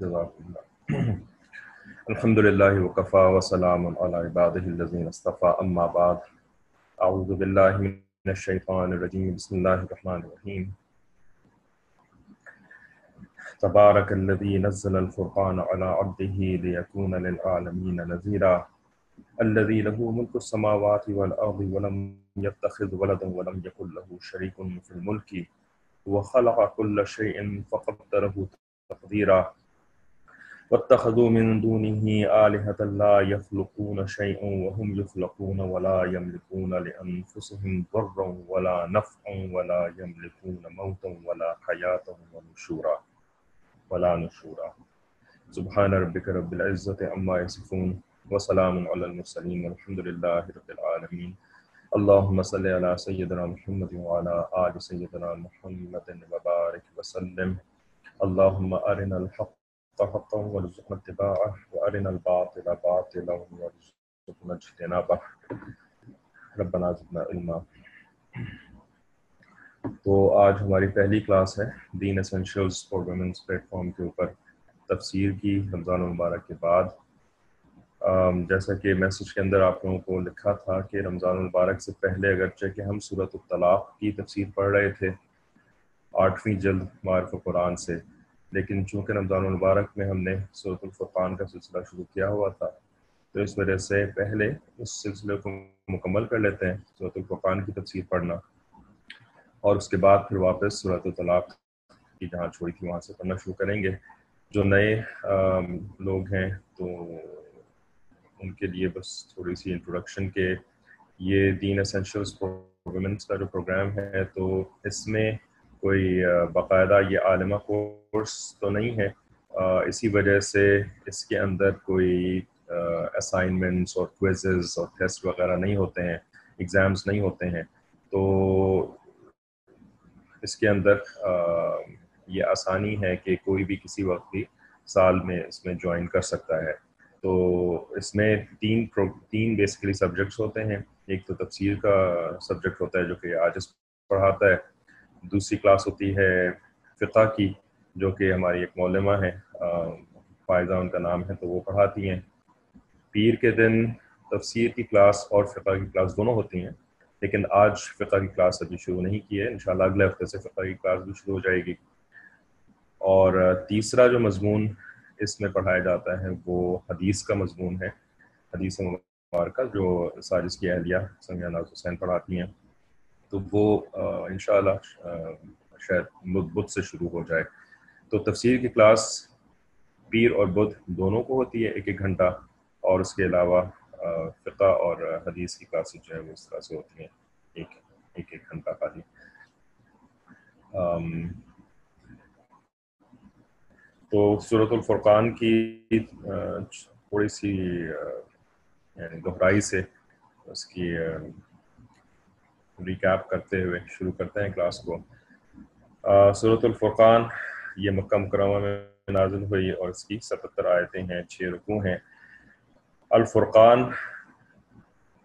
جزاک اللہ الحمد للہ وقفا وسلام علی عبادہ الذین اصطفى. أما بعد أعوذ باللہ من الشیطان الرجیم بسم اللہ الرحمن الرحیم تبارک الذي نزل الفرقان على عبده ليكون للعالمين نذيرا. الذي له ملك السماوات والأرض ولم يتخذ ولدا ولم يكن له شريك في الملك. وخلق كل شيء فقدره تقديرا. واتخذوا من دونه آلهة لا يخلقون شيئا وهم يخلقون ولا يملكون لأنفسهم ضرا ولا نفعا ولا يملكون موتا ولا حياة ونشورا ولا نشورا. سبحان ربك رب العزة عما يصفون وسلام على المرسلين والحمد لله رب العالمين. اللهم صل على سيدنا محمد وعلى آل سيدنا محمد وبارك وسلم. اللهم أرنا الحق حقا وارزقنا اتباعه وارنا الباطل باطلا وارزقنا اجتنابه. ربنا زدنا علما. تو آج ہماری پہلی کلاس ہے، then essentials for women's platform کے اوپر تفسیر کی، رمضان المبارک کے بعد. جیسا کہ میسج کے اندر آپ لوگوں کو لکھا تھا کہ رمضان المبارک سے پہلے اگرچہ کہ ہم صورت الطلاق کی تفسیر پڑھ رہے تھے، آٹھویں جلد معرف قرآن سے. لیکن چونکہ رمضان المبارک میں ہم نے صورت الفرقان کا سلسلہ شروع کیا ہوا تھا، تو اس وجہ سے پہلے اس سلسلے کو مکمل کر لیتے ہیں، صورت الفرقان کی تفسیر پڑھنا۔ اور اس کے بعد پھر واپس صورت الطلاق کی جہاں چھوڑی تھی، وہاں سے پڑھنا شروع کریں گے۔ جو نئے لوگ ہیں، تو ان کے لیے بس تھوڑی سی انٹروڈکشن کے یہ دین اسینشلس ویمنس کا جو پروگرام ہے، تو اس میں کوئی باقاعدہ یہ عالمہ کورس تو نہیں ہے۔ اسی وجہ سے اس کے اندر کوئی اسائنمنٹس اور کوئزز اور ٹیسٹ وغیرہ نہیں ہوتے ہیں ایگزامس نہیں ہوتے ہیں۔ تو اس کے اندر یہ آسانی ہے کہ کوئی بھی کسی وقت بھی سال میں اس میں جوائن کر سکتا ہے۔ تو اس میں تین تین بیسکلی سبجیکٹس ہوتے ہیں۔ ایک تو تفسیر کا سبجیکٹ ہوتا ہے جو کہ آج پڑھاتا ہے۔ دوسری کلاس ہوتی ہے فقہ کی، جو کہ ہماری ایک مولمہ ہے فائزہ ان کا نام ہے، تو وہ پڑھاتی ہیں۔ پیر کے دن تفسیر کی کلاس اور فقہ کی کلاس دونوں ہوتی ہیں، لیکن آج فقہ کی کلاس ابھی شروع نہیں کی ہے۔ انشاءاللہ اگلے ہفتے سے فقہ کی کلاس بھی شروع ہو جائے گی۔ اور تیسرا جو مضمون اس میں پڑھایا جاتا ہے، وہ حدیث کا مضمون ہے۔ حدیث مبارکہ، جو ساجس کی اہلیہ سمیہ ناز حسین پڑھاتی ہیں۔ تو وہ انشاءاللہ شاید بدھ سے شروع ہو جائے۔ تو تفسیر کی کلاس پیر اور بدھ دونوں کو ہوتی ہے ایک ایک گھنٹہ، اور اس کے علاوہ فقہ اور حدیث کی کلاسز جو ہے وہ اس طرح سے ہوتی ہیں، ایک ایک ایک گھنٹہ خالی۔ تو صورت الفرقان کی تھوڑی سی یعنی گہرائی سے اس کی ریکیپ کرتے ہوئے شروع کرتے ہیں کلاس کو۔ صورت الفرقان، یہ مکہ مکرمہ میں نازل ہوئی اور اس کی ستتر آیتیں ہیں، چھ رکوع ہیں۔ الفرقان،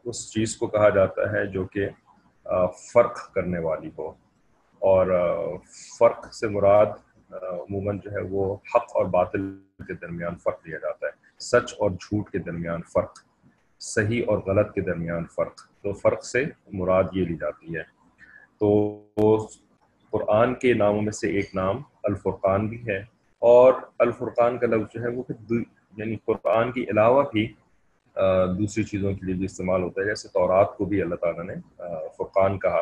اس چیز کو کہا جاتا ہے جو کہ فرق کرنے والی ہو۔ اور فرق سے مراد عموماً جو ہے وہ حق اور باطل کے درمیان فرق لیا جاتا ہے۔ سچ اور جھوٹ کے درمیان فرق۔ صحیح اور غلط کے درمیان فرق۔ تو فرق سے مراد یہ لی جاتی ہے۔ تو قرآن کے ناموں میں سے ایک نام الفرقان بھی ہے اور الفرقان کا لفظ جو ہے وہ یعنی قرآن کے علاوہ بھی دوسری چیزوں کے لیے بھی استعمال ہوتا ہے۔ جیسے تورات کو بھی اللہ تعالیٰ نے فرقان کہا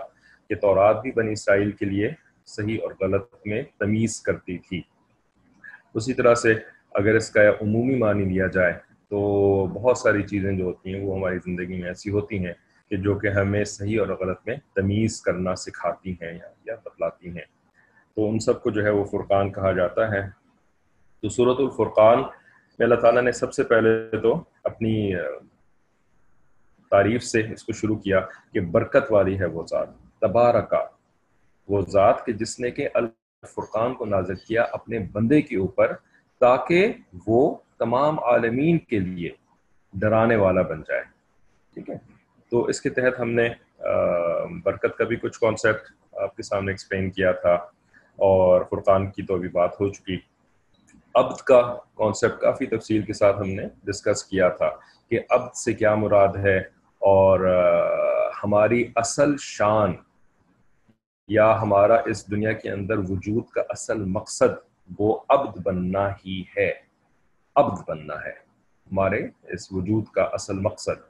کہ تورات بھی بنی اسرائیل کے لیے صحیح اور غلط میں تمیز کرتی تھی۔ اسی طرح سے اگر اس کا عمومی معنی لیا جائے تو بہت ساری چیزیں جو ہوتی ہیں وہ ہماری زندگی میں ایسی ہوتی ہیں کہ جو کہ ہمیں صحیح اور غلط میں تمیز کرنا سکھاتی ہیں یا یا بتلاتی ہیں۔ تو ان سب کو جو ہے وہ فرقان کہا جاتا ہے۔ تو صورت الفرقان میں اللہ تعالیٰ نے سب سے پہلے تو اپنی تعریف سے اس کو شروع کیا کہ برکت والی ہے وہ ذات تبارکا وہ ذات کہ جس نے کہ الفرقان کو نازل کیا اپنے بندے کے اوپر تاکہ وہ تمام عالمین کے لیے ڈرانے والا بن جائے۔ ٹھیک ہے؟ تو اس کے تحت ہم نے برکت کا بھی کچھ کانسیپٹ آپ کے سامنے ایکسپلین کیا تھا اور فرقان کی تو ابھی بات ہو چکی۔ عبد کا کانسیپٹ کافی تفصیل کے ساتھ ہم نے ڈسکس کیا تھا کہ عبد سے کیا مراد ہے اور ہماری اصل شان یا ہمارا اس دنیا کے اندر وجود کا اصل مقصد وہ عبد بننا ہی ہے۔ عبد بننا ہے۔ ہمارے اس وجود کا اصل مقصد۔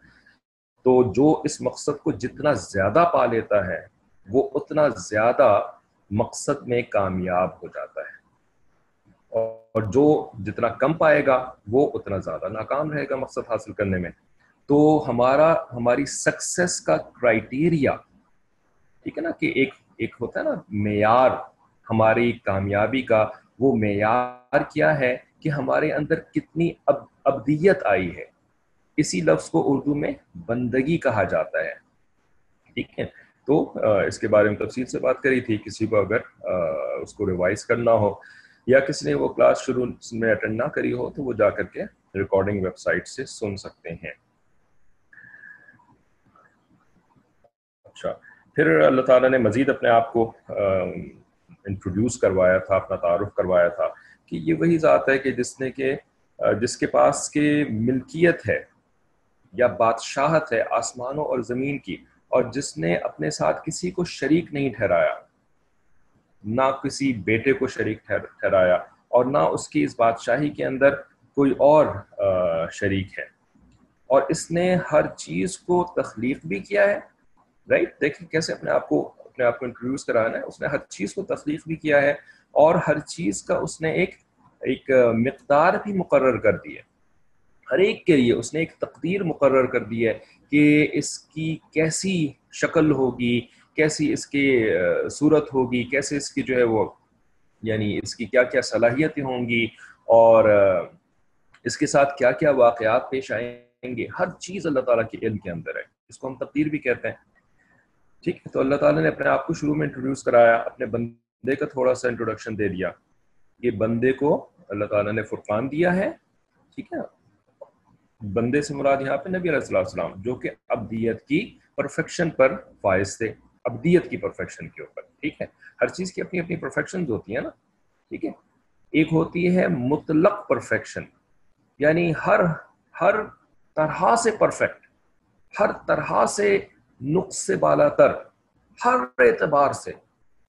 تو جو اس مقصد کو جتنا زیادہ پا لیتا ہے، وہ اتنا زیادہ مقصد میں کامیاب ہو جاتا ہے۔ اور جو جتنا کم پائے گا، وہ اتنا زیادہ ناکام رہے گا مقصد حاصل کرنے میں۔ تو ہمارا، ہماری سکسیس کا کرائٹیریا ٹھیک ہے نا کہ ایک ایک ہوتا ہے نا، معیار، ہماری کامیابی کا وہ معیار کیا ہے؟ کہ ہمارے اندر کتنی اب، ابدیت آئی ہے۔ اسی لفظ کو اردو میں بندگی کہا جاتا ہے۔ ٹھیک ہے؟ تو اس کے بارے میں تفصیل سے بات کری تھی، کسی کو اگر اس کو ریوائز کرنا ہو یا کسی نے وہ کلاس شروع میں اٹینڈ نہ کری ہو تو وہ جا کر کے ریکارڈنگ ویب سائٹ سے سن سکتے ہیں۔ اچھا پھر اللہ تعالیٰ نے مزید اپنے آپ کو انٹروڈیوس کروایا تھا، اپنا تعارف کروایا تھا۔ کہ یہ وہی ذات ہے کہ جس نے کہ جس کے پاس کے ملکیت ہے یا بادشاہت ہے آسمانوں اور زمین کی، اور جس نے اپنے ساتھ کسی کو شریک نہیں ٹھہرایا، نہ کسی بیٹے کو شریک ٹھہرایا، اور نہ اس کی اس بادشاہی کے اندر کوئی اور شریک ہے۔ اور اس نے ہر چیز کو تخلیق بھی کیا ہے رائٹ دیکھیں کیسے اپنے آپ کو، اپنے آپ کو انٹروڈیوس کرانا ہے، اس نے ہر چیز کو تخلیق بھی کیا ہے۔ اور ہر چیز کا اس نے ایک ایک مقدار بھی مقرر کر دی ہے۔ ہر ایک کے لیے اس نے ایک تقدیر مقرر کر دی ہے کہ اس کی کیسی شکل ہوگی، کیسی اس کی صورت ہوگی، کیسے اس کی جو ہے وہ یعنی اس کی کیا کیا صلاحیتیں ہوں گی اور اس کے ساتھ کیا کیا واقعات پیش آئیں گے۔ ہر چیز اللہ تعالیٰ کے علم کے اندر ہے۔ اس کو ہم تقدیر بھی کہتے ہیں۔ ٹھیک ہے، تو اللہ تعالیٰ نے اپنے آپ کو شروع میں انٹروڈیوس کرایا، اپنے بندے کا تھوڑا سا انٹروڈکشن دے دیا۔ یہ بندے کو اللہ تعالیٰ نے فرقان دیا ہے، ٹھیک ہے؟ بندے سے مراد یہاں پہ نبی علیہ السلام جو کہ ابدیت کی پرفیکشن پر فائز تھے، ابدیت کی پرفیکشن کے اوپر، ٹھیک ہے؟ ہر چیز کی اپنی اپنی پرفیکشن ہوتی ہیں نا، ٹھیک ہے؟ ایک ہوتی ہے مطلق پرفیکشن یعنی ہر ہر طرح سے پرفیکٹ ہر طرح سے نقص سے بالا تر، ہر اعتبار سے۔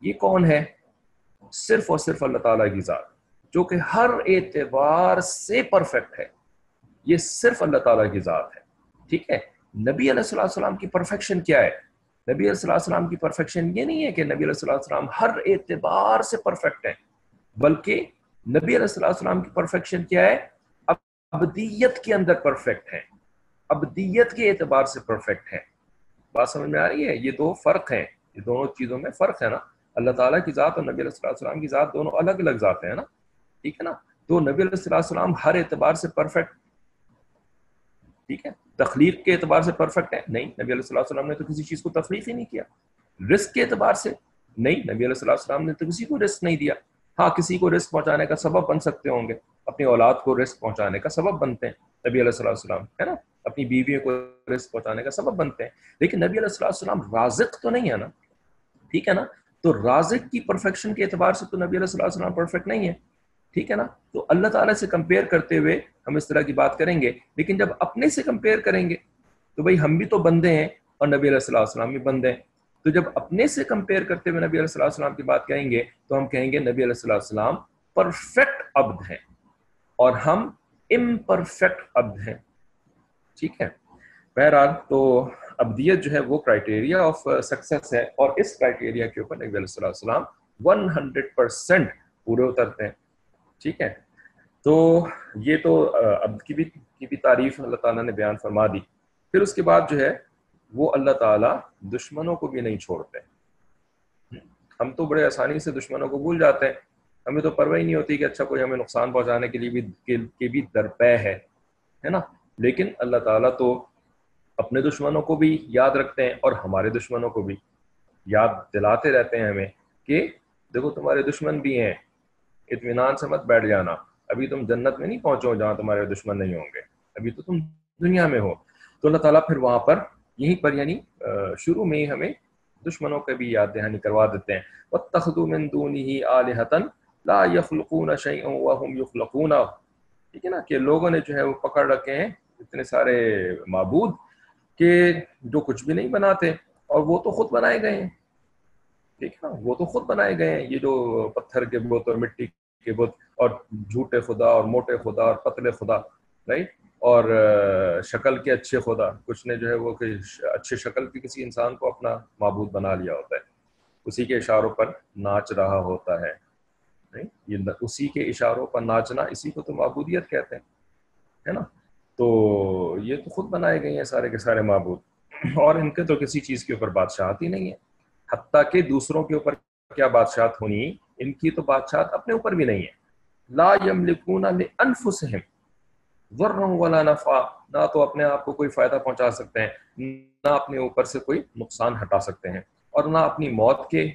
یہ کون ہے؟ صرف اور صرف اللہ تعالیٰ کی ذات، جو کہ ہر اعتبار سے پرفیکٹ ہے، یہ صرف اللہ تعالیٰ کی ذات ہے۔ ٹھیک ہے؟ نبی علیہ السلام السلام کی پرفیکشن کیا ہے؟ نبی علیہ السلام کی پرفیکشن یہ نہیں ہے کہ نبی علیہ السلام ہر اعتبار سے پرفیکٹ ہے بلکہ نبی علیہ السلام کی پرفیکشن کیا ہے؟ ابدیت کے اندر پرفیکٹ ہے ابدیت کے اعتبار سے پرفیکٹ ہے بات سمجھ میں آ رہی ہے؟ یہ دو فرق ہیں، یہ دونوں چیزوں میں فرق ہے نا؟ اللہ تعالیٰ کی ذات اور نبی علیہ السلام کی ذات دونوں الگ الگ ذاتیں ہیں نا؟ ٹھیک ہے نا؟ تو نبی علیہ السلام ہر اعتبار سے پرفیکٹ ٹھیک ہے؟ تخلیق کے اعتبار سے پرفیکٹ ہے نہیں، نبی علیہ السلام نے تو کسی چیز کو تخلیق ہی نہیں کیا۔ رسک کے اعتبار سے نہیں، نبی علیہ السلام نے تو کسی کو رسک نہیں دیا۔ ہاں کسی کو رسک پہنچانے کا سبب بن سکتے ہوں گے۔ اپنی اولاد کو رسک پہنچانے کا سبب بنتے ہیں نبی علیہ السلام ہے نا؟ اپنی بیویوں کو رسک پہنچانے کا سبب بنتے ہیں۔ لیکن نبی علیہ السلام رازق تو نہیں ہے نا؟ ٹھیک ہے نا؟ تو رازق کی پرفیکشن کے اعتبار سے تو نبی علیہ السلام پرفیکٹ نہیں ہے ٹھیک ہے نا؟ تو اللہ تعالیٰ سے کمپیئر کرتے ہوئے ہم اس طرح کی بات کریں گے، لیکن جب اپنے سے کمپیئر کریں گے، تو بھائی ہم بھی تو بندے ہیں اور نبی علیہ السلام السلام بھی بندے ہیں۔ تو جب اپنے سے کمپیئر کرتے ہوئے نبی علیہ السلام کی بات کہیں گے، تو ہم کہیں گے نبی علیہ السلام پرفیکٹ عبد ہیں اور ہم امپرفیکٹ عبد ہیں۔ ٹھیک ہے؟ بہرحال تو ابدیت جو ہے وہ کرائٹیریا آف سکسیس ہے اور اس کرائٹیریا کے اوپر نبی علیہ السلام ون ہنڈریڈ پرسینٹ پورے اترتے ہیں۔ ٹھیک ہے۔ تو یہ تو uh, اب کی بھی کی بھی تعریف اللہ تعالیٰ نے بیان فرما دی۔ پھر اس کے بعد جو ہے وہ اللہ تعالیٰ دشمنوں کو بھی نہیں چھوڑتے۔ ہم تو بڑے آسانی سے دشمنوں کو بھول جاتے ہیں۔ ہمیں تو پرواہ ہی نہیں ہوتی کہ اچھا کوئی ہمیں نقصان پہنچانے کے لیے بھی، کے بھی درپے ہے نا؟ لیکن اللہ تعالیٰ تو اپنے دشمنوں کو بھی یاد رکھتے ہیں اور ہمارے دشمنوں کو بھی یاد دلاتے رہتے ہیں ہمیں کہ دیکھو تمہارے دشمن بھی ہیں، اطمینان سے مت بیٹھ جانا۔ ابھی تم جنت میں نہیں پہنچو جہاں تمہارے دشمن نہیں ہوں گے۔ ابھی تو تم دنیا میں ہو۔ تو اللہ تعالیٰ پھر وہاں پر یہیں پر یعنی شروع میں ہی ہمیں دشمنوں کا بھی یاد دہانی کروا دیتے ہیں۔ وہ تخت مندونی ہی لا یخلقون وهم یخلقون ٹھیک ہے نا کہ لوگوں نے جو ہے وہ پکڑ رکھے ہیں اتنے سارے معبود۔ کہ جو کچھ بھی نہیں بناتے اور وہ تو خود بنائے گئے ہیں۔ ٹھیک ہے نا؟ وہ تو خود بنائے گئے ہیں۔ یہ جو پتھر کے بت اور مٹی کے بت اور جھوٹے خدا اور موٹے خدا اور پتلے خدا رائٹ اور شکل کے اچھے خدا، کچھ نے جو ہے وہ کہ اچھے شکل کے کسی انسان کو اپنا معبود بنا لیا ہوتا ہے۔ اسی کے اشاروں پر ناچ رہا ہوتا ہے۔ یہ اسی کے اشاروں پر ناچنا اسی کو تو معبودیت کہتے ہیں۔ ہے نا؟ تو یہ تو خود بنائے گئے ہیں سارے کے سارے معبود۔ اور ان کے تو کسی چیز کے اوپر بادشاہت ہی نہیں ہے۔ حتیٰ کہ دوسروں کے اوپر کیا بادشاہت ہونی، ان کی تو بادشاہت اپنے اوپر بھی نہیں ہے۔ لا یملکون لانفسہم ضرا ولا نفع نہ تو اپنے آپ کو کوئی فائدہ پہنچا سکتے ہیں، نہ اپنے اوپر سے کوئی نقصان ہٹا سکتے ہیں۔ اور نہ اپنی موت کے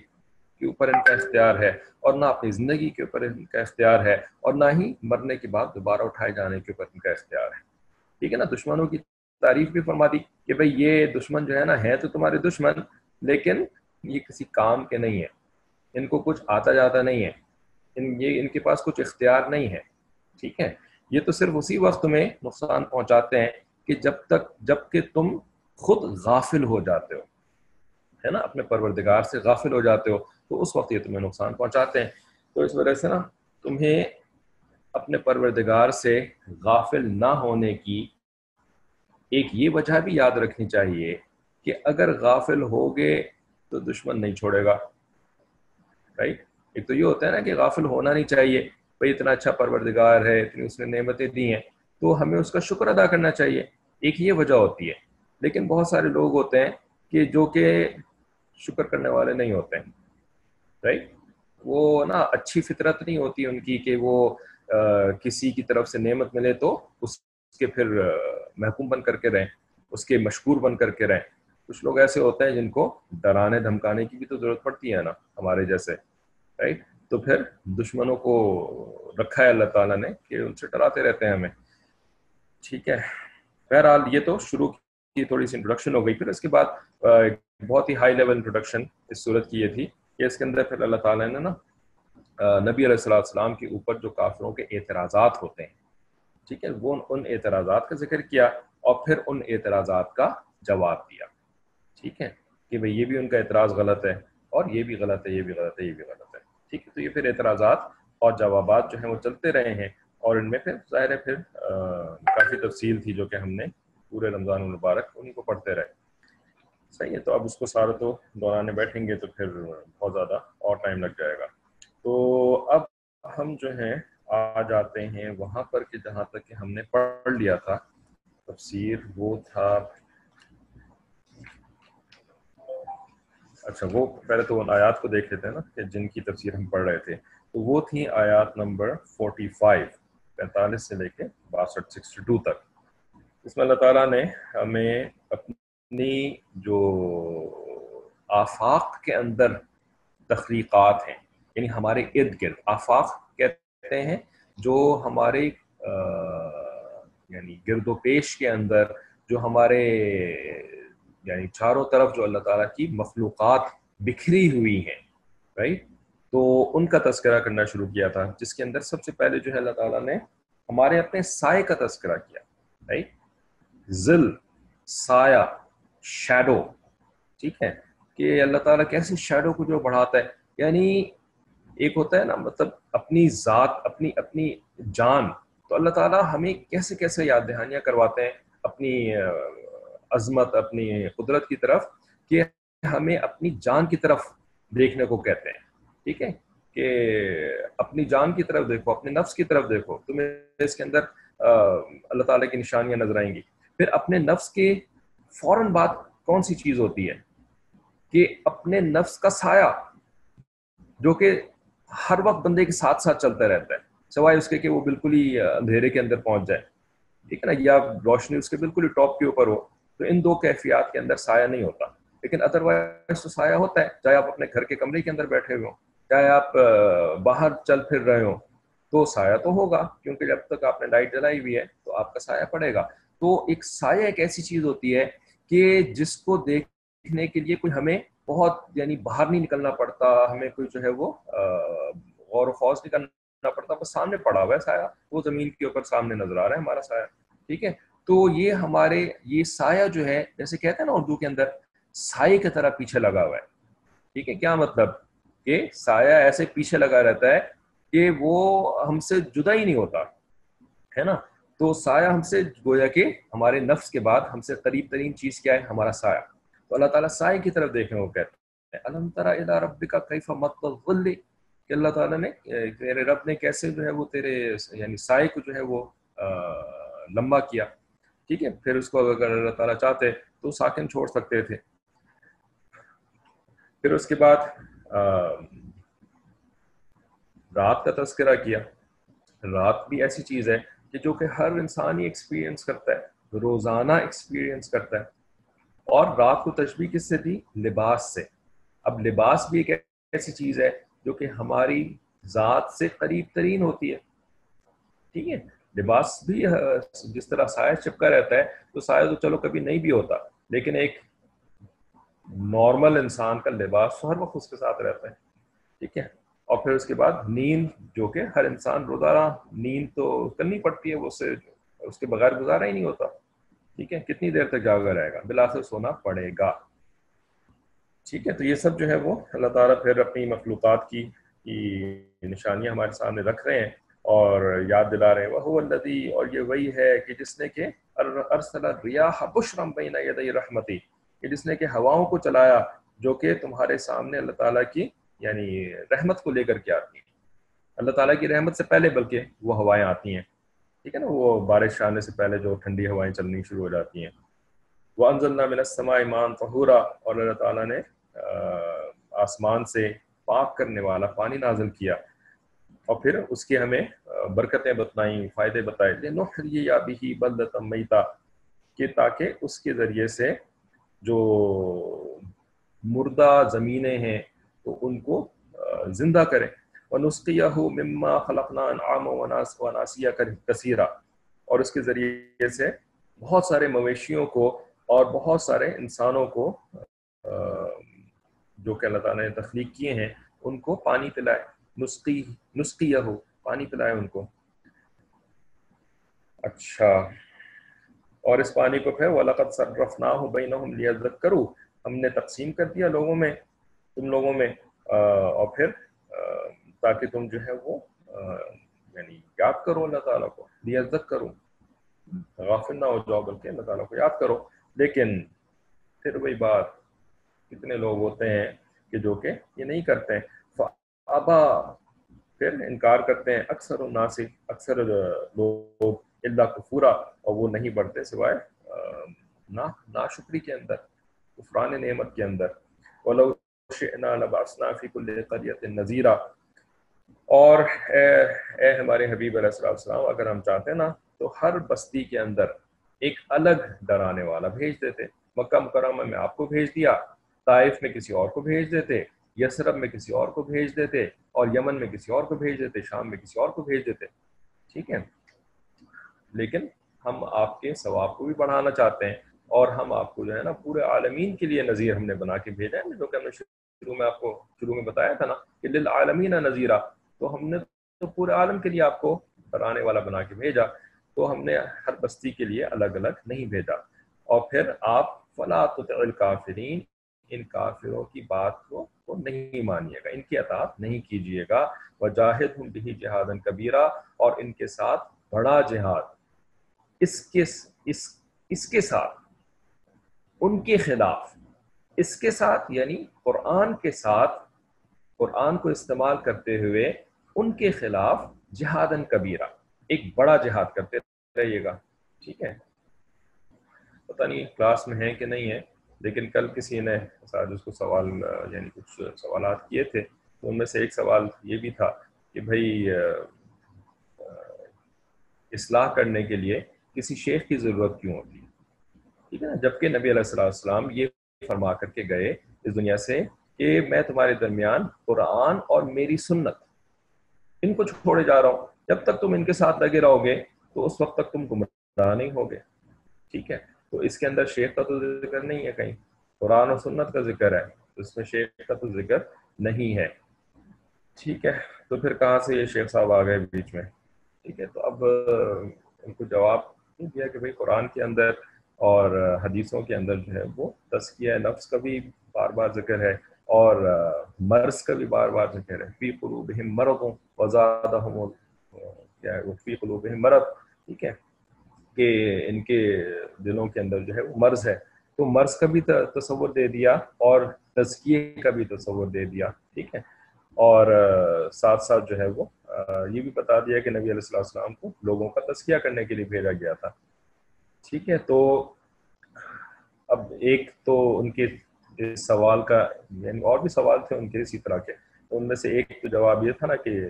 کے اوپر ان کا اختیار ہے، اور نہ اپنی زندگی کے اوپر ان کا اختیار ہے، اور نہ ہی مرنے کے بعد دوبارہ اٹھائے جانے کے اوپر ان کا اختیار ہے۔ ٹھیک ہے نا؟ دشمنوں کی تعریف بھی فرما دی کہ بھئی یہ دشمن جو ہے نا، ہے تو تمہارے دشمن، لیکن یہ کسی کام کے نہیں ہے ان کو کچھ آتا جاتا نہیں ہے۔ ان، یہ ان کے پاس کچھ اختیار نہیں ہے۔ ٹھیک ہے؟ یہ تو صرف اسی وقت میں نقصان پہنچاتے ہیں کہ جب تک، جبکہ تم خود غافل ہو جاتے ہو۔ ہے نا؟ اپنے پروردگار سے غافل ہو جاتے ہو، تو اس وقت یہ تمہیں نقصان پہنچاتے ہیں۔ تو اس وجہ سے نا، تمہیں اپنے پروردگار سے غافل نہ ہونے کی ایک یہ وجہ بھی یاد رکھنی چاہیے کہ اگر غافل ہوگے تو دشمن نہیں چھوڑے گا رائٹ ایک تو یہ ہوتا ہے نا کہ غافل ہونا نہیں چاہیے، بھائی اتنا اچھا پروردگار ہے، اتنی اس نے نعمتیں دی ہیں، تو ہمیں اس کا شکر ادا کرنا چاہیے۔ ایک یہ وجہ ہوتی ہے۔ لیکن بہت سارے لوگ ہوتے ہیں کہ جو کہ شکر کرنے والے نہیں ہوتے ہیں رائٹ وہ نا اچھی فطرت نہیں ہوتی ان کی کہ وہ کسی کی طرف سے نعمت ملے تو اس کے پھر محکوم بن کر کے رہیں، اس کے مشکور بن کر کے رہیں۔ کچھ لوگ ایسے ہوتے ہیں جن کو ڈرانے، دھمکانے کی بھی تو ضرورت پڑتی ہے نا، ہمارے جیسے رائٹ تو پھر دشمنوں کو رکھا ہے اللہ تعالیٰ نے کہ ان سے ڈراتے رہتے ہیں ہمیں۔ ٹھیک ہے۔ بہرحال یہ تو شروع کی تھوڑی سی انٹروڈکشن ہو گئی۔ پھر اس کے بعد بہت ہی ہائی لیول انٹروڈکشن اس صورت کی یہ تھی کہ اس کے اندر پھر اللہ تعالیٰ نے نا نبی علیہ السلام کے اوپر جو کافروں کے اعتراضات ہوتے ہیں ٹھیک ہے، وہ ان اعتراضات کا ذکر کیا اور پھر ان اعتراضات کا جواب دیا۔ ٹھیک ہے کہ بھئی یہ بھی ان کا اعتراض غلط ہے اور یہ بھی غلط ہے، یہ بھی غلط ہے، یہ بھی غلط ہے۔ ٹھیک ہے، تو یہ پھر اعتراضات اور جوابات جو ہیں وہ چلتے رہے ہیں اور ان میں پھر ظاہر ہے پھر کافی تفصیل تھی جو کہ ہم نے پورے رمضان المبارک انہیں کو پڑھتے رہے۔ صحیح ہے، تو اب اس کو سارا تو دورانے بیٹھیں گے تو پھر بہت زیادہ اور ٹائم لگ جائے گا۔ تو اب ہم جو ہیں آ جاتے ہیں وہاں پر کہ جہاں تک کہ ہم نے پڑھ لیا تھا۔ تفسیر وہ تھا۔ اچھا وہ پہلے تو ان آیات کو دیکھ لیتے ہیں نا کہ جن کی تفسیر ہم پڑھ رہے تھے۔ تو وہ تھیں آیات نمبر 45 پینتالیس سے لے کے باسٹھ سکسٹی ٹو تک۔ اس میں اللہ تعالیٰ نے ہمیں اپنی جو آفاق کے اندر تخلیقات ہیں یعنی ہمارے ارد گرد آفاق کہتے ہیں جو ہمارے یعنی گرد و پیش کے اندر، جو ہمارے یعنی چاروں طرف جو اللہ تعالیٰ کی مخلوقات بکھری ہوئی ہیں رائٹ تو ان کا تذکرہ کرنا شروع کیا تھا، جس کے اندر سب سے پہلے جو ہے اللہ تعالیٰ نے ہمارے اپنے سائے کا تذکرہ کیا رائٹ ذل، سایہ شیڈو ٹھیک ہے؟ کہ اللہ تعالیٰ کیسے شیڈو کو جو بڑھاتا ہے یعنی ایک ہوتا ہے نا مطلب اپنی ذات، اپنی اپنی جان۔ تو اللہ تعالیٰ ہمیں کیسے کیسے یاد دہانیاں کرواتے ہیں؟ اپنی عظمت، اپنی قدرت کی طرف، کہ ہمیں اپنی جان کی طرف دیکھنے کو کہتے ہیں۔ ٹھیک ہے؟ کہ اپنی جان کی طرف دیکھو، اپنے نفس کی طرف دیکھو تمہیں اس کے اندر اللہ تعالیٰ کی نشانیاں نظر آئیں گی۔ پھر اپنے نفس کے فوراً بات کون سی چیز ہوتی ہے؟ کہ اپنے نفس کا سایہ، جو کہ ہر وقت بندے کے ساتھ ساتھ چلتا رہتا ہے۔ سوائے اس کے کہ وہ بالکل ہی اندھیرے کے اندر پہنچ جائے۔ ٹھیک ہے نا؟ یا روشنی اس کے بالکل ہی ٹاپ کے اوپر ہو، تو ان دو کیفیات کے اندر سایہ نہیں ہوتا۔ لیکن ادروائز تو سایہ ہوتا ہے۔ چاہے آپ اپنے گھر کے کمرے کے اندر بیٹھے ہوئے ہوں، چاہے آپ باہر چل پھر رہے ہوں، تو سایہ تو ہوگا۔ کیونکہ جب تک آپ نے لائٹ جلائی ہوئی ہے، تو آپ کا سایہ پڑے گا۔ تو ایک سایہ ایک ایسی چیز ہوتی ہے کہ جس کو دیکھنے کے لیے کوئی ہمیں بہت یعنی باہر نہیں نکلنا پڑتا، ہمیں کوئی جو ہے وہ غور و خوص نہیں کرنا پڑتا، بس سامنے پڑا ہوا ہے سایہ، وہ زمین کے اوپر سامنے نظر آ رہا ہے ہمارا سایہ، ٹھیک ہے؟ تو یہ ہمارے، یہ سایہ جو ہے، جیسے کہتے ہیں نا اردو کے اندر، سائے کی طرح پیچھے لگا ہوا ہے، ٹھیک ہے؟ کیا مطلب؟ کہ سایہ ایسے پیچھے لگا رہتا ہے کہ وہ ہم سے جدا ہی نہیں ہوتا، ہے نا؟ تو سایہ ہم سے، گویا کہ ہمارے نفس کے بعد ہم سے قریب ترین چیز کیا ہے؟ ہمارا سایہ۔ تو اللہ تعالیٰ سائے کی طرف دیکھیں وہ کہتے ہیں، الم ترا رب کا کیف متغل کہ اللہ تعالیٰ نے تیرے رب نے کیسے جو ہے وہ تیرے یعنی سائے کو جو ہے وہ لمبا کیا۔ ٹھیک ہے، پھر اس کو اگر اللہ تعالیٰ چاہتے تو ساکن چھوڑ سکتے تھے۔ پھر اس کے بعد رات کا تذکرہ کیا۔ رات بھی ایسی چیز ہے کہ جو کہ ہر انسان ہی ایکسپیرینس کرتا ہے، روزانہ ایکسپیرینس کرتا ہے۔ اور رات کو تشبیح کس سے دی؟ لباس سے۔ اب لباس بھی ایک ایسی چیز ہے جو کہ ہماری ذات سے قریب ترین ہوتی ہے۔ ٹھیک ہے؟ لباس بھی جس طرح سایہ چپکا رہتا ہے، تو سایہ تو چلو کبھی نہیں بھی ہوتا، لیکن ایک نارمل انسان کا لباس ہر وقت اس کے ساتھ رہتا ہے۔ ٹھیک ہے؟ اور پھر اس کے بعد نیند، جو کہ ہر انسان روزانہ نیند تو کرنی پڑتی ہے، وہ سے، اس کے بغیر گزارا ہی نہیں ہوتا۔ ٹھیک ہے؟ کتنی دیر تک جاگا رہے گا؟ بلاسر سونا پڑے گا۔ ٹھیک ہے، تو یہ سب جو ہے وہ اللہ تعالیٰ پھر اپنی مخلوقات کی نشانیاں ہمارے سامنے رکھ رہے ہیں اور یاد دلا رہے ہیں۔ وہ الدی اور یہ وہی ہے کہ جس نے کہ ارسل ریاح بشرم بین یدی رحمتی، کہ جس نے کہ ہواؤں کو چلایا جو کہ تمہارے سامنے اللہ تعالیٰ کی یعنی رحمت کو لے کر کے آتی ہیں۔ اللہ تعالیٰ کی رحمت سے پہلے بلکہ وہ ہوائیں آتی ہیں۔ ٹھیک ہے نا، وہ بارش آنے سے پہلے جو ٹھنڈی ہوائیں چلنی شروع ہو جاتی ہیں۔ وہ انضل من السماء ایمان فہورا اور اللہ تعالیٰ نے آسمان سے پاک کرنے والا پانی نازل کیا۔ اور پھر اس کی ہمیں برکتیں بتائیں، فائدے بتائے۔ نحری یا بھی بلدت میتا، کہ تاکہ اس کے ذریعے سے جو مردہ زمینیں ہیں، تو ان کو زندہ کریں۔ ونسقیہ مما خلقنا انعام و ناسیہ کثیرہ اور اس کے ذریعے سے بہت سارے مویشیوں کو اور بہت سارے انسانوں کو جو کہ اللہ تعالیٰ نے تخلیق کیے ہیں، ان کو پانی پلائے۔ نسخی نسخیہ ہو پانی پلائے ان کو۔ اچھا۔ اور اس پانی کو پھر وَلَقَدْ صَرَّفْنَاهُ بَيْنَهُمْ لِيَذَّكَّرُوا ہم نے تقسیم کر دیا لوگوں میں، تم لوگوں میں اور پھر تاکہ تم جو ہے وہ یعنی یاد کرو اللہ تعالیٰ کو لیزت کرو۔ غافل نہ ہو جاؤ، بلکہ اللہ تعالیٰ کو یاد کرو۔ لیکن پھر وہی بات، کتنے لوگ ہوتے ہیں کہ جو کہ یہ نہیں کرتے۔ ہیں ابا پھر انکار کرتے ہیں۔ اکثر الناسی اکثر لوگ اللہ کفورا، اور وہ نہیں بڑھتے سوائے نا، ناشکری کے اندر عفران نعمت کے اندر۔ ولو شئنا لباسنا فی کل قریت نذیرہ اور اے اے ہمارے حبیب علیہ السلام اگر ہم چاہتے ہیں نا، تو ہر بستی کے اندر ایک الگ ڈرانے والا بھیج دیتے۔ مکہ مکرمہ میں آپ کو بھیج دیا، طائف میں کسی اور کو بھیج دیتے، یسرب میں کسی اور کو بھیج دیتے، اور یمن میں کسی اور کو بھیج دیتے، شام میں کسی اور کو بھیج دیتے۔ ٹھیک ہے؟ لیکن ہم آپ کے ثواب کو بھی بڑھانا چاہتے ہیں، اور ہم آپ کو جو ہے نا پورے عالمین کے لیے نظیر ہم نے بنا کے بھیجا ہے، جو کہ ہم نے شروع میں آپ کو، شروع میں بتایا تھا نا کہ للعالمین نذیرہ تو ہم نے تو پورے عالم کے لیے آپ کو ڈرانے والا بنا کے بھیجا، تو ہم نے ہر بستی کے لیے الگ الگ نہیں بھیجا۔ اور پھر آپ فلا الکافرین، ان کافروں کی بات کو کو نہیں مانیے گا، ان کی اطاعت نہیں کیجیے گا۔ وجاہد ہم بھی جہاد کبیرہ، اور ان کے ساتھ بڑا جہاد۔ اس کے، اس اس کے ساتھ، ان کے خلاف، اس کے ساتھ یعنی قرآن کے ساتھ، قرآن کو استعمال کرتے ہوئے ان کے خلاف جہاد کبیرہ۔ ایک بڑا جہاد کرتے رہیے گا۔ ٹھیک ہے۔ پتہ نہیں کلاس میں ہے کہ نہیں ہے لیکن کل کسی نے اس کو سوال یعنی کچھ سوالات کیے تھے، تو ان میں سے ایک سوال یہ بھی تھا کہ بھائی اصلاح کرنے کے لیے کسی شیخ کی ضرورت کیوں ہوتی؟ ہے ٹھیک ہے نا؟ جبکہ نبی علیہ السلام یہ فرما کر کے گئے اس دنیا سے کہ میں تمہارے درمیان قرآن اور میری سنت ان کو چھوڑے جا رہا ہوں۔ جب تک تم ان کے ساتھ لگے رہو گے، تو اس وقت تک تم گمراہ نہیں ہوگے۔ ٹھیک ہے؟ تو اس کے اندر شیخ کا تو ذکر نہیں ہے کہیں۔ قرآن و سنت کا ذکر ہے۔ اس میں شیخ کا تو ذکر نہیں ہے۔ ٹھیک ہے؟ تو پھر کہاں سے یہ شیخ صاحب آ گئے بیچ میں؟ ٹھیک ہے؟ تو اب ان کو جواب دیا کہ بھائی قرآن کے اندر اور حدیثوں کے اندر جو ہے وہ تسکیہ نفس کا بھی بار بار ذکر ہے اور مرض کا بھی بار بار ذکر ہے۔ فی قلوبہم مرض۔ وزادہم کیا ہے فی مرض، ٹھیک ہے؟ کہ ان کے دلوں کے اندر جو ہے وہ مرض ہے۔ تو مرض کا بھی تصور دے دیا اور تزکیے کا بھی تصور دے دیا، ٹھیک ہے؟ اور ساتھ ساتھ جو ہے وہ یہ بھی بتا دیا کہ نبی علیہ السلام کو لوگوں کا تزکیہ کرنے کے لیے بھیجا گیا تھا۔ ٹھیک ہے؟ تو اب ایک تو ان کے سوال کا یعنی اور بھی سوال تھے ان کے اسی طرح کے۔ ان میں سے ایک تو جواب یہ تھا نا کہ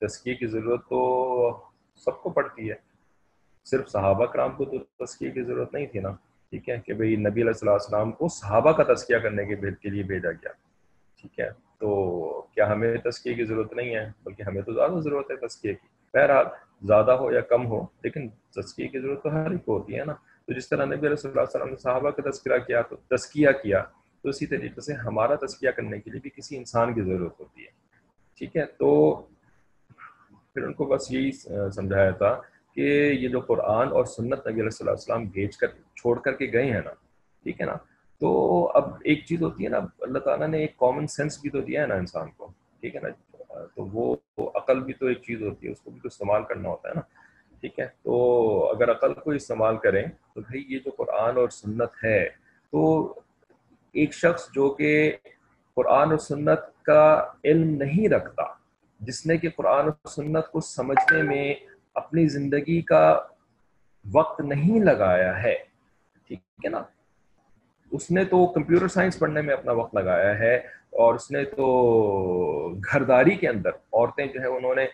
تسکیے کی ضرورت تو سب کو پڑتی ہے۔ صرف صحابہ کرام کو تو تسکیے کی ضرورت نہیں تھی نا۔ ٹھیک ہے کہ بھئی نبی علیہ السلام کو صحابہ کا تذکیہ کرنے کے لیے بھیجا گیا۔ ٹھیک ہے۔ تو کیا ہمیں تذکیے کی ضرورت نہیں ہے؟ بلکہ ہمیں تو زیادہ ضرورت ہے تذکیے کی۔ بہرحال زیادہ ہو یا کم ہو، لیکن تذکیے کی ضرورت تو ہر ایک کو ہوتی ہے نا۔ تو جس طرح نبی علیہ وسلم نے صحابہ کا تذکرہ کیا تو تذکیہ کیا۔ تو اسی طریقے سے ہمارا تذکیہ کرنے کے لیے بھی کسی انسان کی ضرورت ہوتی ہے۔ ٹھیک ہے؟ تو پھر ان کو بس یہی سمجھایا تھا کہ یہ جو قرآن اور سنت نبی علیہ السلام بھیج کر، چھوڑ کر کے گئے ہیں نا، ٹھیک ہے نا؟ تو اب ایک چیز ہوتی ہے نا، اللہ تعالیٰ نے ایک کامن سینس بھی تو دیا ہے نا انسان کو، ٹھیک ہے نا؟ تو وہ عقل بھی تو ایک چیز ہوتی ہے، اس کو بھی تو استعمال کرنا ہوتا ہے نا، ٹھیک ہے؟ تو اگر عقل کو استعمال کریں تو بھائی یہ جو قرآن اور سنت ہے، تو ایک شخص جو کہ قرآن اور سنت کا علم نہیں رکھتا، جس نے کہ قرآن اور سنت کو سمجھنے میں اپنی زندگی کا وقت نہیں لگایا ہے، ٹھیک ہے نا؟ اس نے تو کمپیوٹر سائنس پڑھنے میں اپنا وقت لگایا ہے اور اس نے تو گھرداری کے اندر عورتیں جو ہے انہوں نے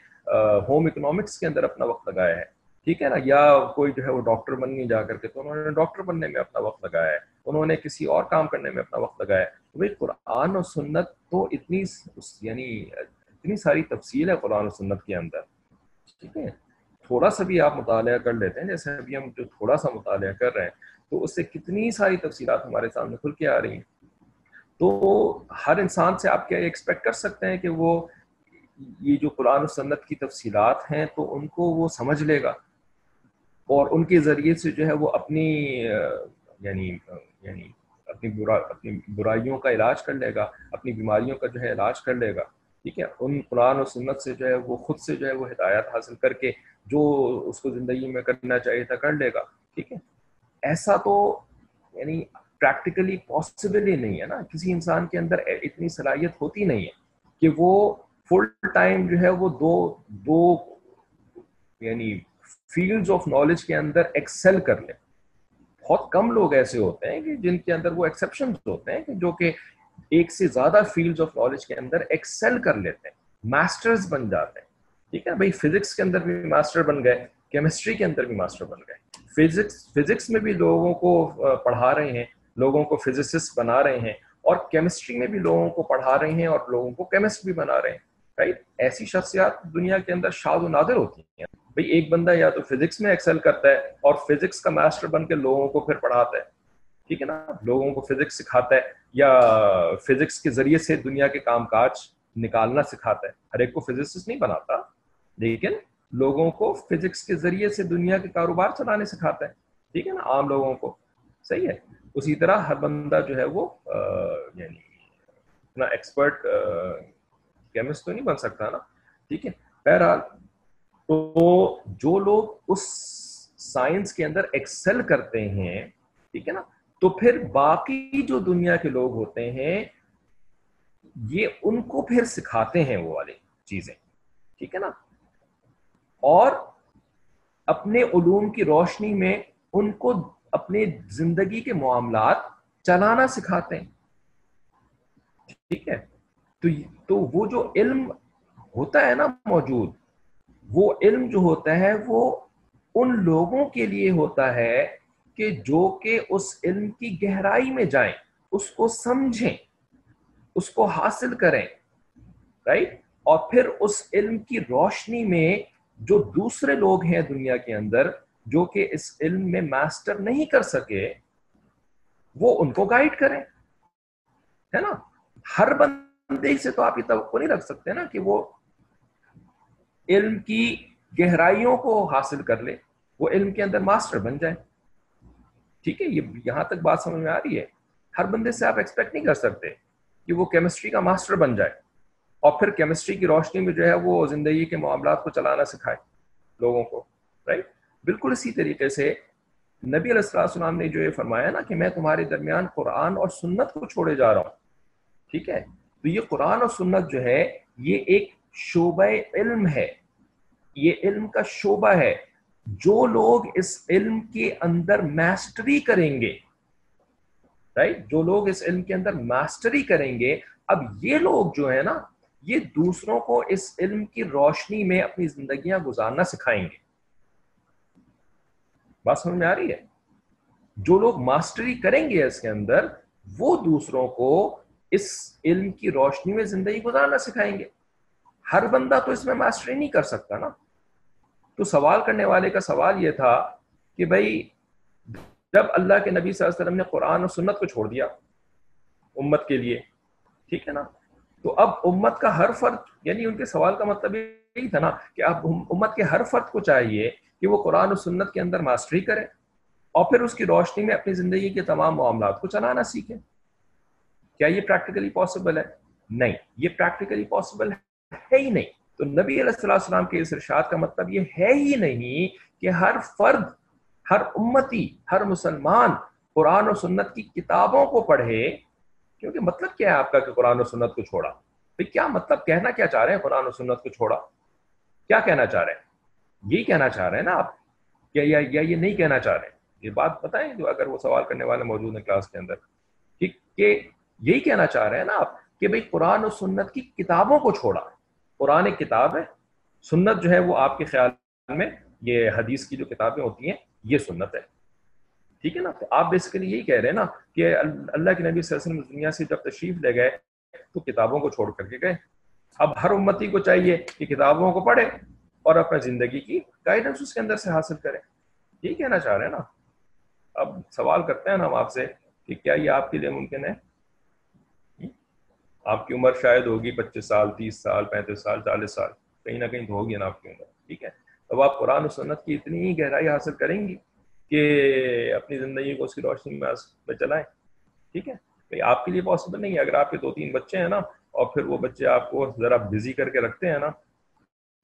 ہوم اکنامکس کے اندر اپنا وقت لگایا ہے، ٹھیک ہے نا؟ یا کوئی جو ہے وہ ڈاکٹر بننے جا کر کے تو انہوں نے ڈاکٹر بننے میں اپنا وقت لگایا ہے۔ انہوں نے کسی اور کام کرنے میں اپنا وقت لگایا تو بھائی قرآن اور سنت تو اتنی یعنی اتنی ساری تفصیل ہے قرآن و سنت کے اندر۔ ٹھیک ہے؟ تھوڑا سا بھی آپ مطالعہ کر لیتے ہیں، جیسے ابھی ہم جو تھوڑا سا مطالعہ کر رہے ہیں، تو اس سے کتنی ساری تفصیلات ہمارے سامنے کھل کے آ رہی ہیں۔ تو ہر انسان سے آپ کیا ایکسپیکٹ کر سکتے ہیں کہ وہ یہ جو قرآن و سنت کی تفصیلات ہیں تو ان کو وہ سمجھ لے گا اور ان کے ذریعے سے جو ہے وہ اپنی یعنی یعنی اپنی برا، اپنی برائیوں کا علاج کر لے گا، اپنی بیماریوں کا جو ہے علاج کر لے گا۔ ٹھیک ہے؟ ان قرآن و سنت سے جو ہے وہ خود سے جو ہے وہ ہدایت حاصل کر کے جو اس کو زندگی میں کرنا چاہیے تھا کر لے گا۔ ٹھیک ہے؟ ایسا تو یعنی پریکٹیکلی پاسبل ہی نہیں ہے نا۔ کسی انسان کے اندر اتنی صلاحیت ہوتی نہیں ہے کہ وہ فل ٹائم جو ہے وہ دو دو یعنی فیلڈز آف نالج کے اندر ایکسل کر لیں بہت کم لوگ ایسے ہوتے ہیں کہ جن کے اندر وہ ایکسیپشن ہوتے ہیں جو کہ ایک سے زیادہ فیلڈز آف نالج کے اندر ایکسل کر لیتے ہیں ماسٹرز بن جاتے ہیں۔ ٹھیک ہے، بھائی فزکس کے اندر بھی ماسٹر بن گئے کیمسٹری کے اندر بھی ماسٹر بن گئے۔ فزکس فزکس میں بھی لوگوں کو پڑھا رہے ہیں، لوگوں کو فزسسٹ بنا رہے ہیں، اور کیمسٹری میں بھی لوگوں کو پڑھا رہے ہیں اور لوگوں کو کیمسٹ بھی بنا رہے ہیں۔ رائٹ ایسی شخصیات دنیا کے اندر شاد و نادر ہوتی ہیں۔ بھائی ایک بندہ یا تو فزکس میں ایکسل کرتا ہے اور فزکس کا ماسٹر بن کے لوگوں کو پھر پڑھاتا ہے۔ ٹھیک ہے نا؟ لوگوں کو فزکس سکھاتا ہے یا فزکس کے ذریعے سے دنیا کے کام کاج نکالنا سکھاتا ہے۔ ہر ایک کو فزکس نہیں بناتا، لیکن لوگوں کو فزکس کے ذریعے سے دنیا کے کاروبار چلانے سکھاتا ہے۔ ٹھیک ہے نا؟ عام لوگوں کو۔ صحیح ہے۔ اسی طرح ہر بندہ جو ہے وہ یعنی اتنا ایکسپرٹ کیمسٹ تو نہیں بن سکتا نا۔ ٹھیک ہے۔ بہرحال تو جو لوگ اس سائنس کے اندر ایکسل کرتے ہیں، ٹھیک ہے نا؟ تو پھر باقی جو دنیا کے لوگ ہوتے ہیں، یہ ان کو پھر سکھاتے ہیں وہ والی چیزیں، ٹھیک ہے نا؟ اور اپنے علوم کی روشنی میں ان کو اپنے زندگی کے معاملات چلانا سکھاتے ہیں، ٹھیک ہے؟ تو وہ جو علم ہوتا ہے نا موجود وہ علم جو ہوتا ہے وہ ان لوگوں کے لیے ہوتا ہے کہ جو کہ اس علم کی گہرائی میں جائیں، اس کو سمجھیں، اس کو حاصل کریں رائٹ اور پھر اس علم کی روشنی میں جو دوسرے لوگ ہیں دنیا کے اندر، جو کہ اس علم میں ماسٹر نہیں کر سکے، وہ ان کو گائیڈ کریں، ہے نا؟ ہر بندے سے تو آپ یہ توقع نہیں رکھ سکتے نا کہ وہ علم کی گہرائیوں کو حاصل کر لے، وہ علم کے اندر ماسٹر بن جائے ٹھیک ہے، یہ یہاں تک بات سمجھ میں آ رہی ہے۔ ہر بندے سے آپ ایکسپیکٹ نہیں کر سکتے کہ وہ کیمسٹری کا ماسٹر بن جائے۔ اور پھر کیمسٹری کی روشنی میں جو ہے وہ زندگی کے معاملات کو چلانا سکھائے لوگوں کو رائٹ بالکل اسی طریقے سے نبی علیہ السلام نے جو یہ فرمایا نا کہ میں تمہارے درمیان قرآن اور سنت کو چھوڑے جا رہا ہوں۔ ٹھیک ہے، تو یہ قرآن اور سنت جو ہے، یہ ایک شعبہ علم ہے۔ یہ علم کا شعبہ ہے۔ جو لوگ اس علم کے اندر میسٹری کریں گے رائٹ جو لوگ اس علم کے اندر ماسٹری کریں گے، اب یہ لوگ جو ہے نا، یہ دوسروں کو اس علم کی روشنی میں اپنی زندگیاں گزارنا سکھائیں گے۔ بات سمجھ میں آ رہی ہے؟ جو لوگ ماسٹری کریں گے اس کے اندر، وہ دوسروں کو اس علم کی روشنی میں زندگی گزارنا سکھائیں گے۔ ہر بندہ تو اس میں ماسٹری نہیں کر سکتا نا۔ تو سوال کرنے والے کا سوال یہ تھا کہ بھائی، جب اللہ کے نبی صلی اللہ علیہ وسلم نے قرآن اور سنت کو چھوڑ دیا امت کے لیے، ٹھیک ہے نا؟ تو اب امت کا ہر فرد یعنی ان کے سوال کا مطلب یہی تھا نا کہ اب امت کے ہر فرد کو چاہیے کہ وہ قرآن و سنت کے اندر ماسٹری کرے اور پھر اس کی روشنی میں اپنی زندگی کے تمام معاملات کو چلانا سیکھے۔ کیا یہ پریکٹیکلی پاسبل ہے؟ نہیں، یہ پریکٹیکلی پاسبل ہے ہی نہیں۔ تو نبی علیہ السلام السلام کے اس ارشاد کا مطلب یہ ہے ہی نہیں کہ ہر فرد، ہر امتی، ہر مسلمان قرآن و سنت کی کتابوں کو پڑھے۔ کیونکہ مطلب کیا ہے آپ کا کہ قرآن و سنت کو چھوڑا؟ بھائی کیا مطلب کہنا کیا چاہ رہے ہیں قرآن و سنت کو چھوڑا؟ کیا کہنا چاہ رہے ہیں؟ یہی کہنا چاہ رہے ہیں نا آپ۔ کیا یا یہ نہیں کہنا چاہ رہے۔ ہیں یہ بات بتائیں جو اگر وہ سوال کرنے والے موجود ہیں کلاس کے اندر۔ کہ یہی کہنا چاہ رہے ہیں نا آپ کہ بھائی قرآن و سنت کی کتابوں کو چھوڑا۔ قرآن ایک کتاب ہے، سنت جو ہے وہ آپ کے خیال میں یہ حدیث کی جو کتابیں ہوتی ہیں، یہ سنت ہے۔ ٹھیک ہے نا؟ تو آپ بیسیکلی یہی کہہ رہے ہیں نا کہ اللہ کے نبی صلی اللہ علیہ وسلم دنیا سے جب تشریف لے گئے تو کتابوں کو چھوڑ کر کے گئے۔ اب ہر امتی کو چاہیے کہ کتابوں کو پڑھے اور اپنے زندگی کی گائیڈنس اس کے اندر سے حاصل کریں یہی کہنا چاہ رہے ہیں نا؟ اب سوال کرتے ہیں نا ہم آپ سے کہ کیا یہ آپ کے لیے ممکن ہے؟ آپ کی عمر شاید ہوگی پچیس سال، تیس سال، پینتیس سال، چالیس سال، کہیں نہ کہیں تو ہوگی نا آپ کی عمر، ٹھیک ہے؟ اب آپ قرآن و سنت کی اتنی ہی گہرائی حاصل کریں گی کہ اپنی زندگی کو اس کی روشنی میں چلائیں، ٹھیک ہے؟ بھائی آپ کے لیے پاسبل نہیں ہے، اگر آپ کے دو تین بچے ہیں نا اور پھر وہ بچے آپ کو ذرا بزی کر کے رکھتے ہیں نا،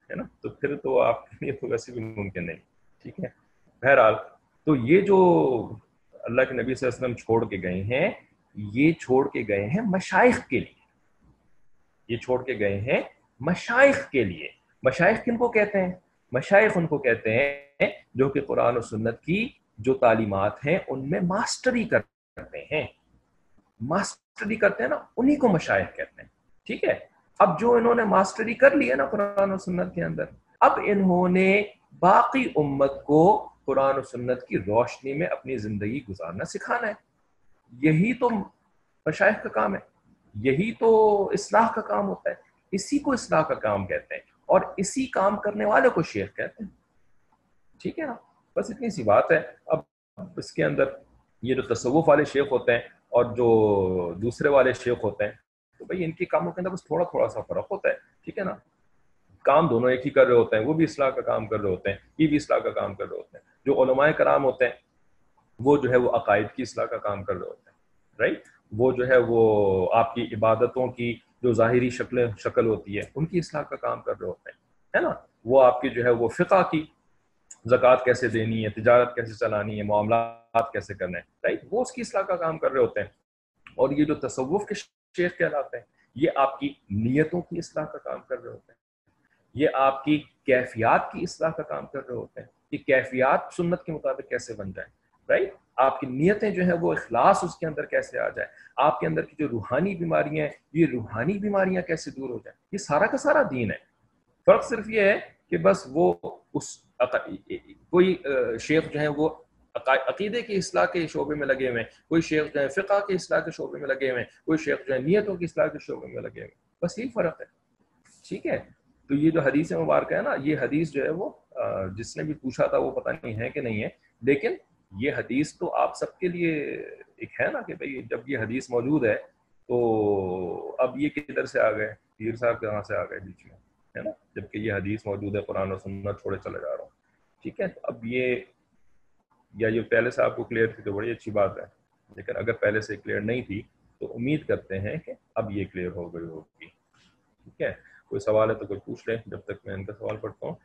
ہے نا؟ تو پھر تو آپ کے لیے تو ویسے بھی ممکن نہیں، ٹھیک ہے؟ بہرحال تو یہ جو اللہ کے نبی صلی اللہ علیہ وسلم چھوڑ کے گئے ہیں، یہ چھوڑ کے گئے ہیں مشائق کے لیے یہ چھوڑ کے گئے ہیں مشائق کے لیے۔ مشائق کن کو کہتے ہیں؟ مشائق ان کو کہتے ہیں جو کہ قرآن و سنت کی جو تعلیمات ہیں، ان میں ماسٹری کرتے ہیں۔ ماسٹری کرتے ہیں نا، انہی کو مشائق کہتے ہیں۔ ٹھیک ہے؟ اب جو انہوں نے ماسٹری کر لی ہے نا قرآن و سنت کے اندر، اب انہوں نے باقی امت کو قرآن و سنت کی روشنی میں اپنی زندگی گزارنا سکھانا ہے۔ یہی تو مشائق کا کام ہے۔ یہی تو اصلاح کا کام ہوتا ہے۔ اسی کو اصلاح کا کام کہتے ہیں اور اسی کام کرنے والے کو شیخ کہتے ہیں۔ ٹھیک ہے نا بس اتنی سی بات ہے۔ اب اس کے اندر یہ جو تصوف والے شیخ ہوتے ہیں اور جو دوسرے والے شیخ ہوتے ہیں، تو بھائی ان کے کاموں کے اندر بس تھوڑا تھوڑا سا فرق ہوتا ہے۔ ٹھیک ہے نا؟ کام دونوں ایک ہی کر رہے ہوتے ہیں، وہ بھی اصلاح کا کام کر رہے ہوتے ہیں، یہ بھی اصلاح کا کام کر رہے ہوتے ہیں۔ جو علماء کرام ہوتے ہیں، وہ جو ہے وہ عقائد کی اصلاح کا کام کر رہے ہوتے ہیں۔ رائٹ وہ جو ہے وہ آپ کی عبادتوں کی جو ظاہری شکل شکل ہوتی ہے، ان کی اصلاح کا کام کر رہے ہوتے ہیں، ہے نا؟ وہ آپ کی جو ہے وہ فقہ کی زکوٰۃ کیسے دینی ہے، تجارت کیسے چلانی ہے، معاملات کیسے کرنے ہیں رائٹ وہ اس کی اصلاح کا کام کر رہے ہوتے ہیں۔ اور یہ جو تصوف کے شیخ کہلاتے ہیں، یہ آپ کی نیتوں کی اصلاح کا کام کر رہے ہوتے ہیں۔ یہ آپ کی کیفیات کی اصلاح کا کام کر رہے ہوتے ہیں۔ کہ کیفیات سنت کے مطابق کیسے بن جائیں؟ رائٹ آپ کی نیتیں جو ہیں وہ اخلاص اس کے اندر کیسے آ جائے آپ کے اندر کی جو روحانی بیماریاں ہیں، یہ روحانی بیماریاں کیسے دور ہو جائیں؟ یہ سارا کا سارا دین ہے۔ فرق صرف یہ ہے کہ بس وہ اس کوئی شیخ جو ہے وہ عقیدے کی اصلاح کے شعبے میں لگے ہوئے ہیں۔ کوئی شیخ جو ہے فقہ کے اصلاح کے شعبے میں لگے ہوئے ہیں۔ کوئی شیخ جو ہے نیتوں کی اصلاح کے شعبے میں لگے ہوئے ہیں۔ بس یہی فرق ہے۔ ٹھیک ہے؟ تو یہ جو حدیث مبارکہ ہے نا، یہ حدیث جو ہے وہ جس نے بھی پوچھا تھا وہ پتہ نہیں ہے کہ نہیں ہے، لیکن یہ حدیث تو آپ سب کے لیے ایک ہے نا کہ بھائی جب یہ حدیث موجود ہے تو اب یہ کدھر سے آ گئے؟ پیر صاحب کہاں سے آ گئے بیچ میں؟ ہے نا؟ جبکہ یہ حدیث موجود ہے، قرآن و سنت چھوڑے چلے جا رہا ہوں۔ ٹھیک ہے؟ اب یہ یا یہ پہلے سے آپ کو کلیئر تھی تو بڑی اچھی بات ہے۔ لیکن اگر پہلے سے کلیئر نہیں تھی تو امید کرتے ہیں کہ اب یہ کلیئر ہو گئی ہوگی۔ ٹھیک ہے؟ کوئی سوال ہے تو کوئی پوچھ لیں۔ جب تک میں ان کا سوال پڑھتا ہوں۔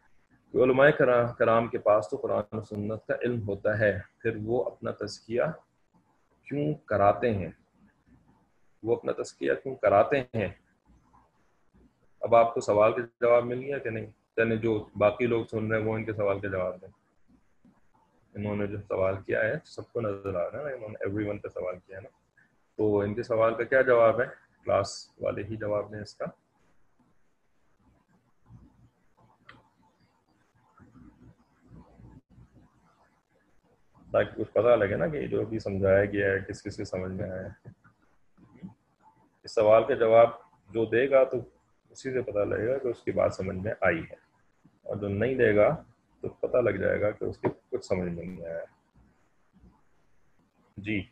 کہ علماء کرام کے پاس تو قرآن و سنت کا علم ہوتا ہے، پھر وہ اپنا تزکیہ کیوں کراتے ہیں؟ وہ اپنا تزکیہ کیوں کراتے ہیں؟ اب آپ کو سوال کا جواب مل گیا کہ نہیں؟ یعنی جو باقی لوگ سن رہے ہیں، وہ ان کے سوال کا جواب دیں۔ انہوں نے جو سوال کیا ہے، سب کو نظر آ رہا ہے نا، انہوں نے ایوری ون کا سوال کیا ہے نا۔ تو ان کے سوال کا کیا جواب ہے؟ کلاس والے ہی جواب دیں اس کا۔ تاکہ کچھ پتہ لگے نا کہ جو بھی سمجھایا گیا ہے، کس کس کے سمجھ میں آیا ہے۔ اس سوال کا جواب جو دے گا تو اسی سے پتہ لگے گا کہ اس کی بات سمجھ میں آئی ہے۔ اور جو نہیں دے گا تو پتہ لگ جائے گا کہ اس کی کچھ سمجھ میں نہیں آیا۔ جی۔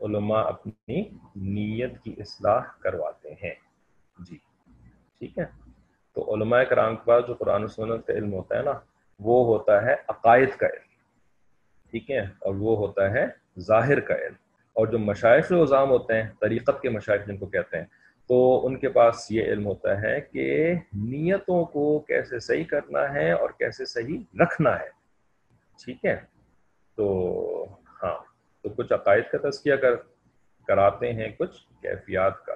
علماء اپنی نیت کی اصلاح کرواتے ہیں۔ جی۔ ٹھیک ہے؟ تو علماء کرام کے پاس جو قرآن و سنت کا علم ہوتا ہے نا، وہ ہوتا ہے عقائد کا علم، ٹھیک ہے؟ اور وہ ہوتا ہے ظاہر کا علم۔ اور جو مشائق وزام ہوتے ہیں، طریقت کے مشائق جن کو کہتے ہیں، تو ان کے پاس یہ علم ہوتا ہے کہ نیتوں کو کیسے صحیح کرنا ہے اور کیسے صحیح رکھنا ہے۔ ٹھیک ہے؟ تو ہاں تو کچھ عقائد کا تذکیہ کر، کراتے ہیں کچھ کیفیات کا۔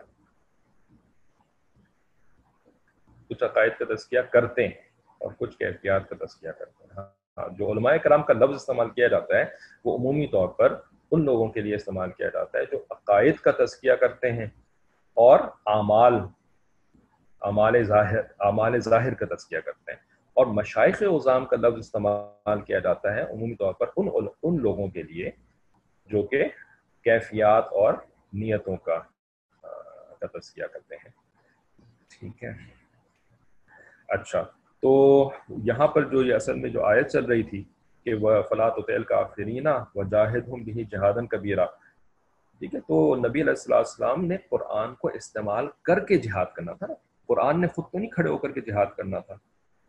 کچھ عقائد کا تذکیہ کرتے ہیں اور کچھ کیفیات کا تذکیہ کرتے ہیں۔ ہاں جو علماء کرام کا لفظ استعمال کیا جاتا ہے، وہ عمومی طور پر ان لوگوں کے لیے استعمال کیا جاتا ہے جو عقائد کا تذکیہ کرتے ہیں اور اعمال اعمال ظاہر اعمال ظاہر کا تذکیہ کرتے ہیں۔ اور مشائق اظام کا لفظ استعمال کیا جاتا ہے عمومی طور پر ان ان لوگوں کے لیے جو کہ کیفیات اور نیتوں کا تذکیہ کرتے ہیں۔ ٹھیک ہے۔ اچھا۔ تو یہاں پر جو یہ اصل میں جو آیت چل رہی تھی کہ وہ فلاط و تیل کا فرینا و جاہد ہوں بھی جہادن کبیرہ۔ ٹھیک ہے، تو نبی علیہ السلام السلام نے قرآن کو استعمال کر کے جہاد کرنا تھا نا۔ قرآن نے خود کو نہیں کھڑے ہو کر کے جہاد کرنا تھا۔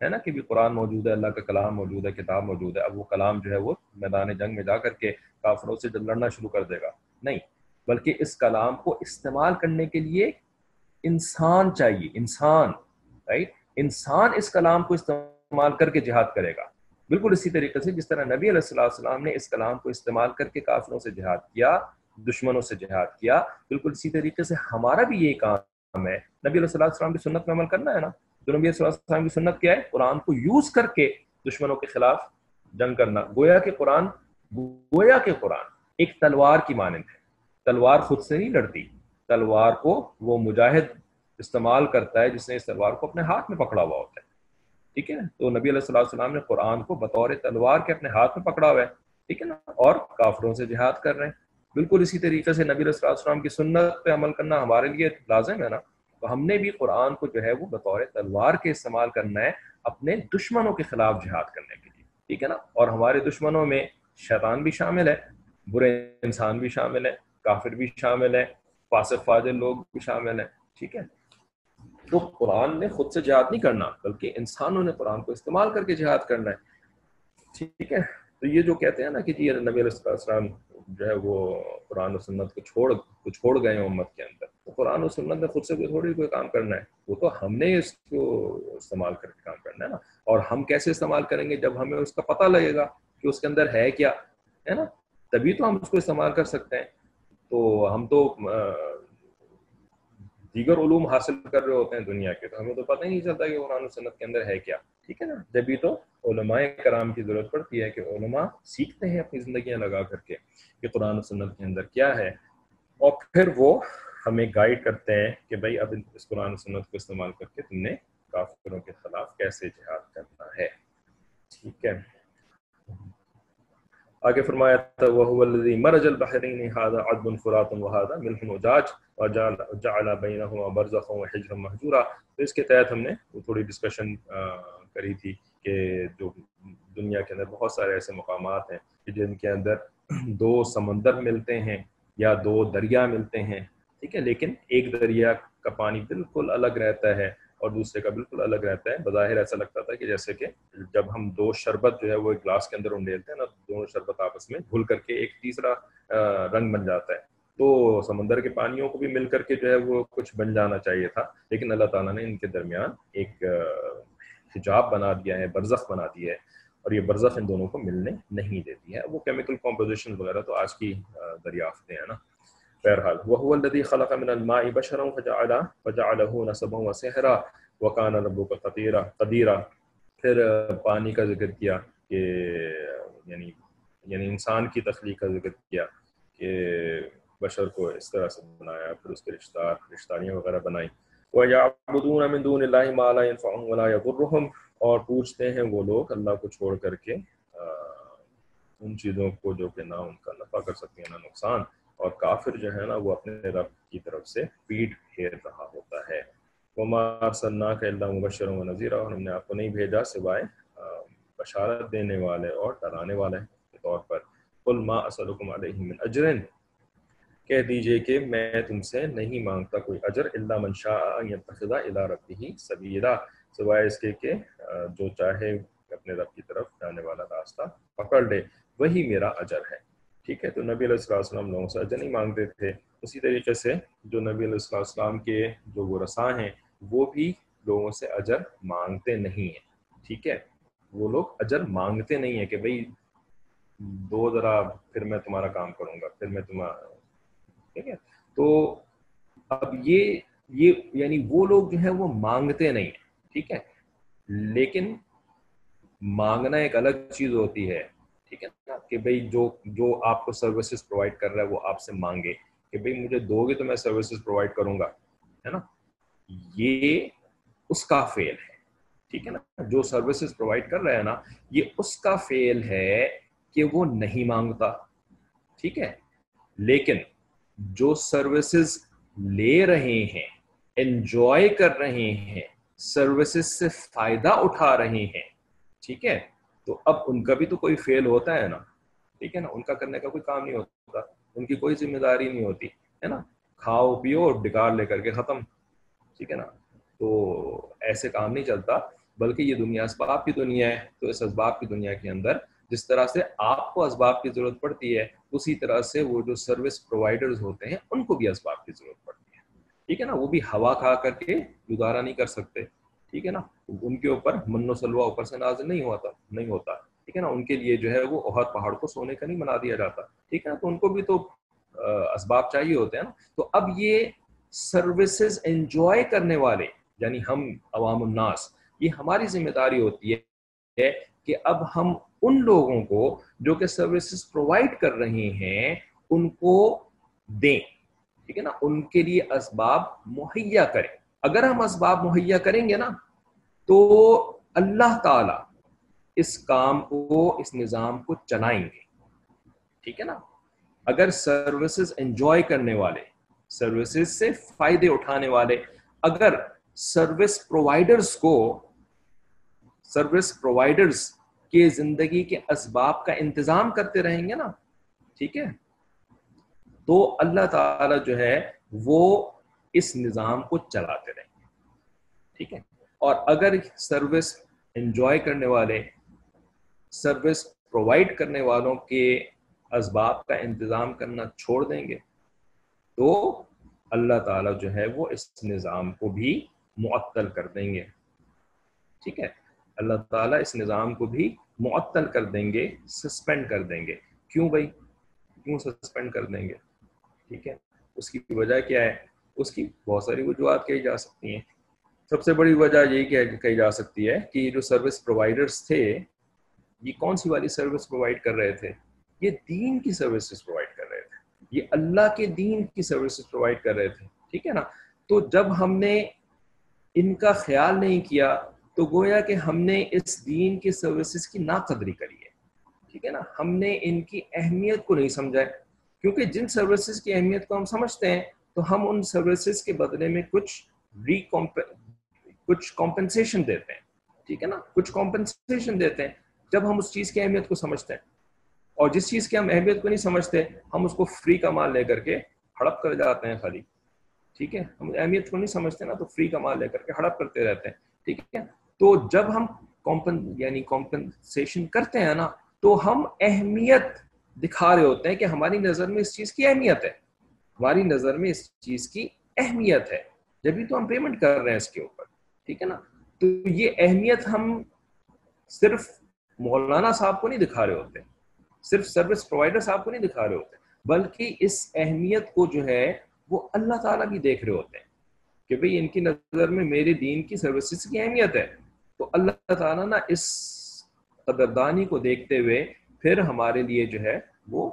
ہے نا کہ بھی قرآن موجود ہے، اللہ کا کلام موجود ہے، کتاب موجود ہے۔ اب وہ کلام جو ہے وہ میدان جنگ میں جا کر کے کافروں سے لڑنا شروع کر دے گا۔ نہیں، بلکہ اس کلام کو استعمال کرنے کے لیے انسان چاہیے، انسان رائٹ انسان اس کلام کو استعمال کر کے جہاد کرے گا۔ بالکل اسی طریقے سے جس طرح نبی علیہ السلام نے اس کلام کو استعمال کر کے کافروں سے جہاد کیا، دشمنوں سے جہاد کیا، بالکل اسی طریقے سے ہمارا بھی یہ کام ہے۔ نبی علیہ السلام کی سنت میں عمل کرنا ہے نا؟ جو نبی علیہ السلام کی سنت کیا ہے؟ قرآن کو یوز کر کے دشمنوں کے خلاف جنگ کرنا۔ گویا کہ قرآن، گویا کہ قرآن ایک تلوار کی مانند ہے۔ تلوار خود سے نہیں لڑتی، تلوار کو وہ مجاہد استعمال کرتا ہے جس نے اس تلوار کو اپنے ہاتھ میں پکڑا ہوا ہوتا ہے۔ ٹھیک ہے تو نبی علیہ السلام السلام نے قرآن کو بطور تلوار کے اپنے ہاتھ میں پکڑا ہوا ہے۔ ٹھیک ہے نا؟ اور کافروں سے جہاد کر رہے ہیں۔ بالکل اسی طریقے سے نبی علیہ السلام کی سنت پہ عمل کرنا ہمارے لیے لازم ہے نا؟ تو ہم نے بھی قرآن کو جو ہے وہ بطور تلوار کے استعمال کرنا ہے اپنے دشمنوں کے خلاف جہاد کرنے کے لیے۔ ٹھیک ہے نا؟ اور ہمارے دشمنوں میں شیطان بھی شامل ہے، برے انسان بھی شامل ہے کافر بھی شامل ہے فاسق فاضل لوگ بھی شامل ہیں۔ ٹھیک ہے؟ تو قرآن نے خود سے جہاد نہیں کرنا، بلکہ انسانوں نے قرآن کو استعمال کر کے جہاد کرنا ہے۔ ٹھیک ہے؟ تو یہ جو کہتے ہیں نا کہ جی نبی علیہ السلام جو ہے وہ قرآن و سنت کو چھوڑ کو چھوڑ گئے ہیں امت کے اندر۔ تو قرآن و سنت نے خود سے کوئی تھوڑی کوئی کام کرنا ہے۔ وہ تو ہم نے اس کو استعمال کر کے کام کرنا ہے نا۔ اور ہم کیسے استعمال کریں گے جب ہمیں اس کا پتہ لگے گا کہ اس کے اندر ہے کیا؟ ہے نا؟ تبھی تو ہم اس کو استعمال کر سکتے ہیں۔ تو ہم تو دیگر علوم حاصل کر رہے ہوتے ہیں دنیا کے، تو ہمیں تو پتہ ہی نہیں چلتا کہ قرآن و سنت کے اندر ہے کیا۔ ٹھیک ہے نا؟ جبھی تو علماء کرام کی ضرورت پڑتی ہے کہ علماء سیکھتے ہیں اپنی زندگیاں لگا کر کے کہ قرآن و سنت کے اندر کیا ہے۔ اور پھر وہ ہمیں گائیڈ کرتے ہیں کہ بھائی اب اس قرآن و سنت کو استعمال کر کے تم نے کافروں کے خلاف کیسے جہاد کرنا ہے۔ ٹھیک ہے؟ آگے فرمایا تھا وہ الذی مرج البحرین هذا عذب فرات وهذا ملح وجاج وجعل جعل بينهما برزخا وحجرا مهجورا۔ تو اس کے تحت ہم نے وہ تھوڑی ڈسکشن کری تھی کہ جو دنیا کے اندر بہت سارے ایسے مقامات ہیں کہ جن کے اندر دو سمندر ملتے ہیں یا دو دریا ملتے ہیں، ٹھیک ہے، لیکن ایک دریا کا پانی بالکل الگ رہتا ہے۔ اور دوسرے کا بالکل الگ رہتا ہے۔ بظاہر ایسا لگتا تھا کہ جیسے کہ جب ہم دو شربت جو ہے وہ ایک گلاس کے اندر انڈیلتے ہیں نا دونوں شربت آپس میں گھل کر کے ایک تیسرا رنگ بن جاتا ہے۔ تو سمندر کے پانیوں کو بھی مل کر کے جو ہے وہ کچھ بن جانا چاہیے تھا۔ لیکن اللہ تعالیٰ نے ان کے درمیان ایک حجاب بنا دیا ہے، برزخ بنا دیا ہے۔ اور یہ برزخ ان دونوں کو ملنے نہیں دیتی ہے۔ وہ کیمیکل کمپوزیشن وغیرہ تو آج کی دریافتیں ہیں نا۔ بہرحال وہ الذي خلق من الماء بشرا فجعل فجعله نسبا وسحرا وكان ربك قديرا قديرا۔ پھر پانی کا ذکر کیا کہ یعنی یعنی انسان کی تخلیق کا ذکر کیا کہ بشر کو اس طرح سے بنایا، پھر اس کے رشتہ رشتاریاں وغیرہ بنائی۔ وَيَعْبُدُونَ مِن دُونِ اللَّهِ مَا لَا يَنفَعُهُمْ وَلَا يَضُرُّهُمْ۔ اور پوچھتے ہیں وہ لوگ اللہ کو چھوڑ کر کے ان چیزوں کو جو کہ نہ ان کا نفع کر سکتی ہیں، نہ نقصان۔ اور کافر جو ہے نا وہ اپنے رب کی طرف سے پیٹ پھیر رہا ہوتا ہے۔ وما ارسلناک الا مبشرا ونذیرا اور ہم نے آپ کو نہیں بھیجا سوائے بشارت دینے والے اور ڈرانے والے کے طور پر۔ قل ما اسلکم علیہ من اجر کہہ دیجیے کہ میں تم سے نہیں مانگتا کوئی اجر الا من شاء ان يتخذ الى ربه سبیلا سوائے اس کے کہ جو چاہے اپنے رب کی طرف جانے والا راستہ پکڑ لے، وہی میرا اجر ہے۔ ٹھیک ہے، تو نبی علیہ السلام وسلم لوگوں سے اجر نہیں مانگتے تھے۔ اسی طریقے سے جو نبی علیہ السلام وسلم کے جو وہ ہیں، وہ بھی لوگوں سے اجر مانگتے نہیں ہیں۔ ٹھیک ہے، وہ لوگ اجر مانگتے نہیں ہیں کہ بھئی دو ذرا پھر میں تمہارا کام کروں گا، پھر میں تمہارا۔ ٹھیک ہے، تو اب یہ یہ یعنی وہ لوگ جو ہیں وہ مانگتے نہیں ہیں۔ ٹھیک ہے، لیکن مانگنا ایک الگ چیز ہوتی ہے۔ ٹھیک ہے نا، کہ بھائی جو جو آپ کو سروسز پرووائڈ کر رہا ہے وہ آپ سے مانگے، کہ بھائی مجھے دو گے تو میں سروسز پرووائڈ کروں گا، ہے نا؟ یہ اس کا فیل ہے، ٹھیک ہے نا؟ جو سروسز پرووائڈ کر رہا ہے نا، یہ اس کا فیل ہے کہ وہ نہیں مانگتا، ٹھیک ہے؟ لیکن جو سروسز لے رہے ہیں انجوائے کر رہے ہیں سروسز سے فائدہ اٹھا رہے ہیں، ٹھیک ہے؟ تو اب ان کا بھی تو کوئی فیل ہوتا ہے نا۔ ٹھیک ہے نا؟ ان کا کرنے کا کوئی کام نہیں ہوتا۔ ان کی کوئی ذمہ داری نہیں ہوتی، ہے نا؟ کھاؤ، پیو ڈکار لے کر کے ختم۔ ٹھیک ہے نا؟ تو ایسے کام نہیں چلتا، بلکہ یہ دنیا اسباب کی دنیا ہے۔ تو اس اسباب کی دنیا کے اندر جس طرح سے آپ کو اسباب کی ضرورت پڑتی ہے، اسی طرح سے وہ جو سروس پرووائڈرز ہوتے ہیں، ان کو بھی اسباب کی ضرورت پڑتی ہے۔ ٹھیک ہے نا؟ وہ بھی ہوا کھا کر کے گزارا نہیں کر سکتے۔ ٹھیک ہے نا؟ ان کے اوپر من و سلوا اوپر سے نازل نہیں ہوتا نہیں ہوتا، ٹھیک ہے نا؟ ان کے لیے جو ہے وہ اہد پہاڑ کو سونے کا نہیں بنا دیا جاتا، ٹھیک ہے نا؟ تو ان کو بھی تو اسباب چاہیے ہوتے ہیں نا؟ تو اب یہ سروسز انجوائے کرنے والے یعنی ہم عوام الناس، یہ ہماری ذمہ داری ہوتی ہے کہ اب ہم ان لوگوں کو جو کہ سروسز پرووائڈ کر رہے ہیں، ان کو دیں، ٹھیک ہے نا؟ ان کے لیے اسباب مہیا کریں۔ اگر ہم اسباب مہیا کریں گے نا تو اللہ تعالی اس کام کو، اس نظام کو چلائیں گے۔ ٹھیک ہے نا؟ اگر سروسز انجوائے کرنے والے، سروسز سے فائدے اٹھانے والے، اگر سروس پرووائڈرز کو، سروس پرووائڈرز کے زندگی کے اسباب کا انتظام کرتے رہیں گے نا، ٹھیک ہے؟ تو اللہ تعالی جو ہے وہ اس نظام کو چلاتے رہیں گے۔ ٹھیک ہے؟ اور اگر سروس انجوائے کرنے والے، سروس پرووائڈ کرنے والوں کے اسباب کا انتظام کرنا چھوڑ دیں گے، تو اللہ تعالیٰ جو ہے وہ اس نظام کو بھی معطل کر دیں گے۔ ٹھیک ہے؟ اللہ تعالیٰ اس نظام کو بھی معطل کر دیں گے سسپینڈ کر دیں گے۔ کیوں بھائی؟ کیوں سسپینڈ کر دیں گے؟ ٹھیک ہے؟ اس کی وجہ کیا ہے؟ اس کی بہت ساری وجوہات کہی جا سکتی ہیں۔ سب سے بڑی وجہ یہی کہی جا سکتی ہے کہ جو سروس پرووائڈرس تھے، یہ کون سی والی سروس پرووائڈ کر رہے تھے؟ یہ دین کی سروسز پرووائڈ کر رہے تھے۔ یہ اللہ کے دین کی سروسز پرووائڈ کر رہے تھے۔ ٹھیک ہے نا؟ تو جب ہم نے ان کا خیال نہیں کیا، تو گویا کہ ہم نے اس دین کی سروسز کی ناقدری کری ہے۔ ٹھیک ہے نا؟ ہم نے ان کی اہمیت کو نہیں سمجھا ہے۔ کیونکہ جن سروسز کی اہمیت کو ہم سمجھتے ہیں، تو ہم ان سروسز کے بدلے میں کچھ ری کچھ کمپنسیشن دیتے ہیں، ٹھیک ہے نا؟ کچھ کمپنسیشن دیتے ہیں۔ جب ہم اس چیز کی اہمیت کو سمجھتے ہیں، اور جس چیز کی ہم اہمیت کو نہیں سمجھتے، ہم اس کو فری کا مال لے کر کے ہڑپ کر جاتے ہیں خالی۔ ٹھیک ہے؟ ہم اہمیت کو نہیں سمجھتے نا، تو فری کا مال لے کر کے ہڑپ کرتے رہتے ہیں۔ ٹھیک ہے؟ تو جب ہم کمپن یعنی کمپنسیشن کرتے ہیں نا، تو ہم اہمیت دکھا رہے ہوتے ہیں کہ ہماری نظر میں اس چیز کی اہمیت ہے۔ ہماری نظر میں اس چیز کی اہمیت ہے۔ جبھی تو ہم پیمنٹ کر رہے ہیں اس کے اوپر۔ ٹھیک ہے نا؟ تو یہ اہمیت ہم صرف مولانا صاحب کو نہیں دکھا رہے ہوتے، صرف سروس پرووائڈر صاحب کو نہیں دکھا رہے ہوتے، بلکہ اس اہمیت کو جو ہے وہ اللہ تعالیٰ بھی دیکھ رہے ہوتے ہیں کہ بھئی ان کی نظر میں میرے دین کی سروسز کی اہمیت ہے۔ تو اللہ تعالیٰ نا اس قدردانی کو دیکھتے ہوئے پھر ہمارے لیے جو ہے وہ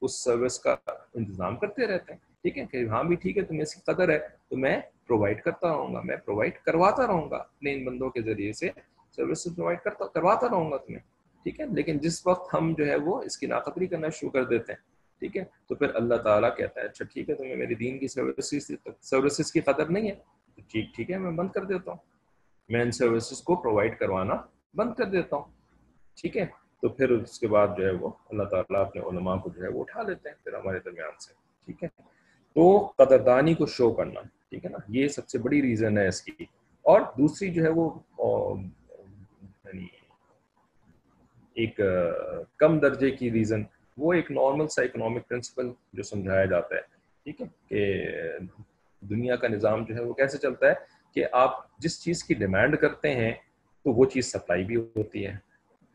اس سروس کا انتظام کرتے رہتے ہیں۔ ٹھیک ہے؟ کہ ہاں بھی ٹھیک ہے، تمہیں اس کی قدر ہے، تو میں پرووائڈ کرتا رہوں گا، میں پرووائڈ کرواتا رہوں گا اپنے ان بندوں کے ذریعے سے سروسز پرووائڈ کرتا، کرواتا رہوں گا تمہیں، ٹھیک ہے؟ لیکن جس وقت ہم جو ہے وہ اس کی ناقدری کرنا شروع کر دیتے ہیں، ٹھیک ہے؟ تو پھر اللہ تعالیٰ کہتا ہے اچھا ٹھیک ہے، تمہیں میری دین کی سروسز سروسز کی قدر نہیں ہے ٹھیک ٹھیک ہے، میں بند کر دیتا ہوں۔ میں ان سروسز کو پرووائڈ کروانا بند کر دیتا ہوں، ٹھیک ہے؟ تو پھر اس کے بعد جو ہے وہ اللہ تعالیٰ اپنے علماء کو جو ہے وہ اٹھا لیتے ہیں، پھر ہمارے درمیان سے، ٹھیک ہے؟ تو قدردانی کو شو کرنا، ٹھیک ہے نا؟ یہ سب سے بڑی ریزن ہے اس کی۔ اور دوسری جو ہے وہ یعنی ایک کم درجے کی ریزن وہ ایک نارمل سا اکنامک پرنسپل جو سمجھایا جاتا ہے۔ ٹھیک ہے؟ کہ دنیا کا نظام جو ہے وہ کیسے چلتا ہے کہ آپ جس چیز کی ڈیمانڈ کرتے ہیں تو وہ چیز سپلائی بھی ہوتی ہے۔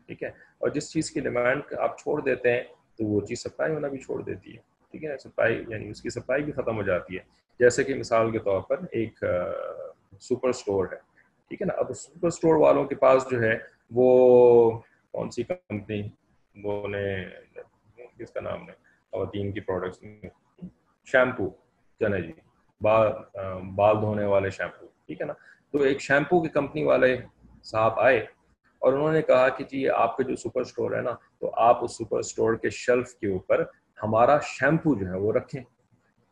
ٹھیک ہے؟ اور جس چیز کی ڈیمانڈ آپ چھوڑ دیتے ہیں تو وہ چیز سپلائی ہونا بھی چھوڑ دیتی ہے۔ ٹھیک ہے سپلائی یعنی اس کی سپلائی بھی ختم ہو جاتی ہے۔ جیسے کہ مثال کے طور پر ایک سپر اسٹور ہے، ٹھیک ہے نا؟ اب سپر اسٹور والوں کے پاس جو ہے، وہ کون سی کمپنی، وہ نے، کس کا نام ہے؟ خواتین کی پروڈکٹس شیمپو چلے جی بال بال دھونے والے شیمپو، ٹھیک ہے نا؟ تو ایک شیمپو کی کمپنی والے صاحب آئے اور انہوں نے کہا کہ جی آپ کا جو سپر اسٹور ہے نا، تو آپ اس سپر اسٹور کے شیلف کے اوپر ہمارا شیمپو جو ہے وہ رکھیں۔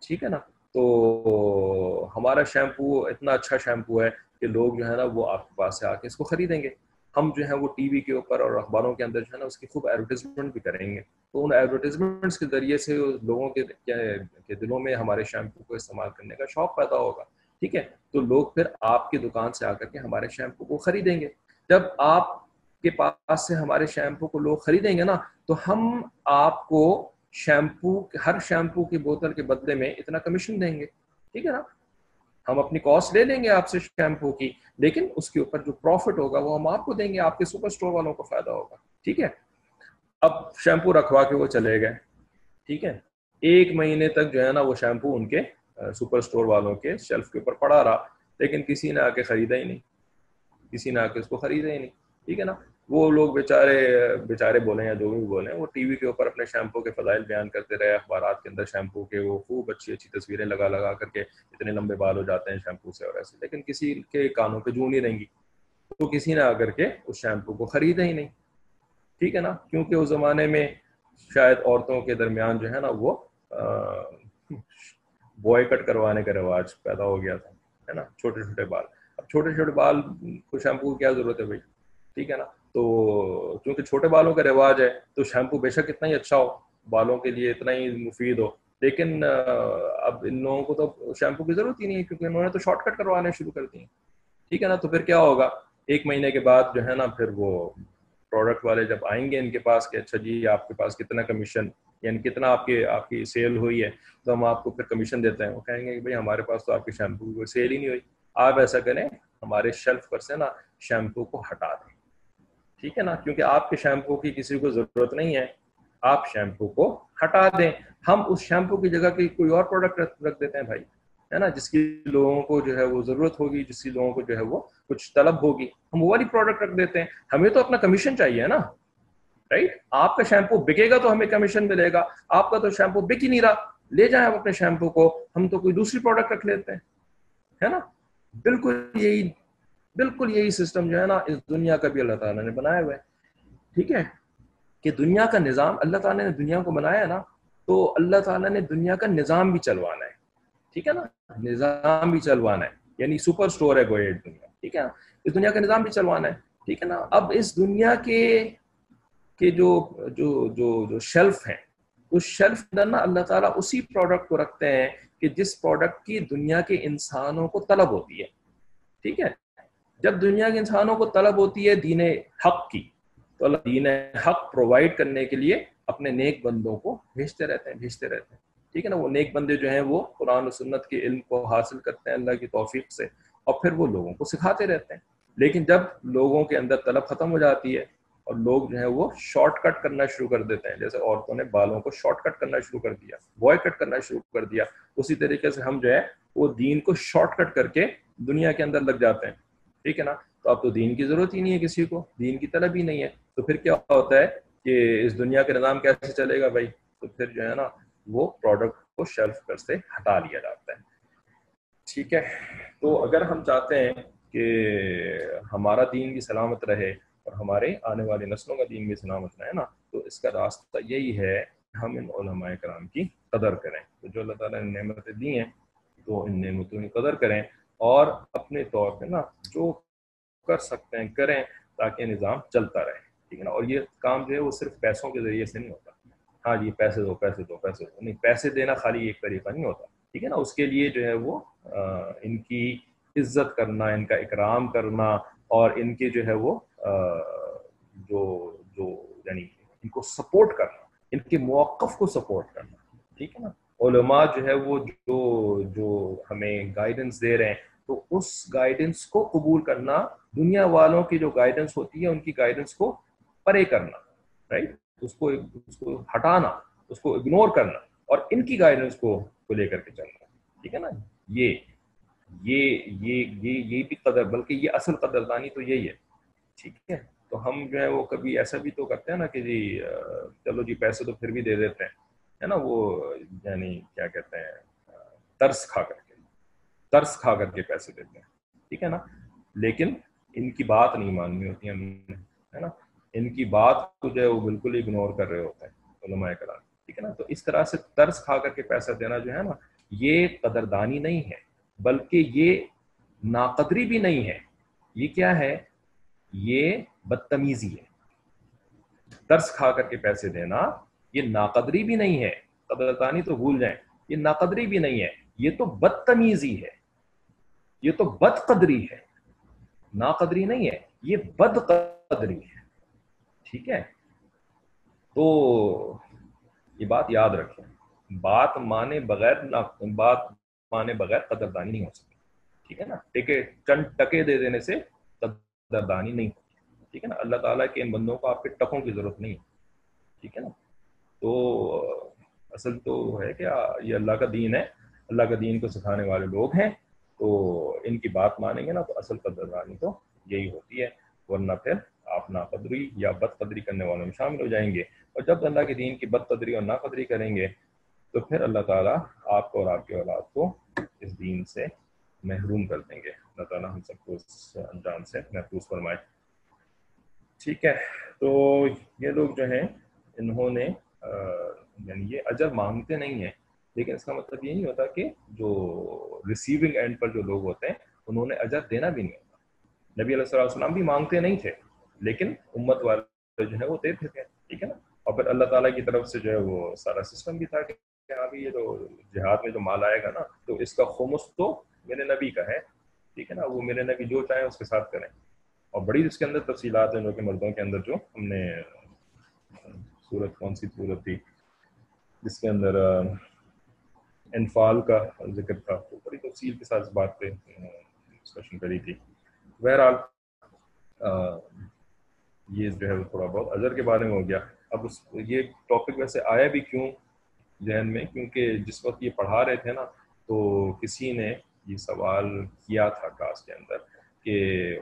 ٹھیک ہے نا؟ تو ہمارا شیمپو اتنا اچھا شیمپو ہے کہ لوگ جو ہے نا وہ آپ کے پاس سے آ کے اس کو خریدیں گے۔ ہم جو ہے وہ ٹی وی کے اوپر اور اخباروں کے اندر جو ہے نا اس کی خوب ایڈورٹیزمنٹ بھی کریں گے۔ تو ان ایڈورٹیزمنٹس کے ذریعے سے لوگوں کے دلوں میں ہمارے شیمپو کو استعمال کرنے کا شوق پیدا ہوگا۔ ٹھیک ہے؟ تو لوگ پھر آپ کی دکان سے آ کر کے ہمارے شیمپو کو خریدیں گے۔ جب آپ کے پاس سے ہمارے شیمپو کو لوگ خریدیں گے نا، تو ہم آپ کو شیمپو ہر شیمپو کی بوتل کے بدلے میں اتنا کمیشن دیں گے۔ ٹھیک ہے نا؟ ہم اپنی کاسٹ لے لیں گے آپ سے شیمپو کی، لیکن اس کے اوپر جو پروفٹ ہوگا وہ ہم آپ کو دیں گے، آپ کے سپر اسٹور والوں کو فائدہ ہوگا۔ ٹھیک ہے؟ اب شیمپو رکھوا کے وہ چلے گئے۔ ٹھیک ہے؟ ایک مہینے تک جو ہے نا وہ شیمپو ان کے سپر اسٹور والوں کے شیلف کے اوپر پڑا رہا، لیکن کسی نے آ کے خریدا ہی نہیں۔ کسی نے آ کے اس کو خریدا ہی نہیں۔ ٹھیک ہے نا؟ وہ لوگ بیچارے بیچارے بولیں یا جو بھی بولیں، وہ ٹی وی کے اوپر اپنے شیمپو کے فضائل بیان کرتے رہے، اخبارات کے اندر شیمپو کے وہ خوب اچھی اچھی تصویریں لگا لگا کر کے اتنے لمبے بال ہو جاتے ہیں شیمپو سے اور ایسے، لیکن کسی کے کانوں پہ جو نہیں رہیں گی۔ تو کسی نے آ کر کے اس شیمپو کو خریدا ہی نہیں۔ ٹھیک ہے نا؟ کیونکہ اس زمانے میں شاید عورتوں کے درمیان جو ہے نا وہ بوائے کٹ کروانے کا رواج پیدا ہو گیا تھا، ہے نا؟ چھوٹے چھوٹے بال۔ اب چھوٹے چھوٹے بال کو شیمپو کی کیا ضرورت ہے بھائی؟ ٹھیک ہے نا؟ تو کیونکہ چھوٹے بالوں کا رواج ہے، تو شیمپو بے شک اتنا ہی اچھا ہو، بالوں کے لیے اتنا ہی مفید ہو۔ لیکن اب ان لوگوں کو تو شیمپو کی ضرورت ہی نہیں ہے، کیونکہ انہوں نے تو شارٹ کٹ کروانے شروع کر دی ٹھیک ہے نا؟ تو پھر کیا ہوگا؟ ایک مہینے کے بعد جو ہے نا، پھر وہ پروڈکٹ والے جب آئیں گے ان کے پاس کہ اچھا جی آپ کے پاس کتنا کمیشن یعنی کتنا آپ کے، آپ کی سیل ہوئی ہے، تو ہم آپ کو پھر کمیشن دیتے ہیں۔ وہ کہیں گے کہ بھائی ہمارے پاس تو آپ کی شیمپو کی سیل ہی نہیں ہوئی۔ آپ ایسا کریں، ہمارے شیلف پر سے نا شیمپو کو ہٹا دیں۔ ٹھیک ہے نا؟ کیونکہ آپ کے شیمپو کی کسی کو ضرورت نہیں ہے۔ آپ شیمپو کو ہٹا دیں۔ ہم اس شیمپو کی جگہ کی کوئی اور پروڈکٹ رکھ دیتے ہیں بھائی، ہے نا؟ جس کی لوگوں کو جو ہے وہ ضرورت ہوگی، جس کی لوگوں کو جو ہے وہ کچھ طلب ہوگی۔ ہم وہ والی پروڈکٹ رکھ دیتے ہیں۔ ہمیں تو اپنا کمیشن چاہیے نا۔ رائٹ آپ کا شیمپو بکے گا تو ہمیں کمیشن ملے گا۔ آپ کا تو شیمپو بک ہی نہیں رہا۔ لے جائیں آپ اپنے شیمپو کو۔ ہم تو کوئی دوسری پروڈکٹ رکھ لیتے ہیں۔ ہے نا؟ بالکل یہی بالکل یہی سسٹم جو ہے نا، اس دنیا کا بھی اللہ تعالیٰ نے بنایا ہوا ہے۔ ٹھیک ہے؟ کہ دنیا کا نظام، اللہ تعالیٰ نے دنیا کو بنایا ہے نا، تو اللہ تعالیٰ نے دنیا کا نظام بھی چلوانا ہے۔ ٹھیک ہے نا؟ نظام بھی چلوانا ہے۔ یعنی سپر اسٹور ہے گوئے دنیا۔ ٹھیک ہے؟ نا اس دنیا کا نظام بھی چلوانا ہے۔ ٹھیک ہے نا؟ اب اس دنیا کے کہ جو جو جو جو شیلف ہیں، اس شیلف اندر نا اللہ تعالیٰ اسی پروڈکٹ کو رکھتے ہیں کہ جس پروڈکٹ کی دنیا کے انسانوں کو طلب ہوتی ہے۔ ٹھیک ہے؟ جب دنیا کے انسانوں کو طلب ہوتی ہے دین حق کی، تو اللہ دین حق پرووائڈ کرنے کے لیے اپنے نیک بندوں کو بھیجتے رہتے ہیں، بھیجتے رہتے ہیں۔ ٹھیک ہے نا؟ وہ نیک بندے جو ہیں وہ قرآن و سنت کے علم کو حاصل کرتے ہیں اللہ کی توفیق سے، اور پھر وہ لوگوں کو سکھاتے رہتے ہیں۔ لیکن جب لوگوں کے اندر طلب ختم ہو جاتی ہے اور لوگ جو ہے وہ شارٹ کٹ کرنا شروع کر دیتے ہیں، جیسے عورتوں نے بالوں کو شارٹ کٹ کرنا شروع کر دیا بوائے کٹ کرنا شروع کر دیا، اسی طریقے سے ہم جو ہے وہ دین کو شارٹ کٹ کر کے دنیا کے اندر لگ جاتے ہیں۔ ٹھیک ہے نا؟ تو اب تو دین کی ضرورت ہی نہیں ہے کسی کو، دین کی طلب ہی نہیں ہے۔ تو پھر کیا ہوتا ہے کہ اس دنیا کا نظام کیسے چلے گا بھائی؟ تو پھر جو ہے نا، وہ پروڈکٹ کو شیلف پر سے ہٹا لیا جاتا ہے۔ ٹھیک ہے؟ تو اگر ہم چاہتے ہیں کہ ہمارا دین بھی سلامت رہے اور ہمارے آنے والی نسلوں کا دین بھی سلامت رہے نا، تو اس کا راستہ یہی ہے ہم ان علماء کرام کی قدر کریں۔ تو جو اللہ تعالیٰ نے نعمتیں دی ہیں تو ان نعمتوں کی قدر کریں۔ اور اپنے طور پہ نا جو کر سکتے ہیں، کریں تاکہ نظام چلتا رہے، ٹھیک ہے نا؟ اور یہ کام جو ہے وہ صرف پیسوں کے ذریعے سے نہیں ہوتا۔ ہاں جی پیسے دو پیسے دو پیسے دو۔ نہیں، پیسے دینا خالی ایک طریقہ نہیں ہوتا، ٹھیک ہے نا؟ اس کے لیے جو ہے وہ ان کی عزت کرنا، ان کا اکرام کرنا اور ان کے جو ہے وہ جو جو یعنی ان کو سپورٹ کرنا، ان کے موقف کو سپورٹ کرنا، ٹھیک ہے نا؟ علماء جو ہے وہ جو جو ہمیں گائیڈنس دے رہے ہیں، تو اس گائیڈنس کو قبول کرنا دنیا والوں کی جو گائیڈنس ہوتی ہے، ان کی گائیڈنس کو پرے کرنا رائٹ اس کو اس کو ہٹانا، اس کو اگنور کرنا اور ان کی گائیڈنس کو کو لے کر کے چلنا، ٹھیک ہے نا؟ یہ یہ یہ یہ یہ بھی قدر، بلکہ یہ اصل قدردانی تو یہی ہے، ٹھیک ہے؟ تو ہم جو ہے وہ کبھی ایسا بھی تو کرتے ہیں نا کہ جی چلو جی پیسے تو پھر بھی دے دیتے ہیں ہے نا، وہ یعنی کیا کہتے ہیں، ترس کھا کر کے، ترس کھا کر کے پیسے دیتے ہیں، ٹھیک ہے نا؟ لیکن ان کی بات نہیں ماننی ہوتی ہے نا؟ ان کی بات کو جو ہے وہ بالکل اگنور کر رہے ہوتے ہیں علماء کرام، ٹھیک ہے نا؟ تو اس طرح سے ترس کھا کر کے پیسہ دینا جو ہے نا، یہ قدردانی نہیں ہے، بلکہ یہ ناقدری بھی نہیں ہے۔ یہ کیا ہے؟ یہ بدتمیزی ہے۔ ترس کھا کر کے پیسے دینا یہ ناقدری بھی نہیں ہے۔ قدردانی تو بھول جائیں۔ یہ ناقدری بھی نہیں ہے۔ یہ تو بدتمیزی ہے۔ یہ تو بد قدری ہے۔ ناقدری نہیں ہے۔ یہ بد قدری ہے۔ ٹھیک ہے؟ تو یہ بات یاد رکھیں۔ بات مانے بغیر بات مانے بغیر قدردانی نہیں ہو سکتی۔ ٹھیک ہے نا؟ ٹکے، چند ٹکے دے دینے سے قدردانی نہیں ہوتی۔ ٹھیک ہے نا؟ اللہ تعالیٰ کے ان بندوں کو آپ کے ٹکوں کی ضرورت نہیں ہے۔ ٹھیک ہے نا؟ تو اصل تو ہے کہ یہ اللہ کا دین ہے، اللہ کا دین کو سکھانے والے لوگ ہیں، تو ان کی بات مانیں گے نا تو اصل قدردانی تو یہی ہوتی ہے۔ ورنہ پھر آپ ناقدری یا بد قدری کرنے والوں میں شامل ہو جائیں گے۔ اور جب اللہ کے دین کی بد قدری اور ناقدری کریں گے، تو پھر اللہ تعالیٰ آپ کو اور آپ کے اولاد کو اس دین سے محروم کر دیں گے۔ اللہ تعالیٰ ہم سب کو اس انجام سے محفوظ فرمائے۔ ٹھیک ہے، تو یہ لوگ جو ہیں، انہوں نے یعنی یہ اجر مانگتے نہیں ہیں۔ لیکن اس کا مطلب یہ نہیں ہوتا کہ جو ریسیونگ اینڈ پر جو لوگ ہوتے ہیں، انہوں نے اجر دینا بھی نہیں ہوتا۔ نبی علیہ السلام بھی مانگتے نہیں تھے، لیکن امت والے جو ہے وہ دیتے تھے ٹھیک ہے نا؟ اور پھر اللہ تعالیٰ کی طرف سے جو ہے وہ سارا سسٹم بھی تھا کہ ابھی یہ جو جہاد میں جو مال آئے گا نا، تو اس کا خمس تو میرے نبی کا ہے، ٹھیک ہے نا؟ وہ میرے نبی جو چاہیں اس کے ساتھ کریں۔ اور بڑی اس کے اندر تفصیلات ہیں جو کہ مردوں کے اندر جو ہم نے صورت کون سی صورت تھی؟ جس کے اندر انفال کا ذکر تھا، تو بڑی تفصیل کے ساتھ اس بات پہ ڈسکشن کری تھی۔ بہرحال یہ جو ہے وہ تھوڑا بہت اظہر کے بارے میں ہو گیا۔ اب اس، یہ ٹاپک ویسے آیا بھی کیوں ذہن میں؟ کیونکہ جس وقت یہ پڑھا رہے تھے نا، تو کسی نے یہ سوال کیا تھا کلاس کے اندر کہ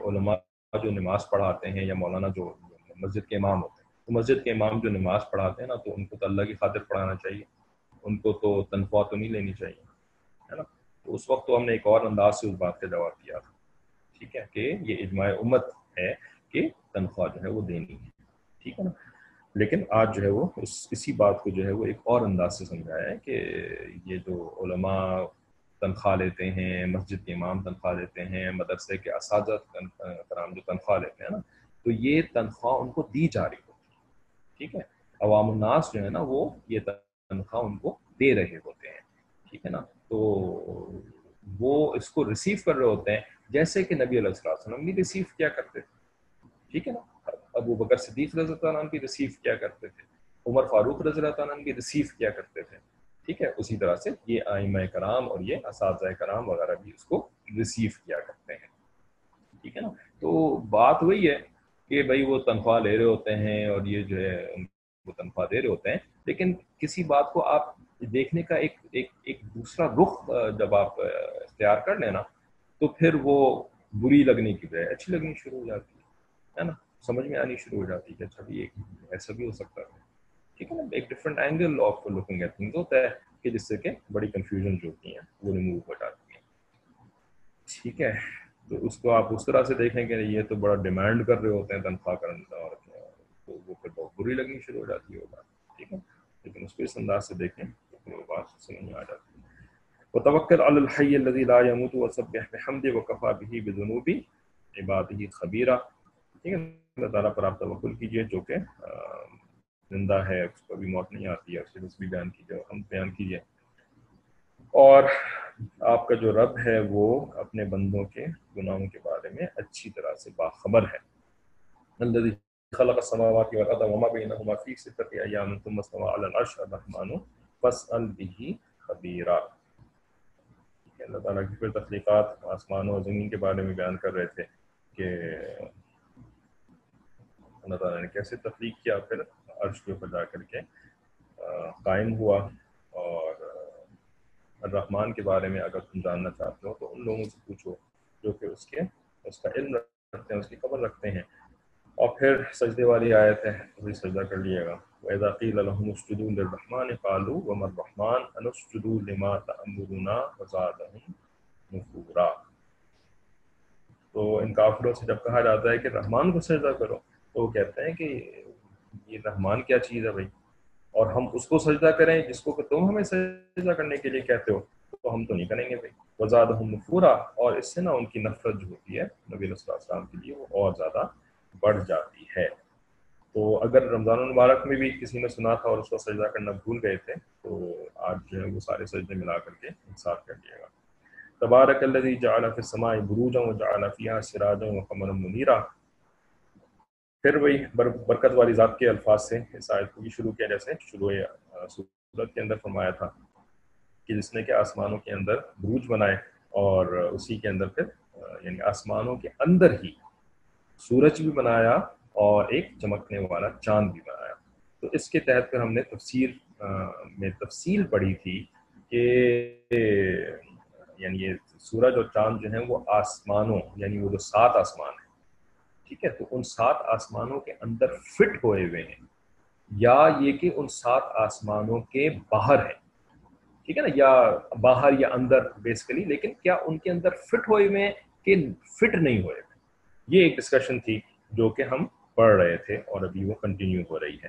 علماء جو نماز پڑھاتے ہیں یا مولانا جو مسجد کے امام ہوتے ہیں تو مسجد کے امام جو نماز پڑھاتے ہیں نا، تو ان کو تو اللہ کی خاطر پڑھانا چاہیے۔ ان کو تو تنخواہ تو نہیں لینی چاہیے، ہے نا؟ تو اس وقت تو ہم نے ایک اور انداز سے اس بات کا جواب دیا تھا، ٹھیک ہے؟ کہ یہ اجماع امت ہے کہ تنخواہ جو ہے وہ دینی ہے، ٹھیک ہے نا؟ لیکن آج جو ہے وہ اس، اسی بات کو جو ہے وہ ایک اور انداز سے سمجھایا ہے کہ یہ جو علماء تنخواہ لیتے ہیں، مسجد کے امام تنخواہ لیتے ہیں، مدرسے کے اساتذہ کرام جو تنخواہ لیتے ہیں نا، تو یہ تنخواہ ان کو دی جا رہی ہے۔ ٹھیک ہے؟ عوام الناس جو ہے نا، وہ یہ تنخواہ ان کو دے رہے ہوتے ہیں، ٹھیک ہے نا؟ تو وہ اس کو ریسیو کر رہے ہوتے ہیں، جیسے کہ نبی علیہ السلام بھی ریسیو کیا کرتے تھے، ٹھیک ہے نا؟ ابو بکر صدیق رضی اللہ عنہ بھی ریسیو کیا کرتے تھے، عمر فاروق رضی اللہ عنہ بھی ریسیو کیا کرتے تھے، ٹھیک ہے؟ اسی طرح سے یہ آئمہ کرام اور یہ اساتذہ کرام وغیرہ بھی اس کو ریسیو کیا کرتے ہیں، ٹھیک ہے نا؟ تو بات وہی ہے کہ بھائی وہ تنخواہ لے رہے ہوتے ہیں اور یہ جو ہے وہ تنخواہ دے رہے ہوتے ہیں، لیکن کسی بات کو آپ دیکھنے کا ایک ایک ایک دوسرا رخ جب آپ اختیار کر لیں نا تو پھر وہ بری لگنے کی بجائے اچھی لگنی شروع ہو جاتی ہے ہے نا؟ سمجھ میں آنی شروع ہو جاتی ہے کہ اچھا بھی ایک ایسا بھی ہو سکتا ہے۔ ٹھیک ہے نا؟ ایک different angle of looking at things ہوتا ہے کہ جس سے کہ بڑی کنفیوژن جو ہوتی ہیں وہ ریموو ہو جاتی ہیں۔ ٹھیک ہے۔ تو اس کو آپ اس طرح سے دیکھیں کہ یہ تو بڑا ڈیمانڈ کر رہے ہوتے ہیں تنخواہ کرنے اور تو وہ پھر بہت بری لگنی شروع ہو جاتی ہوگا ٹھیک ہے؟ لیکن اس کو اس انداز سے دیکھیں تو وہ بات سمجھ میں آ جاتی ہے۔ وتوکل علی الحی الذی لا يموت وسبح بحمده وكفى به بذنوب عباده خبیرہ۔ ٹھیک ہے؟ اللہ تعالیٰ پر آپ توکل کیجیے جو کہ زندہ ہے، اس کو بھی موت نہیں آتی ہے اسے بھی بیان کیجیے ہم بیان کیجیے اور آپ کا جو رب ہے وہ اپنے بندوں کے گناہوں کے بارے میں اچھی طرح سے باخبر ہے۔ الذي خلق السماوات والارض وما بينهما في سته ايام ثم استوى على العرش الرحمن فاسال به خبيرا اللہ تعالیٰ کی پھر تخلیقات آسمان و زمین کے بارے میں بیان کر رہے تھے کہ اللہ تعالیٰ نے کیسے تخلیق کیا پھر عرش کے اوپر جا کر کے قائم ہوا اور الرحمن کے بارے میں اگر تم جاننا چاہتے ہو تو ان لوگوں سے پوچھو جو کہ اس کے اس کا علم رکھتے ہیں، اس کی خبر رکھتے ہیں۔ اور پھر سجدے والی آیت ہے وہی سجدہ کر لیے گا۔ وَإِذَا قِيلَ لَهُمُ اسْجُدُوا لِلرَّحْمَنِ قَالُوا وَمَا الرَّحْمَنُ؟ أَنُسْجُدُوا لِمَا تَأْمُرُنَا وَزَادَهُمْ نُفُورًا۔ تو ان کافروں سے جب کہا جاتا ہے کہ رحمان کو سجدہ کرو، تو وہ کہتے ہیں کہ یہ رحمان کیا چیز ہے بھائی؟ اور ہم اس کو سجدہ کریں جس کو کہ تم ہمیں سجدہ کرنے کے لیے کہتے ہو، تو ہم تو نہیں کریں گے بھائی۔ وزاد نفورا۔ اور اس سے نا ان کی نفرت جو ہوتی ہے نبی علیہ السلام کے لیے وہ اور زیادہ بڑھ جاتی ہے۔ تو اگر رمضان المبارک میں بھی کسی نے سنا تھا اور اس کو سجدہ کرنا بھول گئے تھے، تو آج جو ہے وہ سارے سجدے ملا کر کے انصاف کر دیے گا۔ تبارک الذي جعل في السماء بروجا وجعل فيها سراجا وقمرا منيرا پھر وہی برکت والی ذات کے الفاظ سے اس آیت کو بھی شروع کیا، جیسے شروع صورت کے اندر فرمایا تھا کہ جس نے کہ آسمانوں کے اندر بروج بنائے اور اسی کے اندر پھر یعنی آسمانوں کے اندر ہی سورج بھی بنایا اور ایک چمکنے والا چاند بھی بنایا۔ تو اس کے تحت پھر ہم نے تفسیر میں تفصیل پڑھی تھی کہ یعنی یہ سورج اور چاند جو ہیں وہ آسمانوں یعنی وہ جو سات آسمان ہیں ٹھیک ہے، تو ان سات آسمانوں کے اندر فٹ ہوئے ہوئے ہیں۔ یا یہ کہ ان سات آسمانوں کے باہر ہیں۔ ٹھیک ہے نا، یا باہر یا اندر بیسکلی لیکن کیا ان کے اندر فٹ ہوئے ہوئے ہیں کہ فٹ نہیں ہوئے ہوئے؟ یہ ایک ڈسکشن تھی جو کہ ہم پڑھ رہے تھے اور ابھی وہ کنٹینیو ہو رہی ہے۔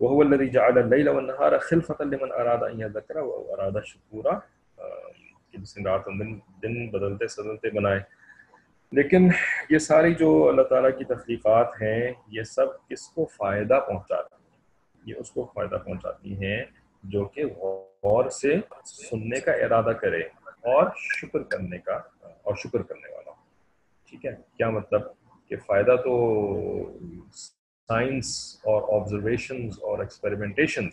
وہ الذي جعل الليل والنهار خلفة لمن اراد ان يذكر واراد شكورا کہ جس نے رات اور دن بدلتے، سدلتے بنائے۔ لیکن یہ ساری جو اللہ تعالیٰ کی تخلیقات ہیں، یہ سب کس کو فائدہ پہنچاتی ہیں؟ یہ اس کو فائدہ پہنچاتی ہیں جو کہ غور سے سننے کا ارادہ کرے اور شکر کرنے کا اور شکر کرنے والا۔ ٹھیک ہے؟ کیا مطلب کہ فائدہ تو سائنس اور آبزرویشنز اور ایکسپیریمنٹیشنز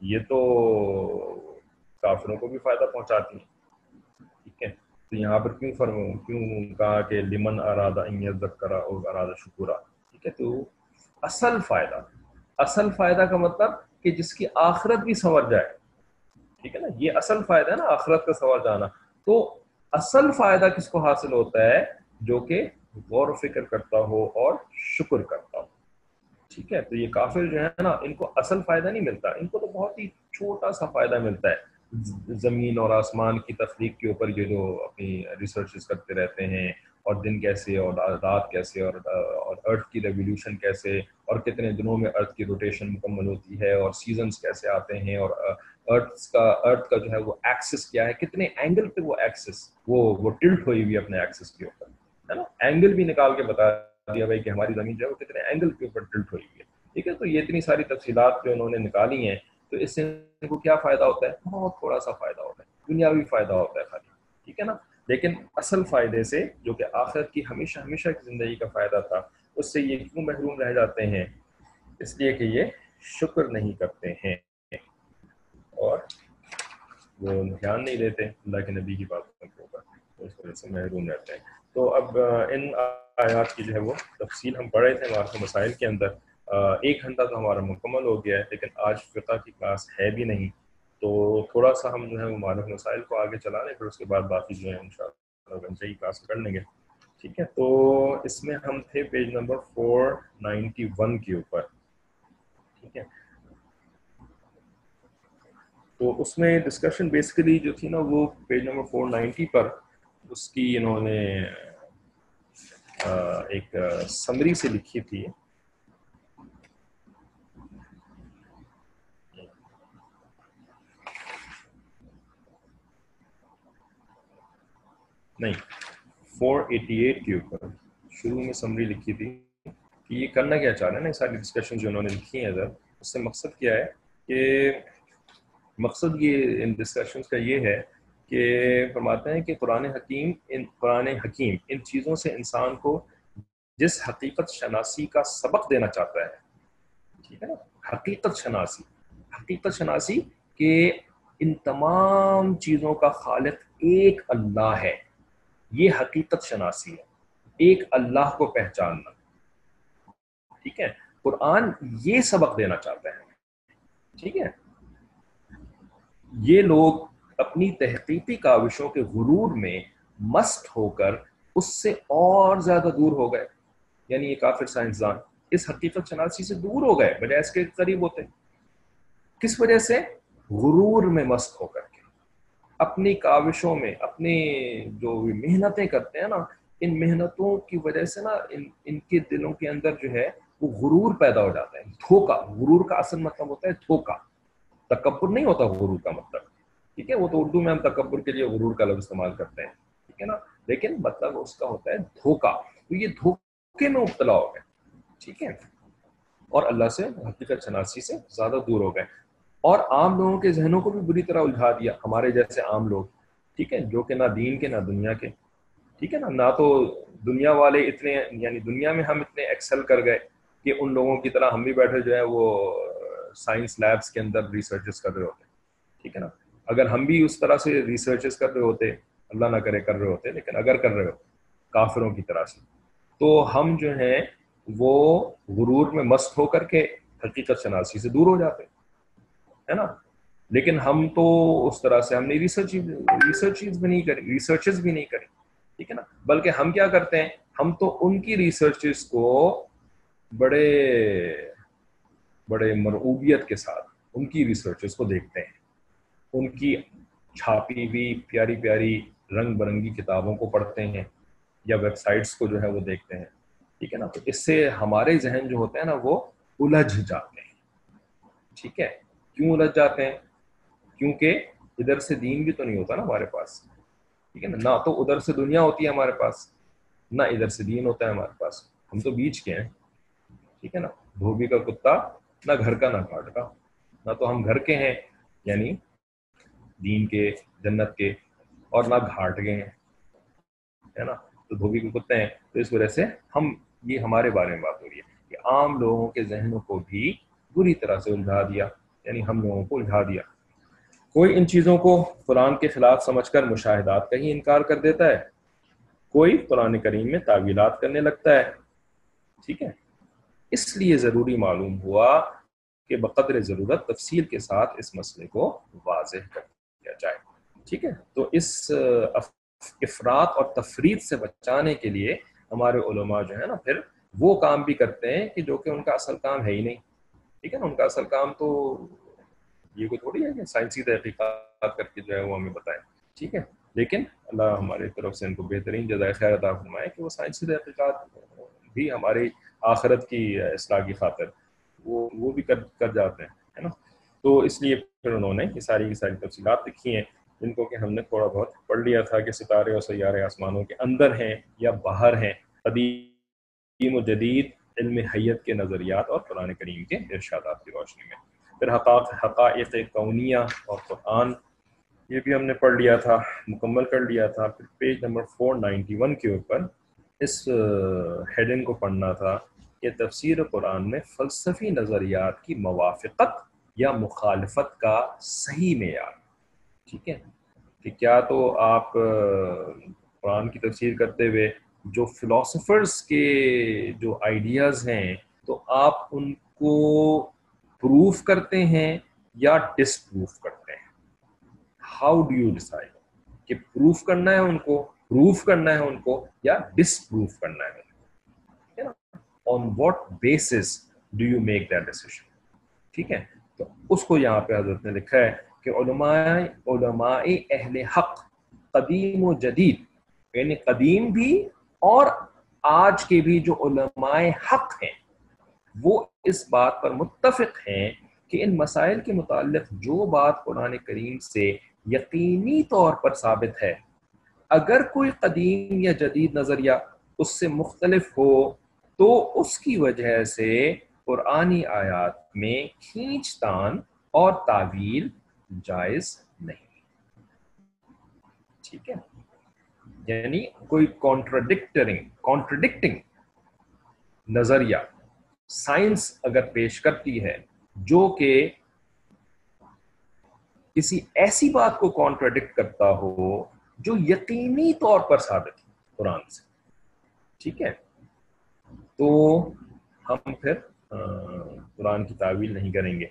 یہ تو کافروں کو بھی فائدہ پہنچاتی ہیں۔ تو یہاں پر کیوں فرم، کیوں کہا کہ لمن ارادہ ذکرا اور ارادہ شکورا ٹھیک ہے، تو اصل فائدہ اصل فائدہ کا مطلب کہ جس کی آخرت بھی سنور جائے۔ ٹھیک ہے نا، یہ اصل فائدہ ہے نا آخرت کا سنور جانا۔ تو اصل فائدہ کس کو حاصل ہوتا ہے؟ جو کہ غور و فکر کرتا ہو اور شکر کرتا ہو۔ ٹھیک ہے، تو یہ کافر جو ہے نا، ان کو اصل فائدہ نہیں ملتا۔ ان کو تو بہت ہی چھوٹا سا فائدہ ملتا ہے۔ زمین اور آسمان کی تخلیق کے اوپر یہ جو اپنی ریسرچز کرتے رہتے ہیں اور دن کیسے اور رات کیسے اور اور ارتھ کی ریولیوشن کیسے اور کتنے دنوں میں ارتھ کی روٹیشن مکمل ہوتی ہے اور سیزنز کیسے آتے ہیں اور uh, ارتھ کا ارتھ کا جو ہے وہ ایکسس کیا ہے؟ کتنے اینگل پہ وہ ایکسس وہ وہ ٹلٹ ہوئی ہوئی اپنے ایکسس کے اوپر، ہے نا؟ اینگل بھی نکال کے بتا دیا بھائی کہ ہماری زمین جو ہے وہ کتنے اینگل کے اوپر ٹلٹ ہوئی ہوئی ہے، ٹھیک ہے؟ تو یہ اتنی ساری تفصیلات جو انہوں نے نکالی ہیں تو اس سے ان کو کیا فائدہ ہوتا ہے؟ بہت تھوڑا سا فائدہ ہوتا ہے، دنیاوی فائدہ ہوتا ہے خالی، ٹھیک ہے نا؟ لیکن اصل فائدے سے جو کہ آخرت کی ہمیشہ ہمیشہ کی زندگی کا فائدہ تھا، اس سے یہ کیوں محروم رہ جاتے ہیں؟ اس لیے کہ یہ شکر نہیں کرتے ہیں۔ اور وہ دھیان نہیں دیتے، اللہ کے نبی کی باتوں کے اوپر اس وجہ سے محروم رہتے ہیں۔ تو اب ان آیات کی جو ہے وہ تفصیل ہم پڑھ رہے تھے ہمارے مسائل کے اندر۔ ایک گھنٹہ تو ہمارا مکمل ہو گیا ہے، لیکن آج فقہ کی کلاس ہے بھی نہیں، تو تھوڑا سا ہم جو ہے وہ مسائل کو آگے چلا لیں پھر اس کے بعد باقی جو ہے ان شاء اللہ گھنٹے کی کلاس کر لیں گے۔ ٹھیک ہے، تو اس میں ہم تھے page number four ninety one کے اوپر۔ ٹھیک ہے۔ تو اس میں ڈسکشن بیسیکلی جو تھی نا وہ پیج نمبر فور نائنٹی پر، اس کی انہوں نے ایک سمری سے لکھی تھی۔ نہیں۔ فور ایٹی ایٹ کے اوپر شروع میں سمری لکھی تھی کہ یہ کرنا کیا چاہ رہے ہیں نا، ساری ڈسکشن جو انہوں نے لکھی ہیں ادھر۔ اس سے مقصد کیا ہے کہ مقصد یہ ان ڈسکشنز کا یہ ہے کہ فرماتے ہیں کہ قرآن حکیم، ان قرآن حکیم، ان چیزوں سے انسان کو جس حقیقت شناسی کا سبق دینا چاہتا ہے۔ ٹھیک ہے نا؟ حقیقت شناسی۔ حقیقت شناسی کہ ان تمام چیزوں کا خالق ایک اللہ ہے۔ یہ حقیقت شناسی ہے۔ ایک اللہ کو پہچاننا۔ ٹھیک ہے؟ قرآن یہ سبق دینا چاہتا ہے۔ ٹھیک ہے؟ یہ لوگ اپنی تحقیقی کاوشوں کے غرور میں مست ہو کر اس سے اور زیادہ دور ہو گئے۔ یعنی یہ کافر سائنسدان اس حقیقت شناسی سے دور ہو گئے، بجائے اس کے قریب ہوتے۔ کس وجہ سے؟ غرور میں مست ہو کر۔ اپنی کاوشوں میں، اپنی جو محنتیں کرتے ہیں نا، ان محنتوں کی وجہ سے نا، ان ان کے دلوں کے اندر جو ہے، وہ غرور پیدا ہو جاتا ہے۔ دھوکا، غرور کا اصل مطلب ہوتا ہے دھوکا۔ تکبر نہیں ہوتا غرور کا مطلب۔ ٹھیک ہے، وہ تو اردو میں ہم تکبر کے لیے غرور کا لفظ استعمال کرتے ہیں۔ ٹھیک ہے نا؟ لیکن مطلب اس کا ہوتا ہے دھوکا۔ تو یہ دھوکے میں مبتلا ہو گئے۔ ٹھیک ہے۔ اور اللہ سے، حقیقت شناسی سے زیادہ دور ہو گئے۔ اور عام لوگوں کے ذہنوں کو بھی بری طرح الجھا دیا، ہمارے جیسے عام لوگ، ٹھیک ہے، جو کہ نہ دین کے، نہ دنیا کے، ٹھیک ہے نا؟ نہ تو دنیا والے اتنے یعنی دنیا میں ہم اتنے ایکسل کر گئے کہ ان لوگوں کی طرح ہم بھی بیٹھے جو ہے وہ سائنس لیبس کے اندر ریسرچز کر رہے ہوتے، ٹھیک ہے نا؟ اگر ہم بھی اس طرح سے ریسرچز کر رہے ہوتے، اللہ نہ کرے کر رہے ہوتے، لیکن اگر کر رہے ہو، کافروں کی طرح سے، تو ہم جو ہیں وہ غرور میں مست ہو کر کے حقیقت شناسی سے دور ہو جاتے۔ ہے نا؟ لیکن ہم تو اس طرح سے ہم نے ریسرچ ریسرچ بھی نہیں کری ریسرچز بھی نہیں کری، ٹھیک ہے نا؟ بلکہ ہم کیا کرتے ہیں؟ ہم تو ان کی ریسرچز کو بڑے بڑے مرعوبیت کے ساتھ ان کی ریسرچز کو دیکھتے ہیں۔ ان کی چھاپی ہوئی پیاری پیاری رنگ برنگی کتابوں کو پڑھتے ہیں یا ویب سائٹس کو جو ہے وہ دیکھتے ہیں، ٹھیک ہے نا؟ تو اس سے ہمارے ذہن جو ہوتے ہیں نا وہ الجھ جاتے ہیں، ٹھیک ہے؟ کیوں الجھ جاتے ہیں؟ کیونکہ ادھر سے دین بھی تو نہیں ہوتا نا ہمارے پاس۔ ٹھیک ہے نا؟ نہ تو ادھر سے دنیا ہوتی ہے ہمارے پاس، نہ ادھر سے دین ہوتا ہے ہمارے پاس۔ ہم تو بیچ کے ہیں۔ ٹھیک ہے نا؟ دھوبی کا کتا، نہ گھر کا، نہ گھاٹ کا۔ نہ تو ہم گھر کے ہیں یعنی دین کے، جنت کے، اور نہ گھاٹ گئے ہیں۔ ہے نا؟ تو دھوبی کے کتے ہیں۔ تو اس وجہ سے ہم، یہ ہمارے بارے میں بات ہو رہی ہے کہ عام لوگوں کے ذہنوں کو بھی بری طرح سے الجھا دیا۔ یعنی ہم لوگوں کو الجھا دیا۔ کوئی ان چیزوں کو قرآن کے خلاف سمجھ کر مشاہدات کا ہی انکار کر دیتا ہے۔ کوئی قرآن کریم میں تعویلات کرنے لگتا ہے۔ ٹھیک ہے۔ اس لیے ضروری معلوم ہوا کہ بقدر ضرورت تفصیل کے ساتھ اس مسئلے کو واضح کر دیا جائے۔ ٹھیک ہے۔ تو اس افراد اور تفرید سے بچانے کے لیے ہمارے علماء جو ہے نا، پھر وہ کام بھی کرتے ہیں کہ جو کہ ان کا اصل کام ہے ہی نہیں۔ ٹھیک ہے نا، ان کا اصل کام تو یہ کوئی تھوڑی ہے کہ سائنسی تحقیقات کر کے جو ہے وہ ہمیں بتائیں۔ ٹھیک ہے، لیکن اللہ ہماری طرف سے ان کو بہترین جزائے خیر عطا فرمائے کہ وہ سائنسی تحقیقات بھی ہماری آخرت کی اصلاح کی خاطر وہ وہ بھی کر کر جاتے ہیں، ہے نا؟ تو اس لیے پھر انہوں نے یہ ساری کی ساری تفصیلات لکھی ہیں، جن کو کہ ہم نے تھوڑا بہت پڑھ لیا تھا کہ ستارے اور سیارے آسمانوں کے اندر ہیں یا باہر ہیں، قدیم و جدید علم حیت کے نظریات اور قرآن کریم کے ارشادات کی روشنی میں۔ پھر حقاق حقائق کونیہ اور قرآن، یہ بھی ہم نے پڑھ لیا تھا، مکمل کر لیا تھا۔ پھر page number four ninety one کے اوپر اس ہیڈنگ کو پڑھنا تھا کہ تفسیر قرآن میں فلسفی نظریات کی موافقت یا مخالفت کا صحیح معیار۔ ٹھیک ہے؟ کہ کیا تو آپ قرآن کی تفسیر کرتے ہوئے جو فلاسفرس کے جو آئیڈیاز ہیں، تو آپ ان کو پروف کرتے ہیں یا ڈس پروف کرتے ہیں? ہاؤ ڈو یو ڈیسائڈ کہ پروف کرنا ہے ان کو پروف کرنا ہے ان کو یا ڈس پروف کرنا ہے? On what basis do you make that decision ٹھیک ہے؟ تو اس کو یہاں پہ حضرت نے لکھا ہے کہ علماء علماء اہل حق قدیم و جدید یعنی قدیم بھی اور آج کے بھی جو علماء حق ہیں، وہ اس بات پر متفق ہیں کہ ان مسائل کے متعلق جو بات قرآن کریم سے یقینی طور پر ثابت ہے، اگر کوئی قدیم یا جدید نظریہ اس سے مختلف ہو، تو اس کی وجہ سے قرآنی آیات میں کھینچ تان اور تعویل جائز نہیں۔ ٹھیک ہے۔ یعنی کوئی کانٹرڈکٹرنگ کانٹرڈکٹنگ نظریہ سائنس اگر پیش کرتی ہے جو کہ کسی ایسی بات کو کانٹرڈکٹ کرتا ہو جو یقینی طور پر ثابت ہے قرآن سے، ٹھیک ہے؟ تو ہم پھر قرآن کی تعویل نہیں کریں گے۔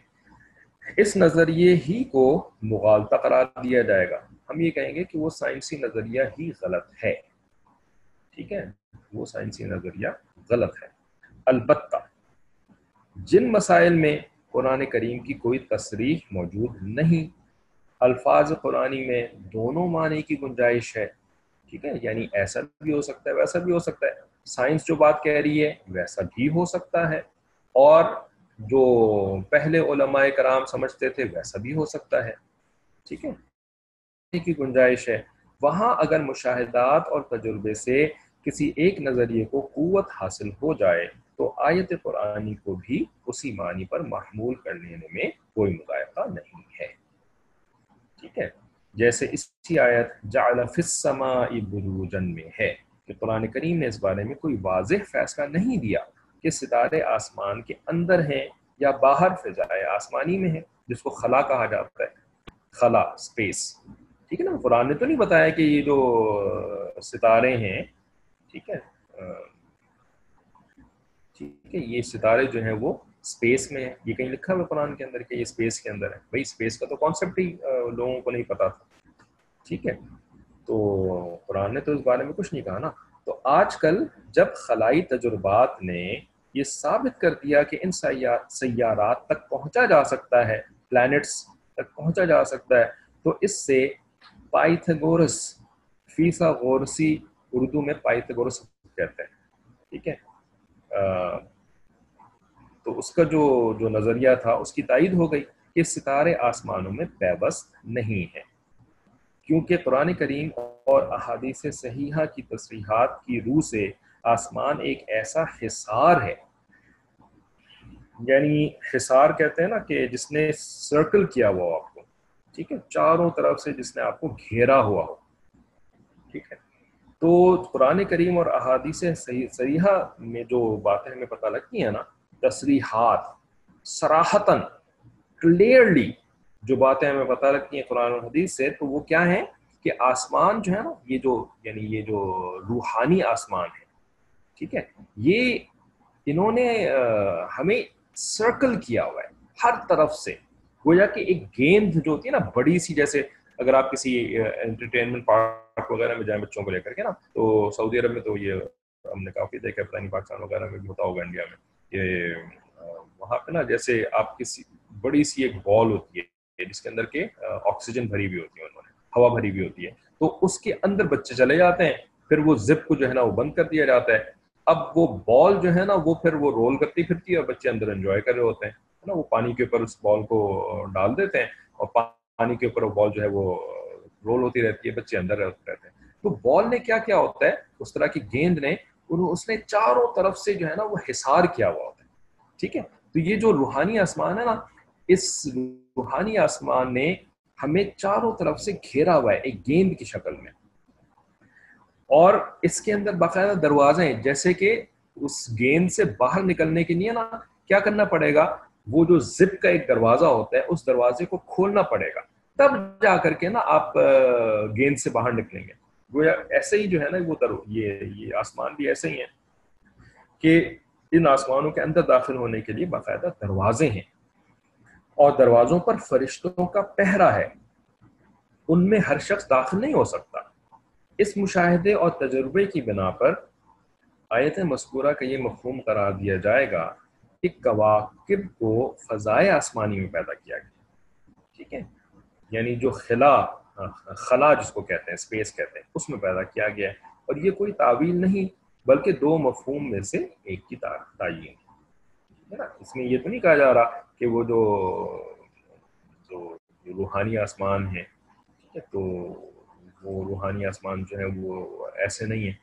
اس نظریے ہی کو مغالطہ قرار دیا جائے گا۔ ہم یہ کہیں گے کہ وہ سائنسی نظریہ ہی غلط ہے۔ ٹھیک ہے؟ وہ سائنسی نظریہ غلط ہے۔ البتہ جن مسائل میں قرآن کریم کی کوئی تصریح موجود نہیں، الفاظ قرآنی میں دونوں معنی کی گنجائش ہے۔ ٹھیک ہے؟ یعنی ایسا بھی ہو سکتا ہے، ویسا بھی ہو سکتا ہے۔ سائنس جو بات کہہ رہی ہے، ویسا بھی ہو سکتا ہے۔ اور جو پہلے علماء کرام سمجھتے تھے، ویسا بھی ہو سکتا ہے۔ ٹھیک ہے؟ کی گنجائش ہے۔ وہاں اگر مشاہدات اور تجربے سے کسی ایک نظریے کو قوت حاصل ہو جائے، تو آیت قرآنی کو بھی اسی معنی پر محمول کر لینے میں کوئی مذائقہ نہیں ہے۔ ٹھیک ہے۔ جیسے اسی آیت، جعل فی السماء بروجن میں ہے کہ قرآن کریم نے اس بارے میں کوئی واضح فیصلہ نہیں دیا کہ ستارے آسمان کے اندر ہیں یا باہر فضائے آسمانی میں ہیں، جس کو خلا کہا جاتا ہے۔ خلا سپیس ٹھیک ہے نا؟ قرآن نے تو نہیں بتایا کہ یہ جو ستارے ہیں، ٹھیک ہے؟ ٹھیک ہے، یہ ستارے جو ہیں وہ اسپیس میں ہیں۔ یہ کہیں لکھا ہوا قرآن کے اندر کہ یہ اسپیس کے اندر ہے۔ بھائی اسپیس کا تو کانسیپٹ ہی لوگوں کو نہیں پتا تھا۔ ٹھیک ہے؟ تو قرآن نے تو اس بارے میں کچھ نہیں کہا نا۔ تو آج کل جب خلائی تجربات نے یہ ثابت کر دیا کہ ان سیارات تک پہنچا جا سکتا ہے پلانٹس تک پہنچا جا سکتا ہے، تو اس سے پائتھگورس فیسا غورسی اردو میں پائتھگورس کہتے ہیں، ٹھیک ہے؟ تو اس کا جو جو نظریہ تھا، اس کی تائید ہو گئی کہ ستارے آسمانوں میں پیوست نہیں ہے کیونکہ قرآن کریم اور احادیث صحیحہ کی تصریحات کی روح سے آسمان ایک ایسا حصار ہے یعنی حصار کہتے ہیں نا کہ جس نے سرکل کیا ہوا آپ ٹھیک ہے، چاروں طرف سے جس نے آپ کو گھیرا ہوا ہو۔ ٹھیک ہے۔ تو قرآن کریم اور احادیث سریحا میں جو باتیں ہمیں پتہ لگتی ہیں نا، تصریحات سراہتاً کلیئرلی جو باتیں ہمیں پتہ لگتی ہیں قرآن اور حدیث سے، تو وہ کیا ہیں؟ کہ آسمان جو ہے نا، یہ جو یعنی یہ جو روحانی آسمان ہے۔ ٹھیک ہے۔ یہ انہوں نے ہمیں سرکل کیا ہوا ہے، ہر طرف سے۔ گویا کہ ایک گیند جو ہوتی ہے نا، بڑی سی جیسے اگر آپ کسی انٹرٹینمنٹ پارک وغیرہ میں جائیں بچوں کو لے کر کے نا، تو سعودی عرب میں تو یہ ہم نے کافی دیکھا پتہ نہیں پاکستان وغیرہ میں بھی ہوتا ہوگا، انڈیا میں۔ یہ وہاں پہ نا جیسے آپ کسی بڑی سی ایک بال ہوتی ہے، جس کے اندر کے آکسیجن بھری ہوئی ہوتی ہے انہوں نے، ہوا بھری ہوئی ہوتی ہے۔ تو اس کے اندر بچے چلے جاتے ہیں، پھر وہ زپ کو جو ہے نا وہ بند کر دیا جاتا ہے۔ اب وہ بال جو ہے نا وہ پھر وہ رول کرتی پھرتی ہے اور بچے اندر انجوائے کر رہے ہوتے ہیں۔ نا، وہ پانی کے اوپر اس بال کو ڈال دیتے ہیں اور پانی کے اوپر وہ بال جو ہے وہ رول ہوتی رہتی ہے، بچے اندر رہتے ہیں۔ تو بال نے کیا کیا ہوتا ہے؟ اس طرح کی گیند نے اس نے چاروں طرف سے جو ہے نا، وہ حصار کیا ہوا ہوتا ہے۔ ٹھیک ہے؟ تو یہ جو روحانی آسمان ہے نا، اس روحانی آسمان نے ہمیں چاروں طرف سے گھیرا ہوا ہے، ایک گیند کی شکل میں۔ اور اس کے اندر باقاعدہ دروازے ہیں، جیسے کہ اس گیند سے باہر نکلنے کے لیے نا، کیا کرنا پڑے گا؟ وہ جو زپ کا ایک دروازہ ہوتا ہے، اس دروازے کو کھولنا پڑے گا۔ تب جا کر کے نا آپ گیند سے باہر نکلیں گے۔ گویا ایسے ہی جو ہے نا وہ درو، یہ یہ آسمان بھی ایسے ہی ہیں کہ ان آسمانوں کے اندر داخل ہونے کے لیے باقاعدہ دروازے ہیں۔ اور دروازوں پر فرشتوں کا پہرا ہے۔ ان میں ہر شخص داخل نہیں ہو سکتا۔ اس مشاہدے اور تجربے کی بنا پر آیت مذکورہ کا یہ مفہوم قرار دیا جائے گا کہ کواکب کو فضائے آسمانی میں پیدا کیا گیا۔ ٹھیک ہے۔ یعنی جو خلا خلا جس کو کہتے ہیں، اسپیس کہتے ہیں، اس میں پیدا کیا گیا۔ ہے اور یہ کوئی تعویل نہیں، بلکہ دو مفہوم میں سے ایک کی تعین۔ ہے نا؟ اس میں یہ تو نہیں کہا جا رہا کہ وہ جو جو روحانی آسمان ہے ٹھیک ہے، تو وہ روحانی آسمان جو ہے وہ ایسے نہیں ہے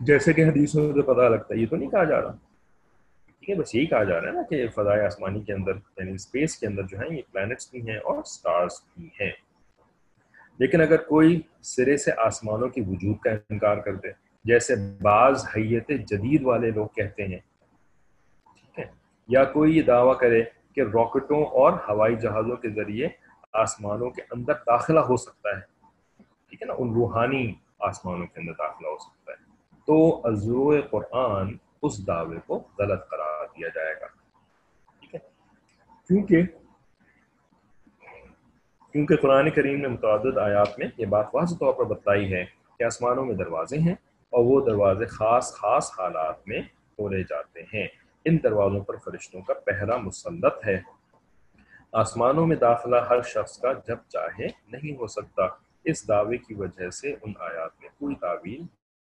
جیسے کہ حدیثوں سے پتہ لگتا ہے، یہ تو نہیں کہا جا رہا۔ ٹھیک ہے، بس یہی کہا جا رہا ہے نا کہ فضائے آسمانی کے اندر یعنی اسپیس کے اندر جو ہے یہ پلانٹس بھی ہیں اور اسٹارس بھی ہیں۔ لیکن اگر کوئی سرے سے آسمانوں کی وجود کا انکار کر دے، جیسے بعض حیت جدید والے لوگ کہتے ہیں، ٹھیک ہے، یا کوئی یہ دعویٰ کرے کہ راکٹوں اور ہوائی جہازوں کے ذریعے آسمانوں کے اندر داخلہ ہو سکتا ہے۔ ٹھیک ہے نا، ان روحانی آسمانوں کے اندر داخلہ ہو سکتا ہے۔ تو عزو قرآن اس دعوے کو غلط قرار دیا جائے گا۔ ٹھیک ہے۔ کیونکہ کیونکہ قرآن کریم نے متعدد آیات میں یہ بات واضح طور پر بتلائی ہے کہ آسمانوں میں دروازے ہیں اور وہ دروازے خاص خاص حالات میں کھولے جاتے ہیں۔ ان دروازوں پر فرشتوں کا پہلا مسلط ہے۔ آسمانوں میں داخلہ ہر شخص کا جب چاہے نہیں ہو سکتا۔ اس دعوے کی وجہ سے ان آیات میں کوئی تعویل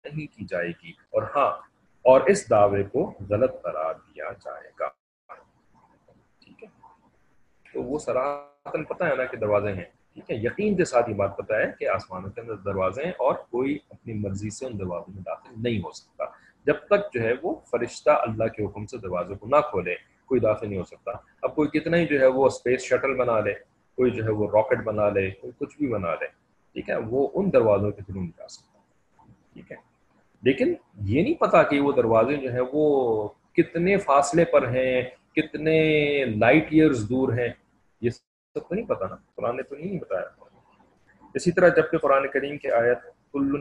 نہیں کی جائے گی۔ اور ہاں اور اس دعوے کو غلط قرار دیا جائے گا۔ ٹھیک ہے۔ تو وہ سراتن پتہ ہے نا کہ دروازے ہیں۔ ٹھیک ہے۔ یقین کے ساتھ یہ بات پتہ ہے کہ آسمانوں کے اندر دروازے ہیں اور کوئی اپنی مرضی سے ان دروازوں میں داخل نہیں ہو سکتا۔ جب تک جو ہے وہ فرشتہ اللہ کے حکم سے دروازے کو نہ کھولے، کوئی داخل نہیں ہو سکتا۔ اب کوئی کتنا ہی جو ہے وہ اسپیس شٹل بنا لے، کوئی جو ہے وہ راکٹ بنا لے، کوئی کچھ بھی بنا لے، ٹھیک ہے، وہ ان دروازوں کے تھرو نہیں جا سکتا۔ ٹھیک ہے۔ لیکن یہ نہیں پتا کہ وہ دروازے جو ہیں وہ کتنے فاصلے پر ہیں، کتنے لائٹ ایئرز دور ہیں، یہ سب تو نہیں پتا نا۔ قرآن نے تو نہیں بتایا۔ اسی طرح جبکہ قرآن کریم کی آیت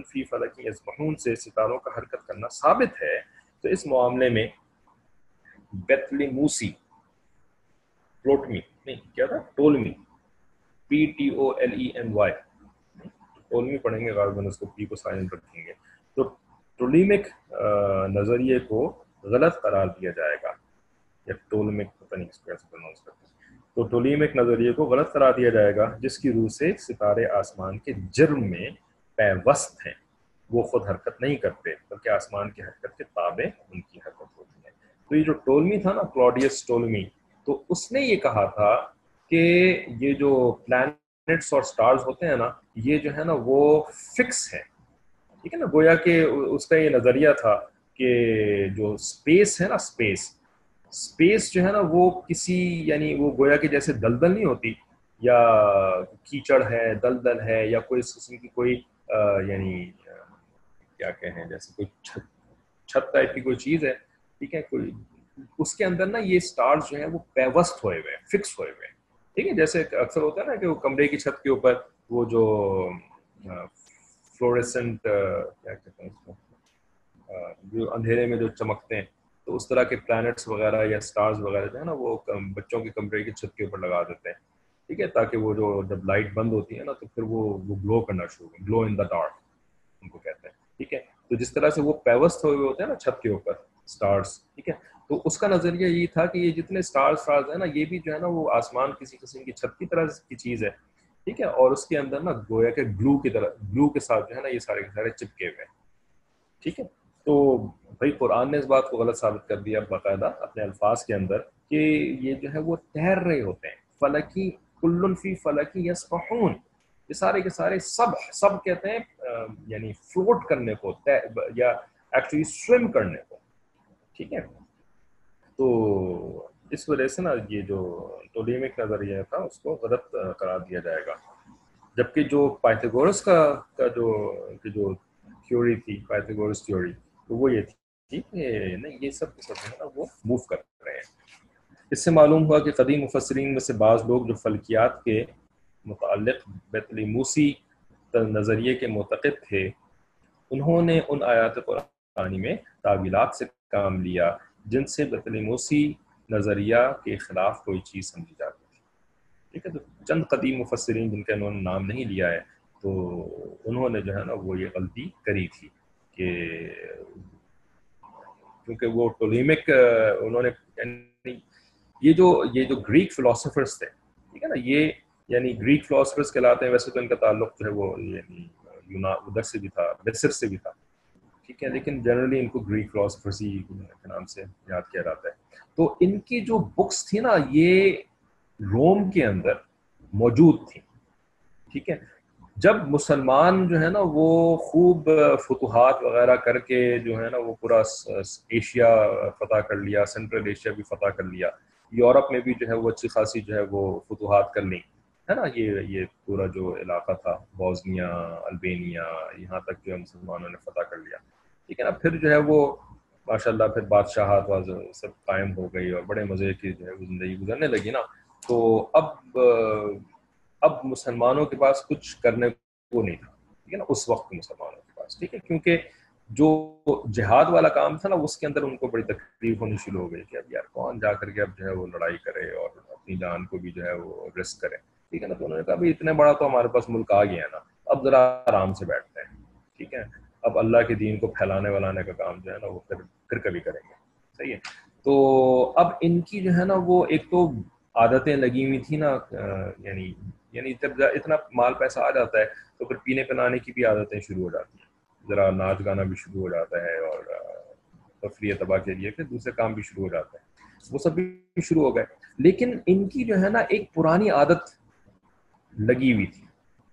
فی فلکی ازمحون سے ستاروں کا حرکت کرنا ثابت ہے، تو اس معاملے میں بیتلی موسی پلوٹمی، نہیں، کیا تھا؟ Ptolemy P T O L E M Y Ptolemy پڑھیں گے غالباً، اس کو پی کو سائن رکھیں گے۔ تو ٹولیمک نظریے کو غلط قرار دیا جائے گا۔ یا ٹولمک پتہ نہیں اس کو کیسے پرناؤنس کرتے تو ٹولیمک نظریے کو غلط قرار دیا جائے گا، جس کی روح سے ستارے آسمان کے جرم میں پیوست ہیں۔ وہ خود حرکت نہیں کرتے، بلکہ آسمان کی حرکت کے تابع ان کی حرکت ہوتی ہے تو یہ جو ٹولمی تھا نا کلاڈیس ٹولمی، تو اس نے یہ کہا تھا کہ یہ جو پلانٹس اور سٹارز ہوتے ہیں نا، یہ جو ہے نا، وہ فکس ہے ٹھیک ہے نا، گویا کہ اس کا یہ نظریہ تھا کہ جو اسپیس ہے نا اسپیس اسپیس جو ہے نا وہ کسی یعنی وہ گویا کہ جیسے دلدل نہیں ہوتی، یا کیچڑ ہے، دلدل ہے، یا کوئی اس قسم کی کوئی یعنی کیا کہیں، جیسے کوئی چھت چھت ٹائپ کی کوئی چیز ہے، ٹھیک ہے، کوئی اس کے اندر نا یہ اسٹارز جو ہیں وہ پیوست ہوئے ہوئے فکس ہوئے ہوئے، ٹھیک ہے، جیسے اکثر ہوتا ہے نا کہ وہ کمرے کی چھت کے اوپر وہ جو فلوریسنٹ uh, کیا کہتے ہیں اس کو؟ جو اندھیرے میں جو چمکتے ہیں، تو اس طرح کے پلانٹس وغیرہ یا اسٹارز وغیرہ جو ہے نا، وہ بچوں کے کمرے کی چھت کے اوپر لگا دیتے ہیں، ٹھیک ہے؟ تاکہ وہ جو جب لائٹ بند ہوتی ہے نا، تو پھر وہ وہ گلو کرنا شروع ہو گلو ان دا ڈارک ان کو کہتے ہیں، ٹھیک ہے؟ تو جس طرح سے وہ پیوست ہوئے ہوتے ہیں نا چھت کے اوپر اسٹارس ٹھیک ہے؟ تو اس کا نظریہ یہ تھا کہ یہ جتنے اسٹار اسٹارز ہیں نا، یہ بھی جو ہے نا، وہ آسمان کسی قسم کی چھت کی طرح کی چیز ہے ٹھیک ہے، اور اس کے اندر نا گویا کہ گلو کی طرح گلو کے ساتھ جو ہے نا یہ سارے کے سارے چپکے ہوئے ہیں۔ ٹھیک ہے، تو بھائی قرآن نے اس بات کو غلط ثابت کر دیا باقاعدہ اپنے الفاظ کے اندر کہ یہ جو ہے وہ تیر رہے ہوتے ہیں۔ فلکی کل فی فلکی یسبحون۔ یہ سارے کے سارے سب سب کہتے ہیں یعنی فلوٹ کرنے کو یا ایکچولی سوئم کرنے کو۔ ٹھیک ہے، تو اس وجہ سے نا یہ جو ٹولیمک نظریہ تھا، اس کو غلط قرار دیا جائے گا۔ جبکہ جو پائتھگورس کا کا جو جو تھیوری تھی پائتھگورس تھیوری تو وہ یہ تھی کہ نہیں، یہ سب سب ہے نا وہ موو کر رہے ہیں۔ اس سے معلوم ہوا کہ قدیم مفسرین میں سے بعض لوگ جو فلکیات کے متعلق بیت موسی نظریے کے معتقد تھے، انہوں نے ان آیات قرآنی میں تعویلات سے کام لیا، جن سے بیت موسی نظریہ کے خلاف کوئی چیز سمجھی جاتی تھی۔ ٹھیک ہے، تو چند قدیم مفسرین جن کا انہوں نے نام نہیں لیا ہے، تو انہوں نے جو ہے نا وہ یہ غلطی کری تھی کہ کیونکہ وہ ٹولیمک انہوں نے یعنی یہ جو یہ جو گریک فلاسفرس تھے، ٹھیک ہے نا، یہ یعنی گریک فلاسفرس کہلاتے ہیں، ویسے تو ان کا تعلق جو ہے وہ یعنی ادھر سے بھی تھا، مصر سے بھی تھا۔ ٹھیک ہے، لیکن جنرلی ان کو گریک فلاسفرس ہی کے نام سے یاد کیا جاتا ہے۔ تو ان کی جو بکس تھی نا، یہ روم کے اندر موجود تھیں۔ ٹھیک ہے، جب مسلمان جو ہے نا، وہ خوب فتوحات وغیرہ کر کے جو ہے نا، وہ پورا ایشیا فتح کر لیا سینٹرل ایشیا بھی فتح کر لیا۔ یورپ میں بھی جو ہے، وہ اچھی خاصی جو ہے، وہ فتوحات کر لیں۔ ہے نا یہ یہ پورا جو علاقہ تھا بوزنیا البینیا، یہاں تک جو ہے مسلمانوں نے فتح کر لیا۔ ٹھیک ہے نا، پھر جو ہے وہ ماشاء اللہ پھر بادشاہات واز سب قائم ہو گئی اور بڑے مزے کی جو ہے وہ زندگی گزرنے لگی نا۔ تو اب اب مسلمانوں کے پاس کچھ کرنے کو نہیں تھا۔ ٹھیک ہے نا، اس وقت مسلمانوں کے پاس۔ ٹھیک ہے، کیونکہ جو جہاد والا کام تھا نا، اس کے اندر ان کو بڑی تکلیف ہونی شروع ہو گئی کہ اب یار کون جا کر کے اب جو ہے وہ لڑائی کرے اور اپنی جان کو بھی جو ہے وہ رسک کرے۔ ٹھیک ہے نا، تو انہوں نے کہا بھائی اتنے بڑا تو ہمارے پاس ملک آ گیا نا، اب ذرا آرام سے بیٹھتے ہیں، ٹھیک ہے۔ اب اللہ کے دین کو پھیلانے ولانے کا کام جو ہے نا، وہ پھر پھر کبھی کریں گے، صحیح ہے۔ تو اب ان کی جو ہے نا، وہ ایک تو عادتیں لگی ہوئی تھیں نا یعنی یعنی جب اتنا مال پیسہ آ جاتا ہے تو پھر پینے پلانے کی بھی عادتیں شروع ہو جاتی ہیں۔ ذرا ناچ گانا بھی شروع ہو جاتا ہے اور تفریح تباہ کے لیے پھر دوسرے کام بھی شروع ہو جاتے ہیں۔ وہ سب بھی شروع ہو گئے۔ لیکن ان کی جو ہے نا، ایک پرانی عادت لگی ہوئی تھی۔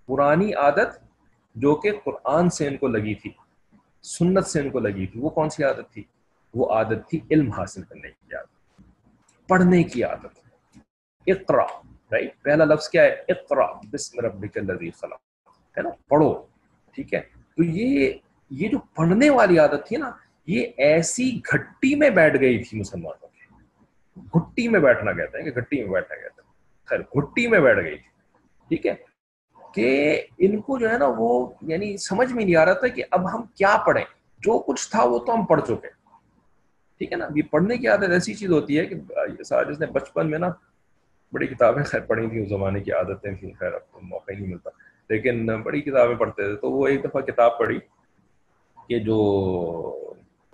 پرانی عادت جو کہ قرآن سے ان کو لگی تھی، سنت سے ان کو لگی تھی، وہ کون سی عادت تھی؟ وہ عادت تھی علم حاصل کرنے کی عادت۔ پڑھنے کی عادت۔ اقرا رائٹ پہلا لفظ کیا ہے؟ اقرا بسم ربک الذی خلق۔ ہے نا؟ پڑھو، ٹھیک ہے؟ تو یہ یہ جو پڑھنے والی عادت تھی نا، یہ ایسی گھٹی میں بیٹھ گئی تھی مسلمانوں کی گھٹی میں بیٹھنا کہتے ہیں کہ گھٹی میں بیٹھنا کہتے ہیں۔ خیر، گھٹی میں بیٹھ گئی تھی۔ ٹھیک ہے، کہ ان کو جو ہے نا وہ یعنی سمجھ میں نہیں آ رہا تھا کہ اب ہم کیا پڑھیں۔ جو کچھ تھا وہ تو ہم پڑھ چکے ٹھیک ہے نا، یہ پڑھنے کی عادت ایسی چیز ہوتی ہے کہ جس نے بچپن میں نا بڑی کتابیں خیر پڑھی تھیں، اس زمانے کی عادتیں تھیں، خیر اب تو موقع ہی نہیں ملتا۔ لیکن بڑی کتابیں پڑھتے تھے تو وہ ایک دفعہ کتاب پڑھی کہ جو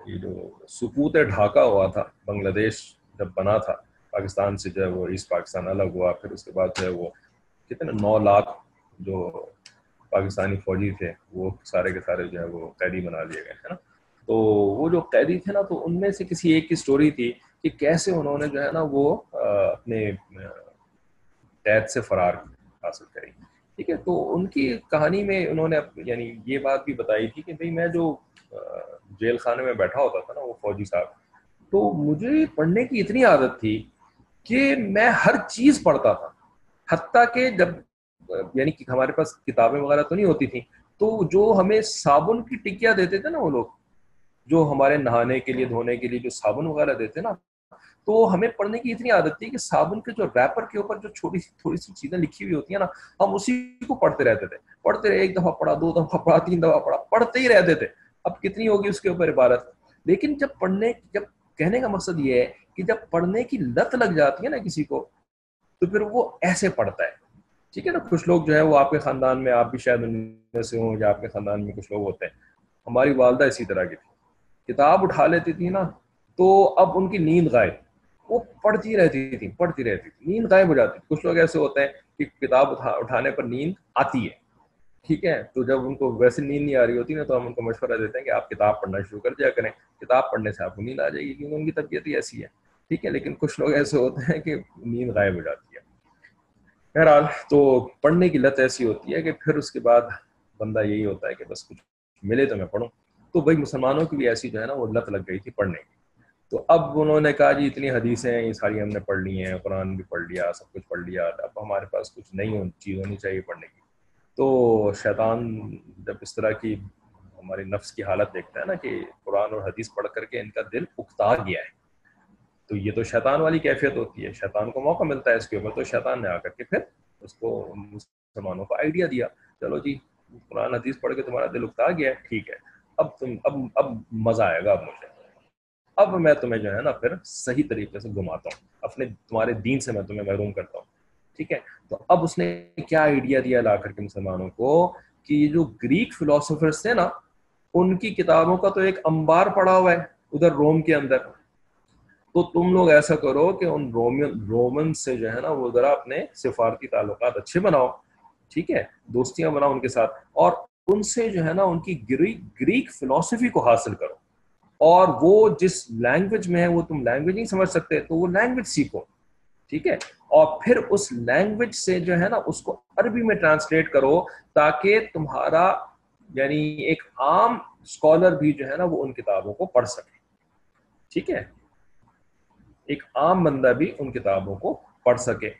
یہ جو سکوت ڈھاکہ ہوا تھا، بنگلہ دیش جب بنا تھا، پاکستان سے جو ہے وہ، ایسٹ پاکستان الگ ہوا، پھر اس کے بعد جو ہے وہ کتنے نو لاکھ جو پاکستانی فوجی تھے، وہ سارے کے سارے جو ہے وہ قیدی بنا لیے گئے ہیں نا؟ تو وہ جو قیدی تھے نا، تو ان میں سے کسی ایک کی سٹوری تھی کہ کیسے انہوں نے جو ہے نا وہ اپنے قید سے فرار حاصل کری۔ ٹھیک ہے؟ تو ان کی کہانی میں انہوں نے یعنی یہ بات بھی بتائی تھی کہ بھائی میں جو جیل خانے میں بیٹھا ہوتا تھا نا، وہ فوجی صاحب، تو مجھے پڑھنے کی اتنی عادت تھی کہ میں ہر چیز پڑھتا تھا۔ حتیٰ کہ جب یعنی کہ ہمارے پاس کتابیں وغیرہ تو نہیں ہوتی تھیں، تو جو ہمیں صابن کی ٹکیاں دیتے تھے نا وہ لوگ، جو ہمارے نہانے کے لیے، دھونے کے لیے جو صابن وغیرہ دیتے نا، تو ہمیں پڑھنے کی اتنی عادت تھی کہ صابن کے جو ریپر کے اوپر جو چھوٹی سی، تھوڑی سی چیزیں لکھی ہوئی ہوتی ہیں نا، ہم اسی کو پڑھتے رہتے تھے۔ پڑھتے رہے، ایک دفعہ پڑھا، دو دفعہ پڑھا، تین دفعہ پڑھا، پڑھتے ہی رہتے تھے۔ اب کتنی ہوگی اس کے اوپر عبارت؟ لیکن جب پڑھنے، جب کہنے کا مقصد یہ ہے کہ جب پڑھنے کی لت لگ جاتی ہے نا کسی کو تو پھر وہ ایسے پڑھتا ہے۔ ٹھیک ہے نا؟ کچھ لوگ جو ہے وہ آپ کے خاندان میں، آپ بھی شاید ان میں سے ہوں، یا آپ کے خاندان میں کچھ لوگ ہوتے ہیں۔ ہماری والدہ اسی طرح کی تھی۔ کتاب اٹھا لیتی تھی نا، تو اب ان کی نیند غائب۔ وہ پڑھتی رہتی تھی، پڑھتی رہتی تھی۔ نیند غائب ہو جاتی تھی۔ کچھ لوگ ایسے ہوتے ہیں کہ کتاب اٹھانے پر نیند آتی ہے۔ ٹھیک ہے؟ تو جب ان کو ویسے نیند نہیں آ رہی ہوتی نا، تو ہم ان کو مشورہ دیتے ہیں کہ آپ کتاب پڑھنا شروع کر دیا کریں۔ کتاب پڑھنے سے آپ کو نیند آ جائے گی، کیونکہ ان کی طبیعت ہی ایسی ہے۔ ٹھیک ہے؟ لیکن کچھ لوگ ایسے ہوتے ہیں کہ نیند غائب ہو جاتی ہے۔ بہرحال تو پڑھنے کی لت ایسی ہوتی ہے کہ پھر اس کے بعد بندہ یہی ہوتا ہے کہ بس کچھ ملے تو میں پڑھوں۔ تو بھائی مسلمانوں کی بھی ایسی جو ہے نا وہ لت لگ گئی تھی پڑھنے کی۔ تو اب انہوں نے کہا جی اتنی حدیثیں ہیں، یہ ساری ہم نے پڑھ لی ہیں، قرآن بھی پڑھ لیا، سب کچھ پڑھ لیا، اب ہمارے پاس کچھ نئی چیز ہونی چاہیے پڑھنے کی۔ تو شیطان جب اس طرح کی ہماری نفس کی حالت دیکھتا ہے نا کہ قرآن اور حدیث پڑھ کر کے ان کا دل اکتا گیا ہے۔ تو یہ تو شیطان والی کیفیت ہوتی ہے۔ شیطان کو موقع ملتا ہے اس کے اوپر، تو شیطان نے آ کر کے پھر اس کو مسلمانوں کو آئیڈیا دیا۔ چلو جی قرآن حدیث پڑھ کے تمہارا دل اکتا گیا ہے ٹھیک ہے۔ اب تم، اب اب مزہ آئے گا اب مجھے۔ اب میں تمہیں جو ہے نا پھر صحیح طریقے سے گھماتا ہوں۔ اپنے، تمہارے دین سے میں تمہیں محروم کرتا ہوں۔ ٹھیک ہے؟ تو اب اس نے کیا آئیڈیا دیا لا کر کے مسلمانوں کو کہ یہ جو گریک فلاسفرس تھے نا، ان کی کتابوں کا تو ایک امبار پڑا ہوا ہے ادھر روم کے اندر۔ تو تم لوگ ایسا کرو کہ ان رومن رومن سے جو ہے نا وہ ذرا اپنے سفارتی تعلقات اچھے بناؤ، ٹھیک ہے؟ دوستیاں بناؤ ان کے ساتھ اور ان سے جو ہے نا ان کی گریک گریک فلاسفی کو حاصل کرو۔ اور وہ جس لینگویج میں ہے وہ تم لینگویج نہیں سمجھ سکتے، تو وہ لینگویج سیکھو، ٹھیک ہے؟ اور پھر اس لینگویج سے جو ہے نا اس کو عربی میں ٹرانسلیٹ کرو تاکہ تمہارا یعنی ایک عام اسکالر بھی جو ہے نا وہ ان کتابوں کو پڑھ سکے۔ ٹھیک ہے؟ ایک عام بندہ بھی ان کتابوں کو پڑھ سکے۔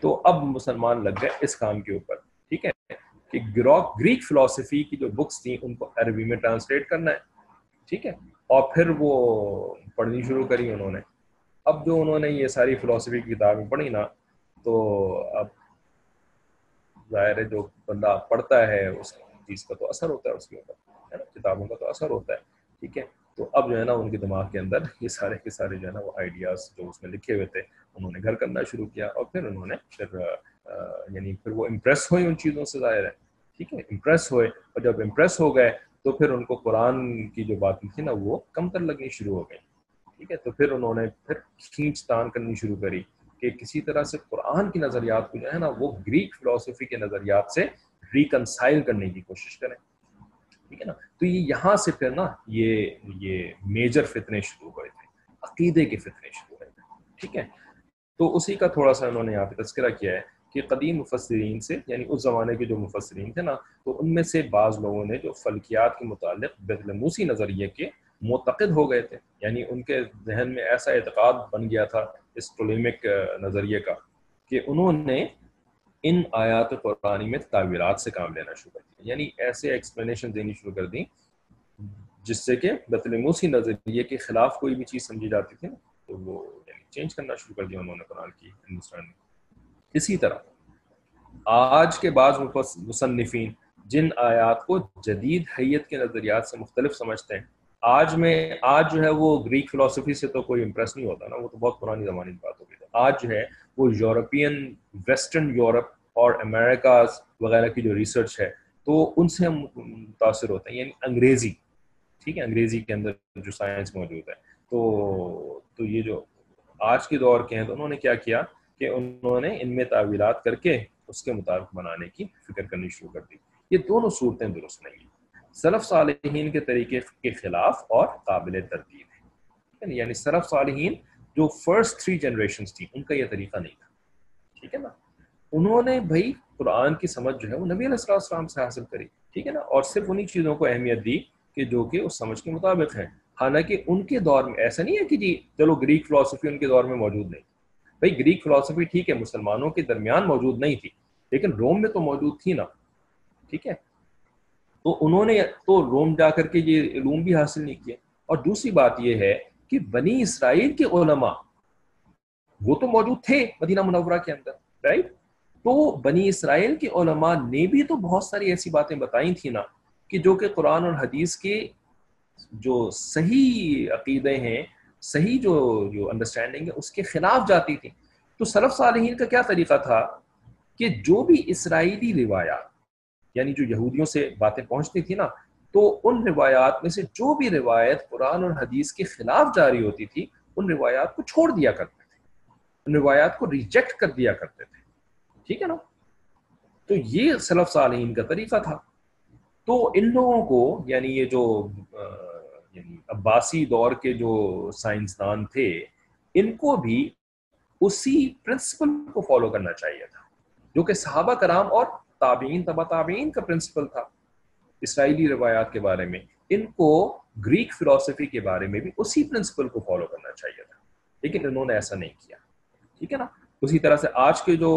تو اب مسلمان لگ گئے اس کام کے اوپر، ٹھیک ہے؟ کہ گریک فلاسفی کی جو بکس تھیں، ان کو عربی میں ٹرانسلیٹ کرنا ہے، ٹھیک ہے؟ اور پھر وہ پڑھنی شروع کری انہوں نے۔ اب جو انہوں نے یہ ساری فلاسفی کی کتابیں پڑھی نا، تو اب ظاہر ہے جو بندہ پڑھتا ہے، اس چیز کا تو اثر ہوتا ہے، اس کے اوپر، ہے نا؟ کتابوں کا تو اثر ہوتا ہے، ٹھیک ہے؟ تو اب جو ہے نا ان کے دماغ کے اندر یہ سارے کے سارے جو ہے نا وہ آئیڈیاز جو اس میں لکھے ہوئے تھے، انہوں نے گھر کرنا شروع کیا اور پھر انہوں نے پھر یعنی پھر وہ امپریس ہوئے ان چیزوں سے ظاہر ہے۔ ٹھیک ہے؟ امپریس ہوئے اور جب امپریس ہو گئے تو پھر ان کو قرآن کی جو باتیں تھی نا وہ کم تر لگنی شروع ہو گئی ٹھیک ہے؟ تو پھر انہوں نے پھر کھینچ تان کرنی شروع کری کہ کسی طرح سے قرآن کی نظریات کو جو ہے نا وہ گریک فلاسفی کے نظریات سے ریکنسائل کرنے کی کوشش کریں۔ ٹھیک ہے نا؟ تو یہ یہاں سے پھر نا یہ یہ میجر فتنے شروع ہوئے تھے، عقیدے کے فتنے شروع ہوئے تھے، ٹھیک ہے؟ تو اسی کا تھوڑا سا انہوں نے یہاں پہ تذکرہ کیا ہے کہ قدیم مفسرین سے یعنی اس زمانے کے جو مفسرین تھے نا، تو ان میں سے بعض لوگوں نے جو فلکیات کے متعلق بدلموسی نظریے کے معتقد ہو گئے تھے یعنی ان کے ذہن میں ایسا اعتقاد بن گیا تھا اس ٹولیمک نظریے کا کہ انہوں نے ان آیات قرآنی میں تعویرات سے کام لینا شروع کر دیا یعنی ایسے ایکسپلینیشن دینی شروع کر دیں جس سے کہ بطلموسی نظریے کے خلاف کوئی بھی چیز سمجھی جاتی تھی تو وہ یعنی چینج کرنا شروع کر دیا انہوں نے قرآن کی، ہندوستان میں۔ اسی طرح، آج کے بعض مصنفین جن آیات کو جدید حیت کے نظریات سے مختلف سمجھتے ہیں، آج میں، آج جو ہے وہ گریک فلاسفی سے تو کوئی امپریس نہیں ہوتا نا، وہ تو بہت پرانی زمانے کی بات ہوگی آج جو ہے وہ یورپین، ویسٹرن یورپ اور امریکاز وغیرہ کی جو ریسرچ ہے، تو ان سے ہم متاثر ہوتے ہیں یعنی انگریزی، ٹھیک ہے، انگریزی کے اندر جو سائنس موجود ہے۔ تو تو یہ جو آج کے دور کے ہیں، تو انہوں نے کیا کیا کہ انہوں نے ان میں تعویلات کر کے اس کے مطابق بنانے کی فکر کرنی شروع کر دی۔ یہ دونوں صورتیں درست نہیں ہیں۔ صرف صالحین کے طریقے کے خلاف اور قابل تردید ہے یعنی صرف صالحین جو فرسٹ تھری جنریشنز تھیں، ان کا یہ طریقہ نہیں تھا۔ ٹھیک ہے نا؟ انہوں نے بھائی قرآن کی سمجھ جو ہے، وہ نبی علیہ السلام سے حاصل کری۔ ٹھیک ہے نا؟ اور صرف انہیں چیزوں کو اہمیت دی کہ جو کہ اس سمجھ کے مطابق ہیں۔ حالانکہ ان کے دور میں ایسا نہیں ہے کہ جی چلو گریک فلاسفی ان کے دور میں موجود نہیں۔ بھائی گریک فلاسفی ٹھیک ہے، مسلمانوں کے درمیان موجود نہیں تھی، لیکن روم میں تو موجود تھی نا۔ ٹھیک ہے؟ تو انہوں نے تو روم جا کر کے یہ علوم بھی حاصل نہیں کیے۔ اور دوسری بات یہ ہے کہ بنی اسرائیل کے علماء وہ تو موجود تھے مدینہ منورہ کے اندر رائٹ تو بنی اسرائیل کے علماء نے بھی تو بہت ساری ایسی باتیں بتائی تھیں نا کہ جو کہ قرآن اور حدیث کے جو صحیح عقیدے ہیں، صحیح جو جو انڈرسٹینڈنگ ہے، اس کے خلاف جاتی تھی تو صرف صالحین کا کیا طریقہ تھا کہ جو بھی اسرائیلی روایات یعنی جو یہودیوں سے باتیں پہنچتی تھی نا تو ان روایات میں سے جو بھی روایت قرآن اور حدیث کے خلاف جاری ہوتی تھی، ان روایات کو چھوڑ دیا کرتے تھے۔ ان روایات کو ریجیکٹ کر دیا کرتے تھے۔ ٹھیک ہے نا؟ تو یہ صلف صالحین کا طریقہ تھا۔ تو ان لوگوں کو یعنی یہ جو یعنی عباسی دور کے جو سائنسدان تھے، ان کو بھی اسی پرنسپل کو فالو کرنا چاہیے تھا۔ جو کہ صحابہ کرام اور تابعین تبا تابعین کا پرنسپل تھا۔ اسرائیلی روایات کے بارے میں، ان کو گریک فلاسفی کے بارے میں بھی اسی پرنسپل کو فالو کرنا چاہیے تھا۔ لیکن انہوں نے ایسا نہیں کیا۔ ٹھیک ہے نا؟ اسی طرح سے آج کے جو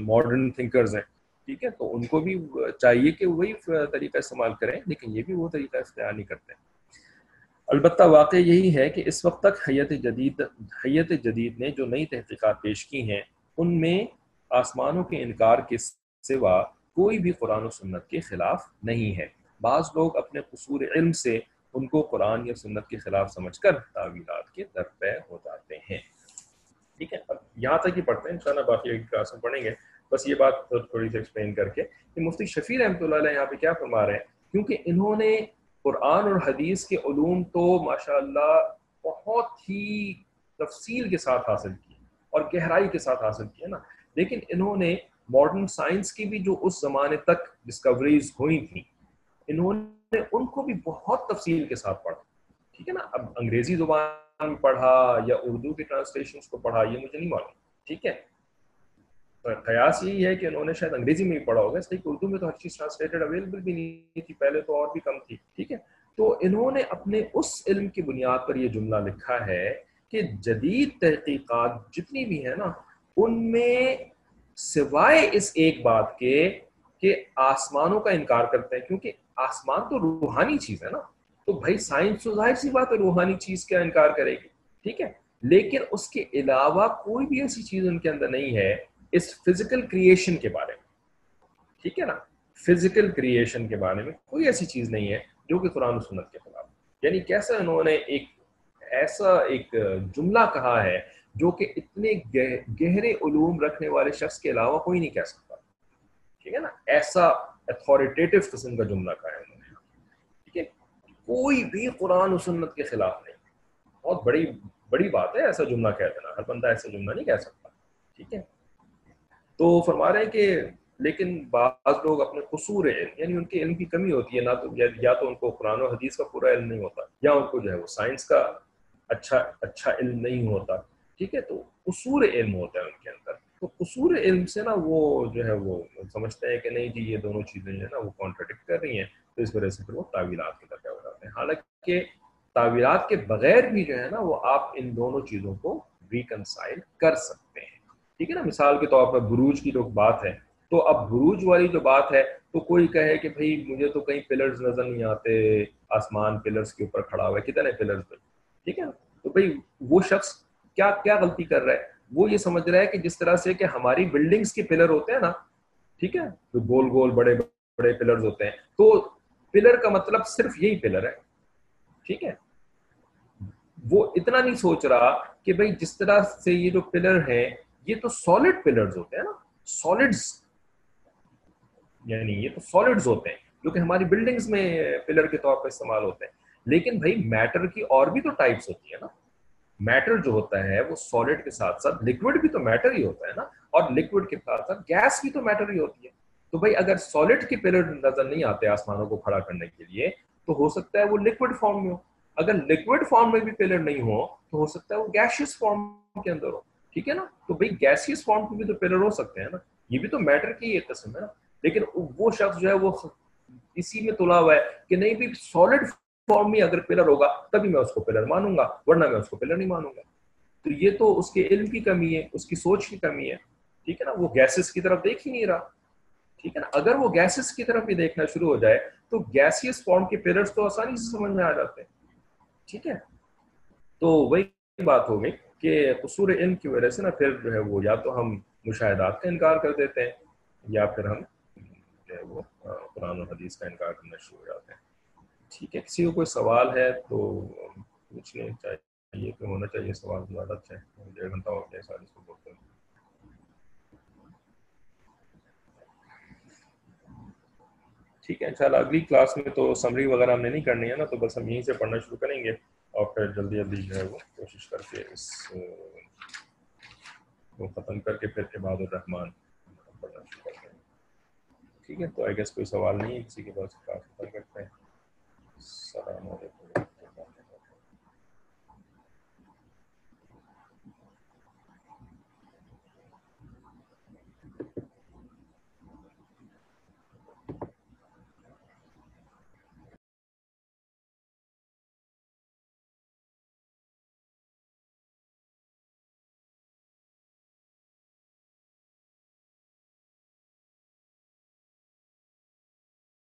ماڈرن تھنکرز ہیں، ٹھیک ہے؟ تو ان کو بھی چاہیے کہ وہی طریقہ استعمال کریں، لیکن یہ بھی وہ طریقہ اختیار نہیں کرتے۔ البتہ واقع یہی ہے کہ اس وقت تک حیت جدید حیت جدید نے جو نئی تحقیقات پیش کی ہیں، ان میں آسمانوں کے انکار کے سوا کوئی بھی قرآن و سنت کے خلاف نہیں ہے۔ بعض لوگ اپنے قصور علم سے ان کو قرآن یا سنت کے خلاف سمجھ کر تعویلات کے درپے ہو جاتے ہیں۔ ٹھیک ہے، اب یہاں تک ہی پڑھتے ہیں۔ انشاءاللہ باقی کلاس میں پڑھیں گے۔ بس یہ بات تھوڑی سی ایکسپلین کر کے کہ مفتی شفیع رحمۃ اللہ علیہ یہاں پہ کیا فرما رہے ہیں۔ کیونکہ انہوں نے قرآن اور حدیث کے علوم تو ماشاء اللہ بہت ہی تفصیل کے ساتھ حاصل کی اور گہرائی کے ساتھ حاصل کی ہے نا۔ لیکن انہوں نے ماڈرن سائنس کی بھی جو اس زمانے تک ڈسکوریز ہوئی تھیں، انہوں نے ان کو بھی بہت تفصیل کے ساتھ پڑھا۔ ٹھیک ہے نا؟ اب انگریزی زبان میں پڑھا یا اردو کے ٹرانسلیشن کو پڑھا، یہ مجھے نہیں معلوم۔ ٹھیک ہے؟ قیاس یہی ہے کہ انہوں نے شاید انگریزی میں بھی پڑھا ہوگا، اس لیے اردو میں تو ہر چیز ٹرانسلیٹڈ اویلیبل بھی نہیں تھی، پہلے تو اور بھی کم تھی۔ ٹھیک ہے؟ تو انہوں نے اپنے اس علم کی بنیاد پر یہ جملہ لکھا ہے کہ جدید تحقیقات جتنی بھی ہیں نا، ان میں سوائے اس ایک بات کے کہ آسمانوں کا انکار کرتے ہیں، کیونکہ آسمان تو روحانی چیز ہے نا۔ تو بھائی سائنس تو ظاہر سی بات ہے، روحانی چیز کا انکار کرے گی؟ ٹھیک ہے۔ لیکن اس کے علاوہ کوئی بھی ایسی چیز ان کے اندر نہیں ہے اس فزیکل کریشن کے بارے میں۔ ٹھیک ہے نا؟ فزیکل کریشن کے بارے میں کوئی ایسی چیز نہیں ہے جو کہ قرآن و سنت کے خلاف۔ یعنی کیسا انہوں نے ایک ایسا ایک جملہ کہا ہے جو کہ اتنے گہرے علوم رکھنے والے شخص کے علاوہ کوئی نہیں کہہ سکتا۔ ٹھیک ہے نا؟ ایسا اتھارٹیو قسم کا جملہ کہا ہے انہوں نے۔ ٹھیک ہے؟ کوئی بھی قرآن و سنت کے خلاف نہیں۔ بہت بڑی بڑی بات ہے ایسا جملہ کہہ دینا۔ ہر بندہ ایسا جملہ نہیں کہہ سکتا۔ ٹھیک ہے؟ تو فرما رہے ہیں کہ لیکن بعض لوگ اپنے قصور علم یعنی ان کے علم کی کمی ہوتی ہے، نہ تو یا تو ان کو قرآن و حدیث کا پورا علم نہیں ہوتا، یا ان کو جو ہے وہ سائنس کا اچھا اچھا علم نہیں ہوتا۔ ٹھیک ہے، تو قصور علم ہوتا ہے ان کے اندر۔ تو قصور علم سے نا وہ جو ہے وہ سمجھتے ہیں کہ نہیں جی یہ دونوں چیزیں جو ہے نا وہ کانٹرڈکٹ کر رہی ہیں، تو اس وجہ سے پھر وہ تعویلات کے درجہ ہو جاتے ہیں۔ حالانکہ تعویلات کے بغیر بھی جو ہے نا وہ آپ ان دونوں چیزوں کو ریکنسائل کر سکتے ہیں۔ ٹھیک ہے نا، مثال کے طور پر بروج کی جو بات ہے، تو اب بروج والی جو بات ہے، تو کوئی کہے کہ بھائی مجھے تو کہیں پلرز نظر نہیں آتے، آسمان پلرز کے اوپر کھڑا ہوا ہے، کتنے پلرز پہ ٹھیک ہے نا، تو بھائی وہ شخص کیا کیا غلطی کر رہا ہے؟ وہ یہ سمجھ رہا ہے کہ جس طرح سے کہ ہماری بلڈنگز کے پلر ہوتے ہیں نا، ٹھیک ہے؟ جو گول گول بڑے بڑے پلرز ہوتے ہیں۔ تو پلر کا مطلب صرف یہی پلر ہے، ٹھیک ہے؟ وہ اتنا نہیں سوچ رہا کہ بھائی جس طرح سے یہ جو پلر ہیں، یہ تو سالڈ پلرز ہوتے ہیں نا سالڈز یعنی یہ تو سالڈز ہوتے ہیں، جو کہ ہماری بلڈنگز میں پلر کے طور پر استعمال ہوتے ہیں۔ لیکن بھائی میٹر کی اور بھی تو ٹائپس ہوتی ہیں نا۔ میٹر جو ہوتا ہے وہ سالڈ کے ساتھ ساتھ لکوڈ بھی تو میٹر ہی ہوتا ہے نا اور لکوڈ کے ساتھ ساتھ گیس بھی تو میٹر ہی ہوتی ہے۔ تو بھائی اگر سالڈ کے پلر نظر نہیں آتے آسمانوں کو کھڑا کرنے کے لیے تو ہو سکتا ہے وہ لکوڈ فارم میں ہو۔ اگر لکوڈ فارم میں بھی پلر نہیں ہو تو ہو سکتا ہے وہ گیشیس فارم کے اندر ہو۔ ٹھیک ہے نا؟ تو بھائی گیسیس فارم کے بھی تو پلر ہو سکتے ہیں نا۔ یہ بھی تو میٹر کی ایک قسم ہے نا۔ لیکن وہ شخص جو ہے وہ اسی میں تلا ہوا ہے کہ نہیں بھی سالڈ فارم میں اگر پلر ہوگا، تبھی میں اس کو پلر مانوں گا، ورنہ میں اس کو پلر نہیں مانوں گا۔ تو یہ تو اس کے علم کی کمی ہے، اس کی سوچ کی کمی ہے۔ ٹھیک ہے نا؟ وہ گیسز کی طرف دیکھ ہی نہیں رہا۔ ٹھیک ہے نا؟ اگر وہ گیسز کی طرف بھی دیکھنا شروع ہو جائے، تو گیسیس فارم کے پلرس تو آسانی سے سمجھ میں آ جاتے ہیں۔ ٹھیک ہے؟ تو وہی بات ہو گئی کہ قصور علم کی وجہ سے نا پھر جو ہے وہ یا تو ہم مشاہدات کا انکار کر دیتے ہیں، یا پھر ہم جو ہے وہ قرآن و حدیث کا انکار کرنا شروع ہو جاتے ہیں۔ ٹھیک ہے، کسی کو کوئی سوال ہے تو پوچھنے چاہیے کہ ہونا چاہیے سوال، زیادہ اچھا ہے۔ ڈیڑھ گھنٹہ ہو گیا سال اس کو بولتے ہیں ٹھیک ہے، انشاءاللہ اگلی کلاس میں تو سمری وغیرہ ہم نے نہیں کرنی ہے نا، تو بس ہم یہیں سے پڑھنا شروع کریں گے اور پھر جلدی جلدی جو ہے وہ کوشش کر کے اس کو ختم کر کے پھر عباد الرحمان پڑھنا شروع کرتے ہیں۔ ٹھیک ہے، تو آئی گیس کوئی سوال نہیں ہے، کسی کے پاس کلاس ختم کرتے ہیں۔ Selamun